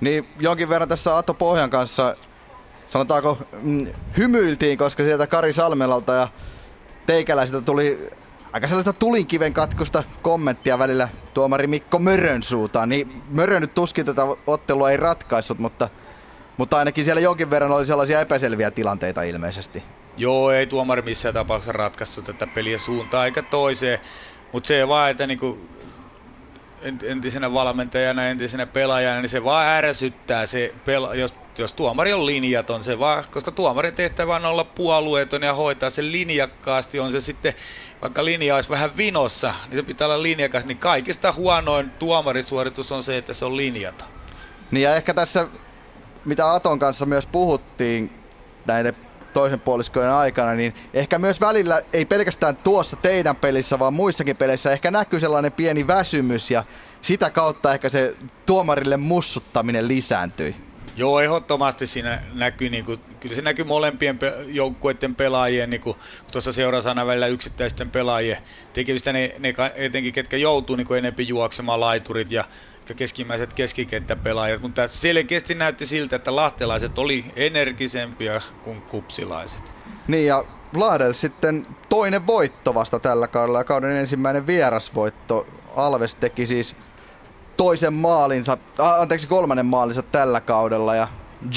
Niin jonkin verran tässä Atto Pohjan kanssa, sanotaanko, mm, hymyiltiin, koska sieltä Kari Salmelalta ja teikäläisiltä tuli aika sellaista tulinkiven katkusta kommenttia välillä tuomari Mikko Mörön suutaan. Niin Mörö nyt tuskin tätä ottelua ei ratkaissut, mutta, mutta ainakin siellä jonkin verran oli sellaisia epäselviä tilanteita ilmeisesti. Joo, ei tuomari missään tapauksessa ratkaissut tätä peliä suuntaan eikä toiseen. Mutta se vaan, että niinku entisenä valmentajana, entisenä pelaajana, niin se vaan ärsyttää se, pela- jos, jos tuomari on linjaton, se vaan, koska tuomarin tehtävä on olla puolueeton ja hoitaa sen linjakkaasti, on se sitten, vaikka linja olisi vähän vinossa, niin se pitää olla linjakas, niin kaikista huonoin tuomarisuoritus on se, että se on linjata. Niin ja ehkä tässä, mitä Aton kanssa myös puhuttiin näiden toisen puoliskojen aikana, niin ehkä myös välillä, ei pelkästään tuossa teidän pelissä, vaan muissakin peleissä, ehkä näkyy sellainen pieni väsymys ja sitä kautta ehkä se tuomarille mussuttaminen lisääntyi. Joo, ehdottomasti siinä näkyy, niin kuin, kyllä se näkyy molempien pe- joukkueiden pelaajien, niin kuin, kun tuossa seurasana välillä yksittäisten pelaajien tekemistä, ne, ne etenkin ketkä joutuu niin enempi juoksemaan laiturit ja keskimmäiset keskikenttäpelaajat, mutta selkeästi näytti siltä, että lahtelaiset oli energisempiä kuin kupsilaiset. Niin ja Lahdelle sitten toinen voitto vasta tällä kaudella ja kauden ensimmäinen vierasvoitto. Alves teki siis toisen maalinsa, a, anteeksi kolmannen maalinsa tällä kaudella ja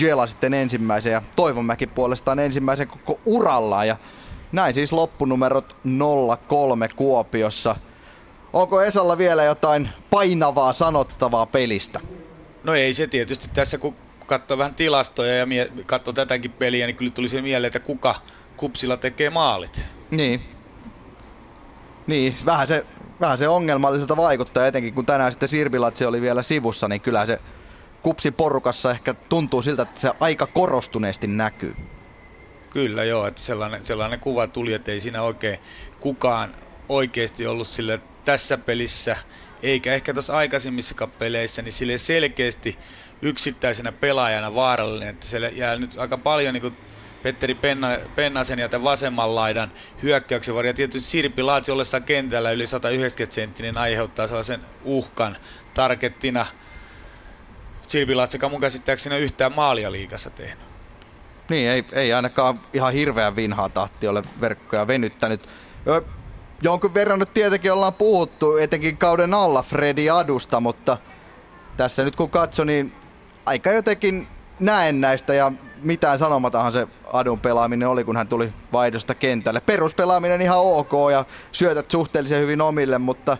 Jela sitten ensimmäisen ja Toivonmäki puolestaan ensimmäisen koko urallaan. Ja näin siis loppunumerot 03 Kuopiossa. Onko Esalla vielä jotain painavaa sanottavaa pelistä? No ei se tietysti tässä, kun katsoo vähän tilastoja ja mie- katsoo tätäkin peliä, niin kyllä tuli se mieleen, että kuka kupsilla tekee maalit. Niin. Niin, vähän se, vähän se ongelmalliselta vaikuttaa, etenkin kun tänään sitten Sirbilatse oli vielä sivussa, niin kyllä se kupsin porukassa ehkä tuntuu siltä, että se aika korostuneesti näkyy. Kyllä joo, että sellainen, sellainen kuva tuli, että ei siinä oikein kukaan oikeasti ollut sille tässä pelissä, eikä ehkä tuossa aikaisemmissakaan peleissä, niin sille selkeästi yksittäisenä pelaajana vaarallinen, että siellä jää nyt aika paljon niin kuin Petteri Penna, Pennasen ja tämän vasemman laidan hyökkäyksen varia. Tietysti Sirpi Laatsi ollessaan kentällä yli 190 senttinen aiheuttaa sellaisen uhkan targettina. Sirpi Laatsekaan mun käsittääkseni yhtään maalia liikassa tehnyt. Niin, ei, ei ainakaan ihan hirveän vinhaa tahti ole verkkoja venyttänyt. Jonkun verran nyt tietenkin ollaan puhuttu, etenkin kauden alla Fredi Adusta, mutta tässä nyt kun katso, niin aika jotenkin näennäistä ja mitään sanomatahan se Adun pelaaminen oli, kun hän tuli vaihdosta kentälle. Peruspelaaminen ihan ok ja syötät suhteellisen hyvin omille, mutta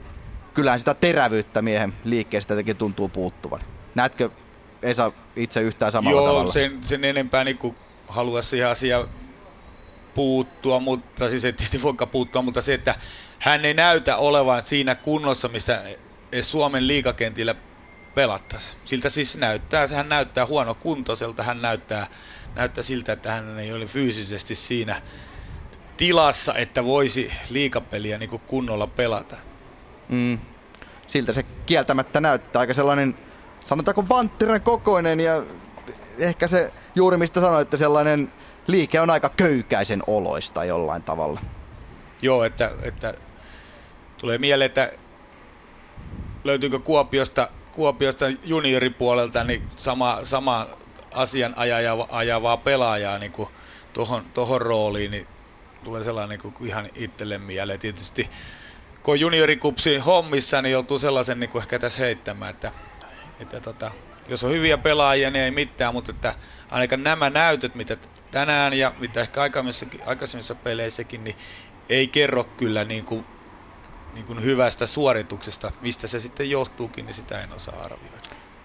kyllähän sitä terävyyttä miehen liikkeestä jotenkin tuntuu puuttuvan. Näetkö Esa itse yhtään samalla Joo, tavalla? sen, sen enempää niin kuin haluaisi siihen asiaan puuttua, mutta siis ei tietysti voikaan puuttua, mutta se, että hän ei näytä olevan siinä kunnossa, missä edes Suomen liikakentillä pelattaisiin. Siltä siis näyttää, hän näyttää huono kuntoiselta, hän näyttää, näyttää siltä, että hän ei ole fyysisesti siinä tilassa, että voisi liikapeliä niin kuin kunnolla pelata. Mm. Siltä se kieltämättä näyttää aika sellainen, sanotaanko vanttiran kokoinen ja ehkä se juuri mistä sanoitte, sellainen liike on aika köykäisen oloista jollain tavalla. Joo, että, että tulee mieleen, että löytyykö Kuopiosta, Kuopiosta junioripuolelta niin sama, sama asian ajava, ajavaa pelaajaa niin kuin tohon, tohon rooliin, niin tulee sellainen niin kuin ihan itselle mieleen. Tietysti kun juniorikupsi hommissa, niin joutuu sellaisen niin kuin ehkä tässä heittämään, että, että tota, jos on hyviä pelaajia, niin ei mitään, mutta että ainakaan nämä näytöt, mitä tänään ja mitä ehkä aikaisemmissa peleissäkin, niin ei kerro kyllä niin kuin, niin kuin hyvästä suorituksesta. Mistä se sitten johtuukin, niin sitä en osaa arvioida.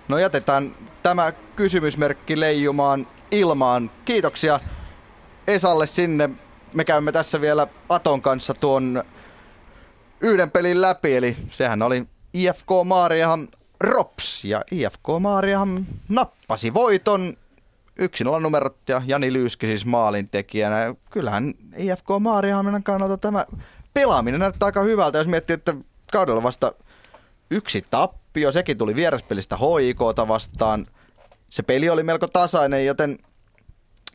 No jätetään tämä kysymysmerkki leijumaan ilmaan. Kiitoksia Esalle sinne. Me käymme tässä vielä Aton kanssa tuon yhden pelin läpi, eli sehän oli IFK Maariahan Rops, ja IFK Maariahan nappasi voiton yksin numerot ja Jani Lyyski siis maalintekijänä. Kyllähän IFK Maariahaminan kannalta tämä pelaaminen näyttää aika hyvältä, jos miettii, että kaudella vasta yksi tappio, sekin tuli vieraspelistä HIKta vastaan. Se peli oli melko tasainen, joten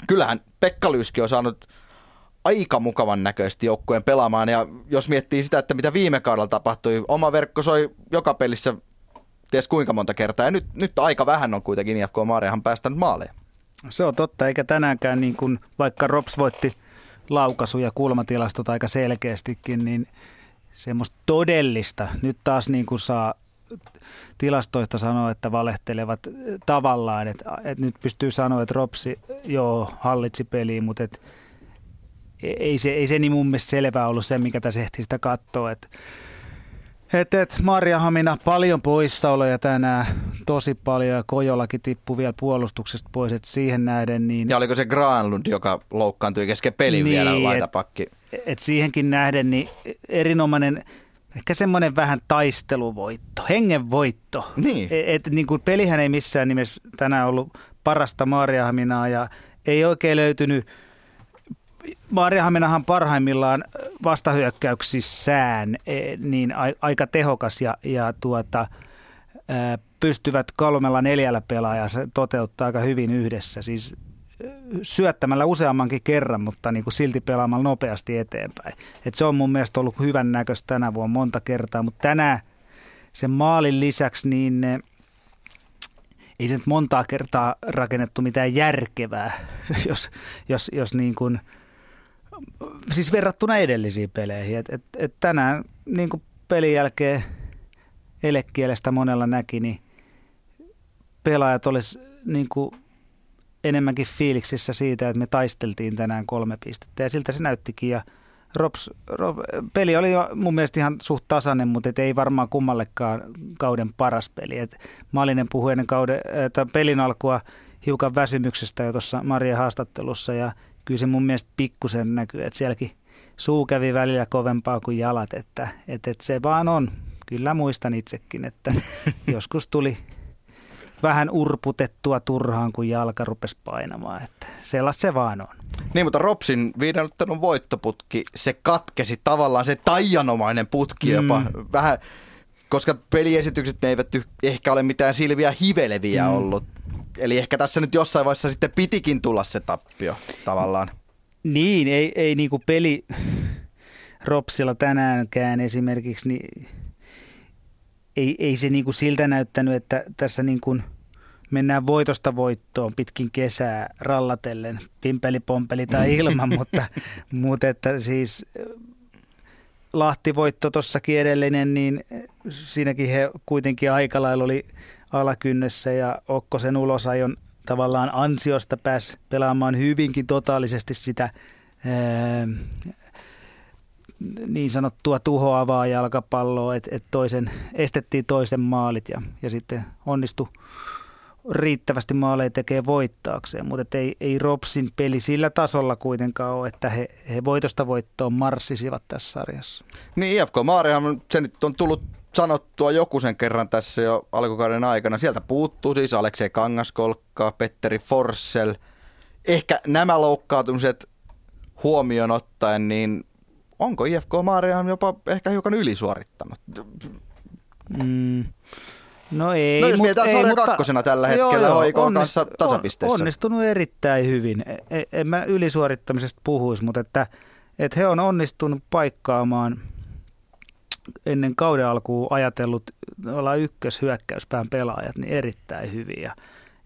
kyllähän Pekka Lyyski on saanut aika mukavan näköisesti joukkueen pelaamaan. Ja jos miettii sitä, että mitä viime kaudella tapahtui, oma verkko soi joka pelissä ties kuinka monta kertaa. Ja nyt, nyt aika vähän on kuitenkin IFK Maariahan päästänyt maaleja. Se on totta, eikä tänäänkään niin kuin, vaikka Rops voitti laukaisu- ja kulmatilastot aika selkeästikin, niin semmoista todellista, nyt taas niin kuin saa tilastoista sanoa, että valehtelevat tavallaan, että, että nyt pystyy sanoa, että Ropsi joo hallitsi peliin, mutta et, ei, se, ei se niin mun mielestä selvää ollut se, mikä tässä ehti sitä katsoa, että et, et Maria Hamina paljon poissaoloja tänään, tosi paljon ja Kojolakin tippui vielä puolustuksesta pois, että siihen nähden niin... Ja oliko se Granlund, joka loukkaantui kesken pelin niin, vielä laitapakki? Et, et siihenkin nähden niin erinomainen, ehkä semmoinen vähän taisteluvoitto, hengenvoitto. Niin. Et, et, niin kuin pelihän ei missään nimessä tänään ollut parasta Maria Haminaa ja ei oikein löytynyt Maariahaminahan parhaimmillaan vastahyökkäyksissään e, niin aika tehokas ja, ja tuota, pystyvät kolmella neljällä pelaajaa se toteuttaa aika hyvin yhdessä. Siis syöttämällä useammankin kerran, mutta niin kuin silti pelaamalla nopeasti eteenpäin. Et se on mun mielestä ollut hyvän näköistä tänä vuonna monta kertaa, mutta tänään sen maalin lisäksi niin ei se nyt montaa kertaa rakennettu mitään järkevää, jos, jos, jos niin kuin – siis verrattuna edellisiin peleihin. Et, et, et tänään niin kuin pelin jälkeen elekielestä monella näki, niin pelaajat olisi niin enemmänkin fiiliksissä siitä, että me taisteltiin tänään kolme pistettä ja siltä se näyttikin ja Rops, Rob, peli oli jo mun mielestä ihan suht tasainen, mutta et ei varmaan kummallekaan kauden paras peli. Et Malinen puhui ennen kauden, pelin alkua hiukan väsymyksestä jo tuossa Maria haastattelussa ja kyllä se mun mielestä pikkusen näkyy, että sielläkin suu kävi välillä kovempaa kuin jalat, että, että, että se vaan on. Kyllä muistan itsekin, että joskus tuli vähän urputettua turhaan, kun jalka rupesi painamaan. Että sellaista se vaan on. Niin, mutta Ropsin viidenottelun voittoputki, se katkesi tavallaan se taianomainen putki mm. jopa vähän, koska peliesitykset ne eivät ehkä ole mitään silviä hiveleviä mm. ollut. Eli ehkä tässä nyt jossain vaiheessa sitten pitikin tulla se tappio tavallaan. Niin, ei, ei niinku peli Ropsilla tänäänkään esimerkiksi, niin ei, ei se niinku siltä näyttänyt, että tässä niinku mennään voitosta voittoon pitkin kesää rallatellen, pimpeli, pompeli tai ilman, mutta, mutta että siis Lahti-voitto tuossakin edellinen, niin siinäkin he kuitenkin aika lailla oli alakynnessä ja Okkosen ulosajon tavallaan ansiosta pääsi pelaamaan hyvinkin totaalisesti sitä niin sanottua tuhoavaa jalkapalloa, että et toisen, estettiin toisen maalit ja, ja sitten onnistui riittävästi maaleja tekee voittaakseen, mutta ei, ei Ropsin peli sillä tasolla kuitenkaan ole, että he, he voitosta voittoon marssisivat tässä sarjassa. Niin, IFK Maarihan, se nyt on tullut sanottua joku sen kerran tässä jo alkukauden aikana. Sieltä puuttuu siis Aleksei Kangaskolkka, Petteri Forssell. Ehkä nämä loukkaantumiset huomioon ottaen, niin onko IFK Maarihan jopa ehkä hiukan ylisuorittanut? Mm. No ei, no jos mietitään sarja mutta, kakkosena tällä hetkellä joo, joo, onnist, kanssa tasapisteissä. Onnistunut erittäin hyvin. En, e, en mä ylisuorittamisesta puhuisi, mutta että, että he on onnistunut paikkaamaan ennen kauden alkuun ajatellut olla ykköshyökkäyspään pelaajat niin erittäin hyvin.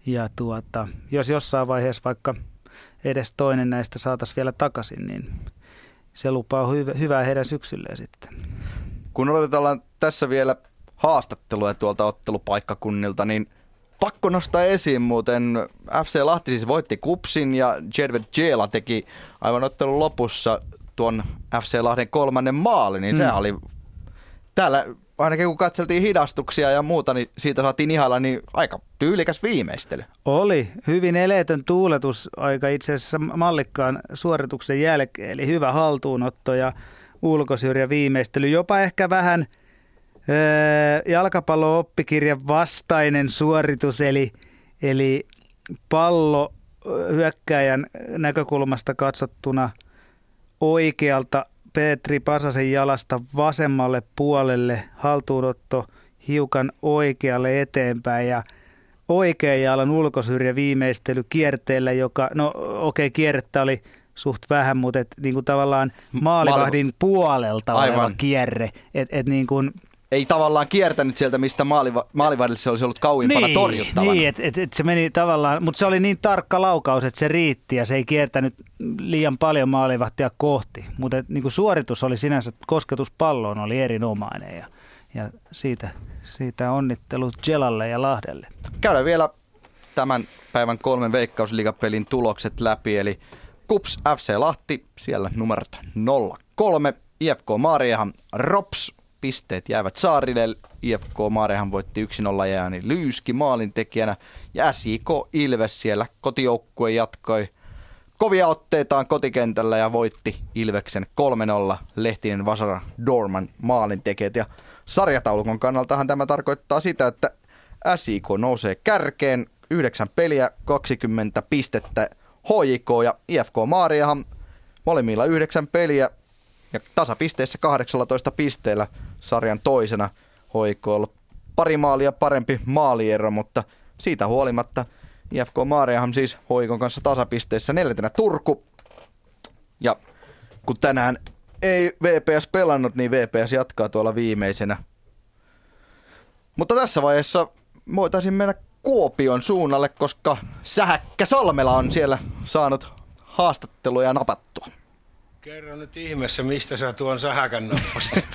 Ja, tuota, jos jossain vaiheessa vaikka edes toinen näistä saataisiin vielä takaisin, niin se lupaa hyv- hyvää heidän syksylleen sitten. Kun odotetaan tässä vielä haastatteluja tuolta ottelupaikkakunnilta, niin pakko nostaa esiin muuten. FC Lahti siis voitti Kupsin ja Jedved Jela teki aivan ottelun lopussa tuon FC Lahden kolmannen maali, niin mm. se oli täällä ainakin kun katseltiin hidastuksia ja muuta, niin siitä saatiin ihailla, niin aika tyylikäs viimeistely. Oli. Hyvin eleetön tuuletus aika itse asiassa mallikkaan suorituksen jälkeen, eli hyvä haltuunotto ja ulkosyrjä viimeistely. Jopa ehkä vähän – jalkapallo-oppikirjan vastainen suoritus, eli, eli pallo hyökkäjän näkökulmasta katsottuna oikealta Petri Pasasen jalasta vasemmalle puolelle, haltuunotto hiukan oikealle eteenpäin ja oikean jalan ulkosyrjä viimeistely kierteellä, joka, no okei, okay, kierrettä oli suht vähän, mutta et, niin kuin tavallaan maalivahdin puolelta Aivan. oleva kierre. Et, et niin kuin, ei tavallaan kiertänyt sieltä, mistä maaliva, maalivahdille se olisi ollut kauimpana niin, torjuttavana. Niin, että et, et se meni tavallaan, mutta se oli niin tarkka laukaus, että se riitti ja se ei kiertänyt liian paljon maalivahtia kohti. Mutta niin suoritus oli sinänsä, kosketus palloon oli erinomainen ja, ja siitä, siitä onnittelut Jelalle ja Lahdelle. Käydään vielä tämän päivän kolmen veikkausliigapelin tulokset läpi, eli Kups FC Lahti, siellä numerot 03, IFK Maariahan Rops pisteet jäävät saarille. IFK Maarehan voitti 1-0 jääni Lyyski maalintekijänä ja SIK Ilves siellä kotijoukkue jatkoi kovia otteitaan kotikentällä ja voitti Ilveksen 3-0 Lehtinen Vasara Dorman maalintekijät. Ja sarjataulukon kannaltahan tämä tarkoittaa sitä, että SIK nousee kärkeen 9 peliä, 20 pistettä HJK ja IFK Maariahan molemmilla 9 peliä ja tasapisteissä 18 pisteellä sarjan toisena hoikoilla. Pari maalia parempi maaliero, mutta siitä huolimatta IFK Maariahan siis hoikon kanssa tasapisteissä neljäntenä Turku. Ja kun tänään ei VPS pelannut, niin VPS jatkaa tuolla viimeisenä. Mutta tässä vaiheessa voitaisiin mennä Kuopion suunnalle, koska Sähäkkä Salmela on siellä saanut haastatteluja napattua. Kerro nyt ihmeessä, mistä sä tuon sähäkän nappasit.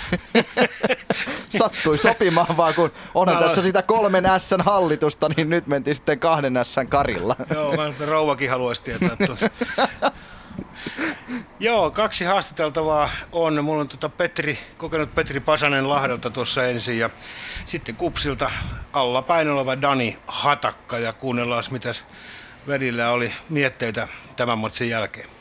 Sattui sopimaan vaan, kun onhan tässä sitä kolmen S hallitusta, niin nyt mentiin sitten kahden S karilla. Joo, mä rouvakin haluaisi tietää. Joo, kaksi haastateltavaa on. Mulla on tota Petri, kokenut Petri Pasanen Lahdelta tuossa ensin ja sitten Kupsilta alla päin oleva Dani Hatakka ja kuunnellaan mitäs välillä oli mietteitä tämän matsin jälkeen.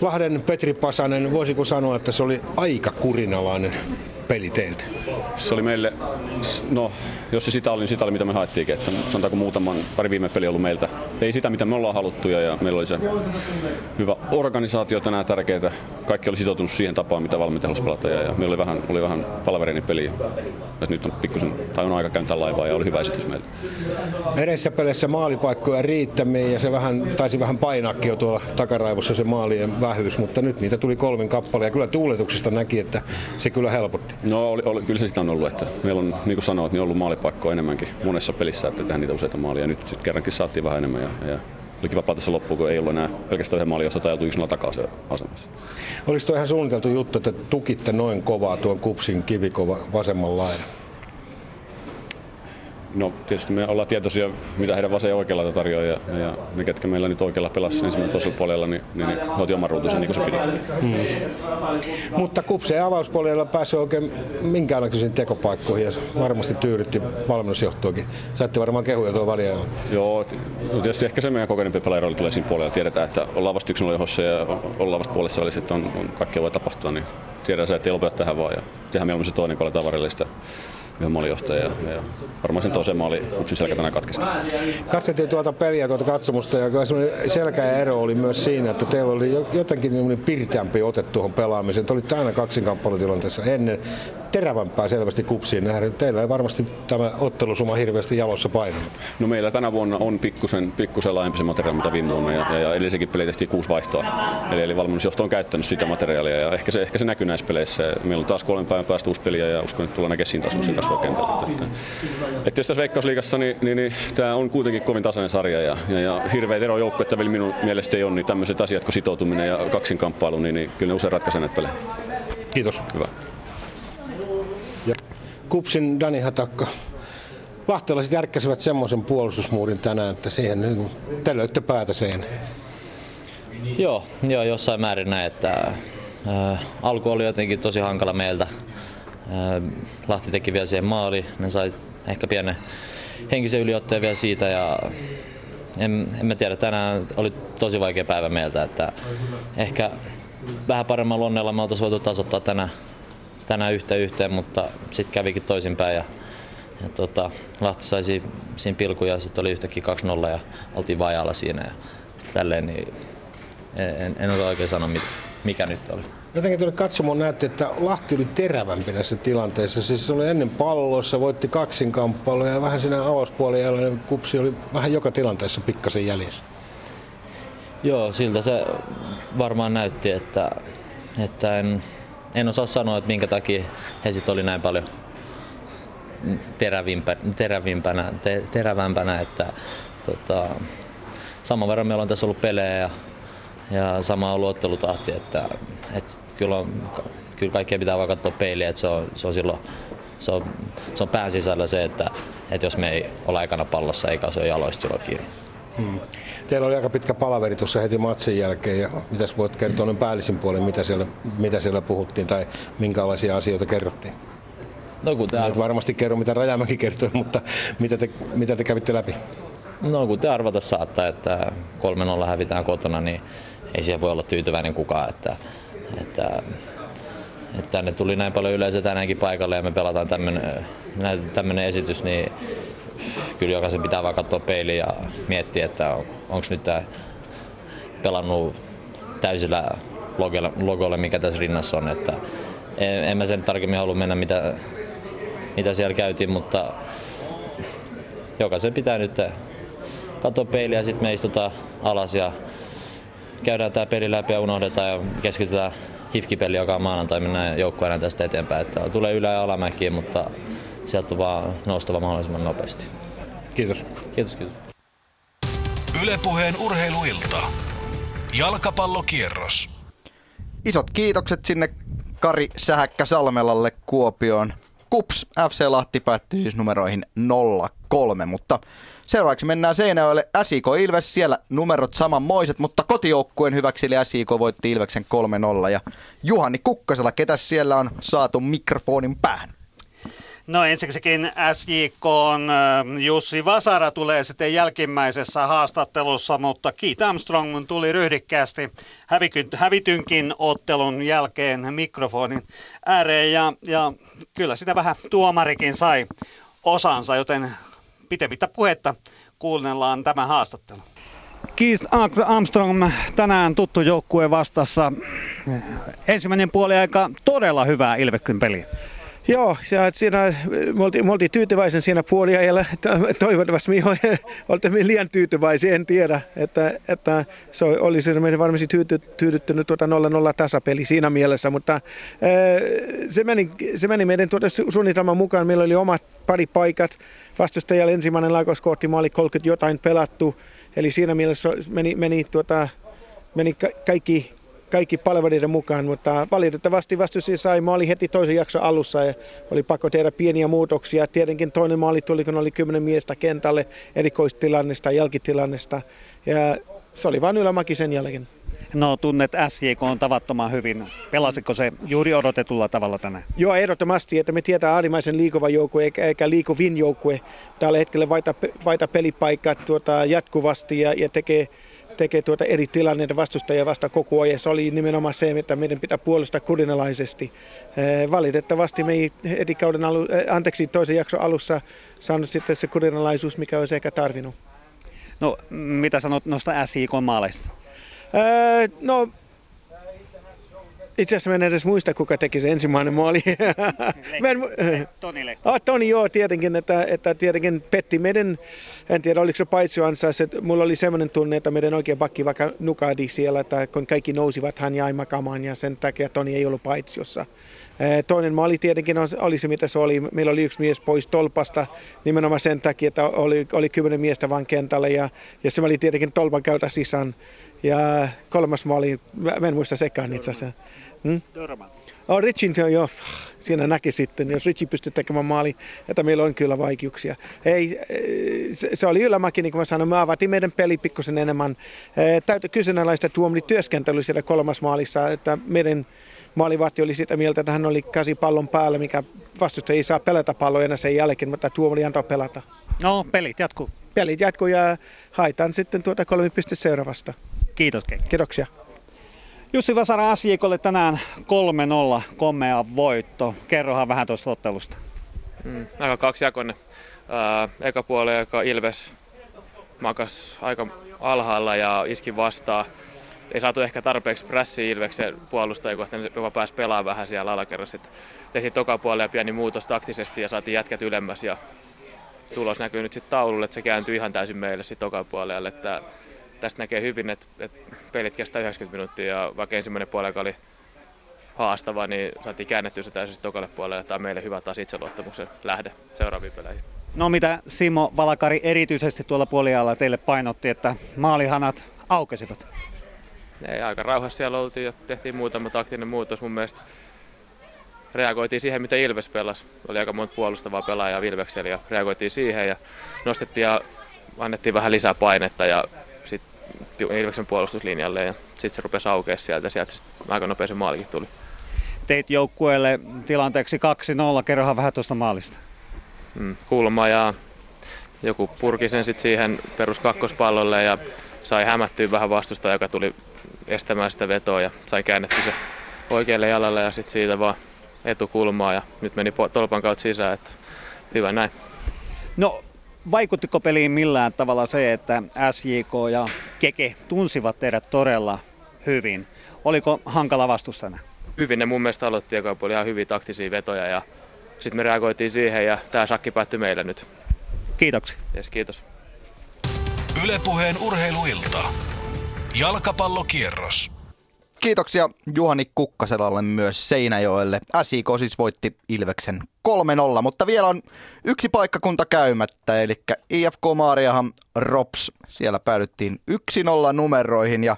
Lahden Petri Pasanen, voisiko sanoa, että se oli aika kurinalainen peli teiltä? Se oli meille, no jos se sitä oli, niin sitä oli mitä me haettiinkin. Että sanotaanko muutaman, pari viime peli ollut meiltä. Ei sitä mitä me ollaan haluttu ja, ja meillä oli se hyvä organisaatio tänään tärkeää. Kaikki oli sitoutunut siihen tapaan, mitä valmentaja halusi pelata ja, ja meillä oli vähän, oli vähän palavereinen peli. Et nyt on pikkusen, tai on aika kääntää laivaa ja oli hyvä esitys meille. Edessä pelissä maalipaikkoja riittämiin ja se vähän, taisi vähän painaakin jo tuolla takaraivossa se maalien vähyys, mutta nyt niitä tuli kolmin kappale ja kyllä tuuletuksesta näki, että se kyllä helpotti. No oli, oli, kyllä se sitä on ollut, että meillä on, niin kuin sanoit, niin ollut maalipaikkoja enemmänkin monessa pelissä, että tehdään niitä useita maalia. Nyt sitten kerrankin saatiin vähän enemmän ja, ja oli kiva palata se loppuun, kun ei ollut enää pelkästään yhden maalin, jos ajeltu yksi takaa se asemassa. Oliko tuo ihan suunniteltu juttu, että tukitte noin kovaa tuon kupsin kivikova vasemman laidan? No tietysti me ollaan tietoisia, mitä heidän vasen ja oikealla tarjoaa ja, ja ne, ketkä meillä nyt oikealla pelasi ensimmäisellä toisella puolella, niin, niin, niin he otti oman ruutunsa niin kuin se piti. Hmm. Mutta kupse ei avauspuolella päässyt oikein minkäänlaisiin tekopaikkoihin ja varmasti tyydytti valmennusjohtoakin. Saitte varmaan kehuja tuon väliajalla. Joo, no tietysti ehkä se meidän kokeneempi pelaaja rooli tulee siinä puolella. Tiedetään, että ollaan vasta 1 johossa ja ollaan vasta puolessa välissä, että on, on kaikkea voi tapahtua, niin tiedetään se, että ei lopeta tähän vaan. Ja tehdään mieluummin se toinen, kun aletaan varrellista yhden maalijohtaja ja, ja, varmaan sen toisen maali kupsin selkä tänään katkesi. Katseltiin tuota peliä, tuota katsomusta ja kyllä semmoinen selkeä ero oli myös siinä, että teillä oli jo- jotenkin pirteämpi ote tuohon pelaamiseen. Te olitte aina kaksinkamppailutilanteessa ennen terävämpää selvästi kupsiin nähden. Teillä ei varmasti tämä ottelusuma hirveästi jalossa painanut. No meillä tänä vuonna on pikkusen, pikkusen laajempi se materiaali mitä viime vuonna ja, ja, ja edellisenkin peli tehtiin kuusi vaihtoa. Eli, eli valmennusjohto on käyttänyt sitä materiaalia ja ehkä se, ehkä se näkyy näissä peleissä. Meillä on taas kolmen päivän päästä uusi peliä ja uskon, että tullaan näkemään siinä taas kentällä. Että, että, että jos tässä Veikkausliigassa, niin, niin, niin tämä on kuitenkin kovin tasainen sarja ja, ja, ja hirveä ero joukkuetta vielä minun mielestä ei ole, niin tämmöiset asiat kuin sitoutuminen ja kaksinkamppailu, niin, niin kyllä ne usein ratkaisee näitä pelejä. Kiitos. Hyvä. Ja Kupsin Dani Hatakka. Lahtelaiset järkkäsivät semmoisen puolustusmuurin tänään, että siihen niin te löitte päätä seinään. Joo, joo, jossain määrin näin, että ää, alku oli jotenkin tosi hankala meiltä. Ää, Lahti teki vielä siihen maali, ne sai ehkä pienen henkisen yliotteen vielä siitä ja en, en mä tiedä, tänään oli tosi vaikea päivä meiltä, että ehkä vähän paremmalla onnella me oltaisiin voitu tasoittaa tänään, tänään yhtä yhteen, mutta sitten kävikin toisinpäin ja, ja tota, Lahti sai siinä, siinä ja sitten oli yhtäkkiä 2-0 ja oltiin vajalla siinä ja tälleen, niin en, en osaa oikein sanoa, mikä nyt oli. Jotenkin tuonne katsomaan näette, että Lahti oli terävämpi näissä tilanteissa. Siis se oli ennen pallossa, voitti kaksinkamppailua ja vähän siinä avauspuolella niin kupsi oli vähän joka tilanteessa pikkasen jäljessä. Joo, siltä se varmaan näytti, että, että en, en osaa sanoa, että minkä takia he sit oli näin paljon terävimpä, terävimpänä, te, terävämpänä, että tota, saman verran meillä on tässä ollut pelejä ja, ja sama on ollut ottelutahti, että, että kyllä, on, kyllä kaikkea pitää vaan katsoa peiliä, että se on, se on silloin se on, se on pään sisällä se, että, että jos me ei ole aikana pallossa eikä se ole jaloista silloin kiinni. Hmm. Teillä oli aika pitkä palaveri tuossa heti matsin jälkeen ja mitäs voit kertoa noin päällisin puolin, mitä siellä, mitä siellä puhuttiin tai minkälaisia asioita kerrottiin? No kun. Et varmasti kerro mitä Rajamäki kertoi, mutta mitä te, mitä te kävitte läpi? No kun te arvata saattaa, että 3-0 hävitään kotona, niin ei siihen voi olla tyytyväinen kukaan. Että, että, että tänne tuli näin paljon yleisöä tänäänkin paikalle ja me pelataan tämmöinen esitys, niin kyllä jokaisen pitää vaan katsoa peiliin ja miettiä, että on, onko nyt tämä pelannut täysillä logolle, mikä tässä rinnassa on. Että en, en mä sen tarkemmin halua mennä, mitä, mitä siellä käytiin, mutta jokaisen pitää nyt katsoa peiliä ja sitten me istutaan alas ja käydään tämä peli läpi ja unohdetaan ja keskitytään hifkipeli, joka on maanantai, mennään joukkueena tästä eteenpäin. Että tulee ylä- ja alamäkiä, mutta sieltä on vaan noustava mahdollisimman nopeasti. Kiitos. Kiitos, kiitos. Ylepuheen urheiluilta. Jalkapallokierros. Isot kiitokset sinne Kari Sähäkkä Salmelalle Kuopioon. Kups FC Lahti päättyi siis numeroihin 0-3, mutta seuraavaksi mennään Seinäjoelle SIK Ilves, siellä numerot samanmoiset, mutta kotijoukkueen hyväksi eli SIK voitti Ilveksen 3-0 ja Juhani Kukkasella, ketä siellä on saatu mikrofonin päähän? No ensiksikin SJK on Jussi Vasara tulee sitten jälkimmäisessä haastattelussa, mutta Keith Armstrong tuli ryhdikkäästi hävitynkin ottelun jälkeen mikrofonin ääreen ja, ja kyllä sitä vähän tuomarikin sai osansa, joten pitemmittä puhetta kuunnellaan tämä haastattelu. Keith Armstrong tänään tuttu joukkue vastassa. Ensimmäinen puoli aika todella hyvää Ilveksen peliä. Joo, siinä me oltiin, me oltiin tyytyväisen siinä puoliajalla. Toivottavasti me oltiin liian tyytyväisiä, en tiedä. Että, että se olisi varmasti tyyty, tyydyttynyt tuota 0-0 tasapeli siinä mielessä, mutta se meni, se meni meidän tuota suunnitelman mukaan. Meillä oli omat pari paikat. Vastustajalla ensimmäinen laikoskohti, oli 30 jotain pelattu. Eli siinä mielessä meni, meni, tuota, meni kaikki, kaikki palveluiden mukaan, mutta valitettavasti vastustaja sai maali heti toisen jakson alussa ja oli pakko tehdä pieniä muutoksia. Tietenkin toinen maali tuli, kun oli kymmenen miestä kentälle erikoistilannesta, jälkitilannesta ja se oli vain ylämäki sen jälkeen. No tunnet SJK on tavattoman hyvin. Pelasiko se juuri odotetulla tavalla tänään? Joo, ehdottomasti, että me tietää äärimmäisen liikuva joukkue eikä, eikä liikuvin joukkue. Tällä hetkellä vaita, vaita pelipaikat tuota, jatkuvasti ja, ja tekee tekee tuota eri tilanneita vastustajia vasta koko ajan. Se oli nimenomaan se, että meidän pitää puolustaa kurinalaisesti. Eh, valitettavasti me ei heti kauden alu, eh, anteeksi, toisen jakson alussa saanut sitten se kurinalaisuus, mikä olisi ehkä tarvinnut. No, mitä sanot noista SIK maaleista? Öö, no, itse asiassa en edes muista, kuka teki se ensimmäinen maali. Toni Lekko. Ah, Toni, joo, tietenkin, että, että tietenkin petti meidän, en tiedä oliko se paitsi ansaisi, että mulla oli semmoinen tunne, että meidän oikein bakki vaikka nukadi siellä, että kun kaikki nousivat, hän jäi makamaan ja sen takia Toni ei ollut paitsiossa. Toinen maali tietenkin oli se, mitä se oli. Meillä oli yksi mies pois tolpasta nimenomaan sen takia, että oli, oli kymmenen miestä vain kentällä ja, ja se oli tietenkin tolpan käytä sisään. Ja kolmas maali, mä en muista sekaan itse asiassa. Hmm? Oh, Richin, joo, siinä näki sitten, jos Richie pystyy tekemään maali, että meillä on kyllä vaikeuksia. Ei, se, se oli ylämäki, niin kuin mä sanoin, me avatiin meidän peli pikkusen enemmän. Täytyy kyseenalaista tuomari työskentely siellä kolmas maalissa, että meidän maalivahti oli sitä mieltä, että hän oli käsi pallon päällä, mikä vastustaja ei saa pelata palloa enää sen jälkeen, mutta tuomari antaa pelata. No, pelit jatkuu. Pelit jatkuu ja haetaan sitten tuota kolme pistettä seuraavasta. Kiitos. Kiitoksia. Jussi Vasara SJKlle tänään 3-0 komea voitto. Kerrohan vähän tuosta ottelusta. Mm, aika kaksijakoinen. Eka puoli aika Ilves makas aika alhaalla ja iski vastaan. Ei saatu ehkä tarpeeksi prässiä Ilveksen puolustajia, kun jopa pääsi pelaamaan vähän siellä alakerrassa. Tehtiin toka puolella pieni muutos taktisesti ja saatiin jätkät ylemmäs ja tulos näkyy nyt sitten taululle, että se kääntyy ihan täysin meille sitten toka puolella. Että tästä näkee hyvin, että, että pelit kestää 90 minuuttia ja vaikka ensimmäinen puoli oli haastava, niin saatiin käännettyä se täysin tokalle puolelle. Tämä on meille hyvä taas itseluottamuksen lähde seuraaviin peleihin. No mitä Simo Valakari erityisesti tuolla puolialla teille painotti, että maalihanat aukesivat? Ei, aika rauhassa siellä oltiin ja tehtiin muutama taktinen muutos mun mielestä. Reagoitiin siihen, mitä Ilves pelasi. Oli aika monta puolustavaa pelaajaa Ilveksellä ja reagoitiin siihen ja nostettiin ja annettiin vähän lisää painetta ja Ilveksen puolustuslinjalle ja sitten se rupesi aukeaa sieltä sieltä aika nopea se maalikin tuli. Teit joukkueelle tilanteeksi 2-0, kerrohan vähän tuosta maalista. Mm, kulma ja joku purki sen sitten siihen perus kakkospallolle ja sai hämättyä vähän vastusta, joka tuli estämään sitä vetoa ja sai käännetty se oikealle jalalle ja sitten siitä vaan etukulmaa ja nyt meni tolpan kautta sisään, että hyvä näin. No Vaikuttiko peliin millään tavalla se, että SJK ja Keke tunsivat teidät todella hyvin? Oliko hankala vastustana? Hyvin ne mun mielestä aloitti ja oli ihan hyviä taktisia vetoja ja sitten me reagoitiin siihen ja tämä sakki päättyi meille nyt. Kiitoksia. Yes, kiitos. Ylepuheen urheiluilta. Jalkapallokierros. Kiitoksia Juhani Kukkaselalle myös Seinäjoelle. SIK siis voitti Ilveksen 3-0, mutta vielä on yksi paikkakunta käymättä, eli IFK Maariahan Rops. Siellä päädyttiin 1-0 numeroihin ja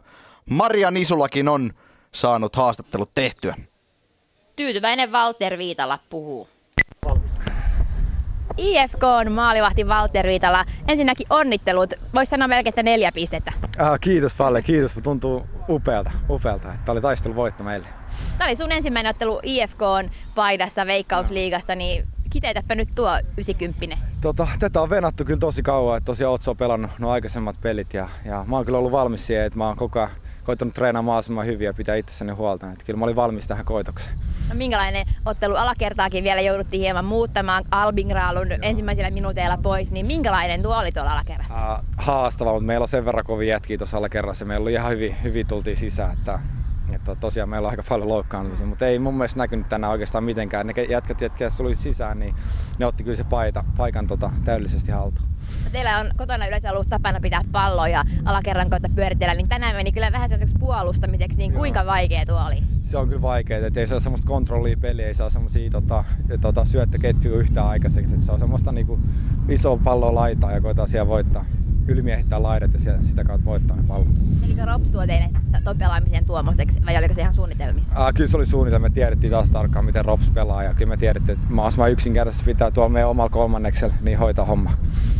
Maria Nisulakin on saanut haastattelut tehtyä. Tyytyväinen Walter Viitala puhuu. IFK on maalivahti Walter Viitala. Ensinnäkin onnittelut. Voisi sanoa melkein, että neljä pistettä. Ah, kiitos Palle, kiitos. Tuntuu upealta, upealta. Tämä oli taistelu voitto meille. Tämä oli sun ensimmäinen ottelu IFK on paidassa Veikkausliigassa, niin kiteytäpä nyt tuo 90. Tota, tätä on venattu kyllä tosi kauan, että tosiaan Otso on pelannut nuo aikaisemmat pelit ja, ja mä oon kyllä ollut valmis siihen, että mä oon koko ajan koittanut treenaa mahdollisimman hyvin ja pitää itsessäni huolta. Että kyllä mä olin valmis tähän koitokseen. No minkälainen ottelu alakertaakin vielä jouduttiin hieman muuttamaan Albingraalun ensimmäisillä minuuteilla pois, niin minkälainen tuo oli tuolla alakerrassa? Uh, haastava, mutta meillä on sen verran kovin jätkiä tuossa alakerrassa. Meillä oli ihan hyvin, hyvin tultiin sisään, että että tosiaan meillä on aika paljon loukkaantumisia, mutta ei mun mielestä näkynyt tänään oikeastaan mitenkään. Ne jätkät, jotka tuli sisään, niin ne otti kyllä se paita, paikan tota, täydellisesti haltuun. Teillä on kotona yleensä ollut tapana pitää palloa ja alakerran kautta pyöritellä, niin tänään meni kyllä vähän sellaiseksi puolustamiseksi, niin kuinka Joo. vaikea tuo oli? Se on kyllä vaikea, että ei saa semmoista kontrollia peliä, ei saa semmoisia tota, tota, syöttöketjuja yhtään aikaiseksi, että se on semmoista niinku isoa palloa laitaa ja koetaan siellä voittaa ylimiehittää laidat ja sitä kautta voittaa ne pallot. Elikö Rops tuo teille tuon pelaamisen tuomoseksi vai oliko se ihan suunnitelmissa? Aa, kyllä se oli suunnitelma. Me tiedettiin taas tarkkaan, miten Rops pelaa ja kyllä me tiedettiin, että mahdollisimman yksinkertaisesti pitää tuolla meidän omalla kolmanneksella niin hoitaa homma.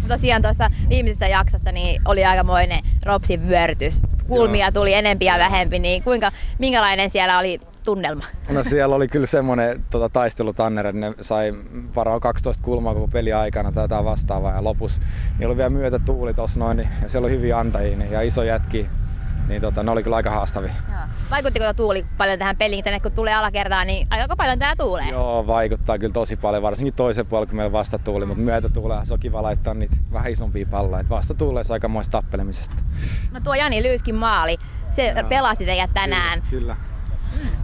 Tosiaan tuossa viimeisessä jaksossa niin oli aikamoinen Ropsin vyörytys. Kulmia Joo. tuli enempi ja vähempi, niin kuinka, minkälainen siellä oli tunnelma? No siellä oli kyllä semmoinen tota, taistelutanner, että ne sai varaa 12 kulmaa koko peli aikana tai jotain vastaavaa ja lopussa niin oli vielä myötä tuuli tossa noin niin, ja siellä oli hyviä antajia niin, ja iso jätki, niin tota, ne oli kyllä aika haastavia. Vaikuttiko tuo tuuli paljon tähän peliin, tänne kun tulee alakertaan, niin aika paljon tää tuulee? Joo, vaikuttaa kyllä tosi paljon, varsinkin toisen puolella, kun meillä vasta tuuli, mutta myötä tuulee, se on kiva laittaa niitä vähän isompia palloja, vasta tuulee aikamoista tappelemisesta. No tuo Jani Lyyskin maali, se Joo. pelasti teidät tänään. Kyllä, kyllä.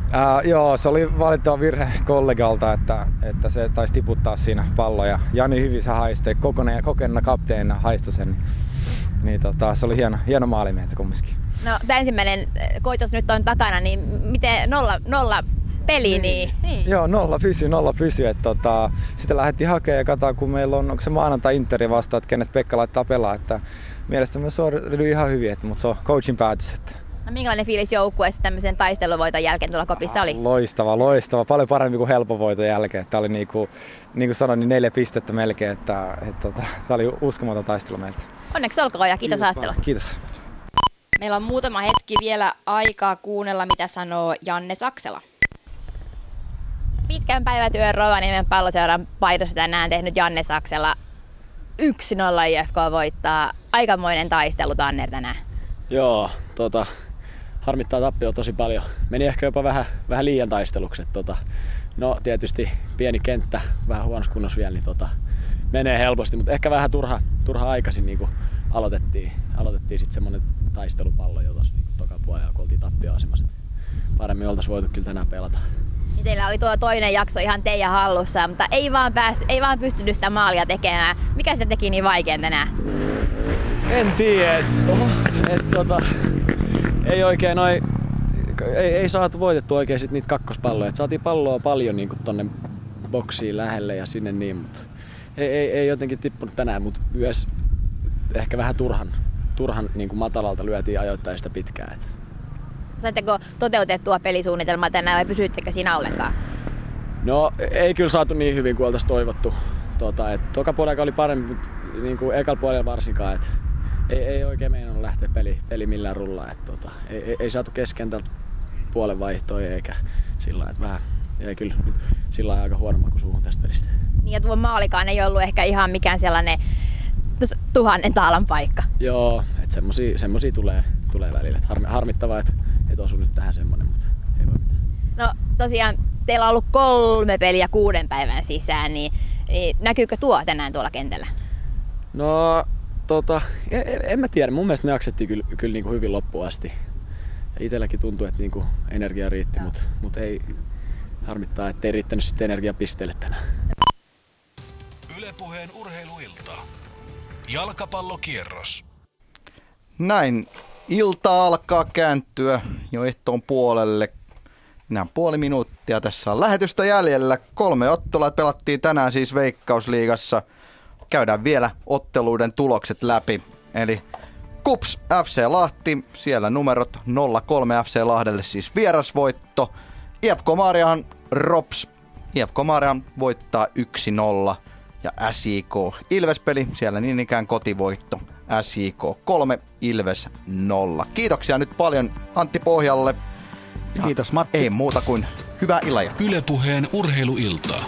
Uh, joo, se oli valittava virhe kollegalta, että, että se taisi tiputtaa siinä palloja. Jani hyvin se haistee, kokoneen, kokenna kapteenina haista sen. Niin tota, se oli hieno, hieno maali meiltä kumminkin. No tämä ensimmäinen äh, koitos nyt on takana, niin miten nolla, nolla peli, niin. niin. niin. Joo, nolla pysy, nolla pysy. Että tota, sitä lähdettiin hakemaan ja katsotaan, kun meillä on, onko se maanantai Interi vasta, että kenet Pekka laittaa pelaa. Että mielestäni se on ihan hyvin, että, mutta se on coachin päätös. Että No minkälainen fiilis joukkueessa tämmöisen taisteluvoiton jälkeen tuolla kopissa oli? Loistava, loistava. Paljon parempi kuin helppo voiton jälkeen. Tämä oli niin kuin, niin kuin sanoin, niin neljä pistettä melkein. Että, että, että, tota, tämä oli uskomaton taistelu meiltä. Onneksi olkoon ja kiitos, kiitos Kiitos. Meillä on muutama hetki vielä aikaa kuunnella, mitä sanoo Janne Saksela. Pitkän päivätyön Rovaniemen palloseuran paidassa tänään tehnyt Janne Saksela. 1-0 IFK voittaa. Aikamoinen taistelu Tanner tänään. Joo, tota, harmittaa tappio tosi paljon. Meni ehkä jopa vähän, vähän liian taistelukset. Tota, no tietysti pieni kenttä, vähän huonossa kunnossa vielä, niin tota, menee helposti, mutta ehkä vähän turha, turha aikaisin niin kuin aloitettiin, aloitettiin sitten semmonen taistelupallo jo tuossa niin toka puolella, kun oltiin tappioasemassa. Paremmin oltaisiin voitu kyllä tänään pelata. Niin teillä oli tuo toinen jakso ihan teidän hallussa, mutta ei vaan, pääs, ei vaan pystynyt sitä maalia tekemään. Mikä sitä teki niin vaikean tänään? En tiedä. Et, tota, ei oikein noin ei, ei saatu voitettu oikein sit niitä kakkospalloja. Et saatiin palloa paljon niin tonne boksiin lähelle ja sinne niin, mutta ei, ei, ei jotenkin tippunut tänään, mutta myös ehkä vähän turhan, turhan niin kuin matalalta lyötiin ajoittain sitä pitkään. Et. Saitteko toteutettua pelisuunnitelmaa tänään vai pysyittekö siinä ollenkaan? No ei kyllä saatu niin hyvin kuin oltaisiin toivottu. Tota, et, toka puolella oli parempi, mutta niin kuin ekalla puolella varsinkaan. Et, ei, ei oikein meinannut lähteä peli, peli millään rullaa. Et, tota, ei, ei, ei, saatu keskentältä puolen vaihtoja eikä sillä että vähän ei kyllä nyt sillä aika huono maku suuhun tästä pelistä. Niin ja tuo maalikaan ei ollut ehkä ihan mikään sellainen tuhannen taalan paikka. Joo, että semmosia, semmosia tulee, tulee välillä. Harmi, harmittavaa, että et osu nyt tähän semmonen, mutta ei voi mitään. No tosiaan teillä on ollut kolme peliä kuuden päivän sisään, niin, niin näkyykö tuo tänään tuolla kentällä? No tota, en, en mä tiedä. Mun mielestä me jaksettiin kyllä, kyllä niin kuin hyvin loppuun asti. Ja itselläkin tuntuu, että niin kuin energia riitti, mutta mut ei harmittaa, että ei riittänyt sitten energiapisteelle tänään. Ylepuheen urheiluilta. Jalkapallokierros. Näin ilta alkaa kääntyä jo ehtoon puolelle. Nämä puoli minuuttia tässä on lähetystä jäljellä. Kolme ottelua pelattiin tänään siis Veikkausliigassa – käydään vielä otteluiden tulokset läpi. Eli Kups FC Lahti, siellä numerot 03 FC Lahdelle siis vierasvoitto. IFK Maariahan Rops. IFK Maarian voittaa 1-0 ja SJK Ilves-peli, siellä niin ikään kotivoitto. SJK 3, Ilves 0. Kiitoksia nyt paljon Antti Pohjalle. Kiitos Matti. Ei muuta kuin hyvää illanjatkoa. Ylepuheen urheiluiltaa.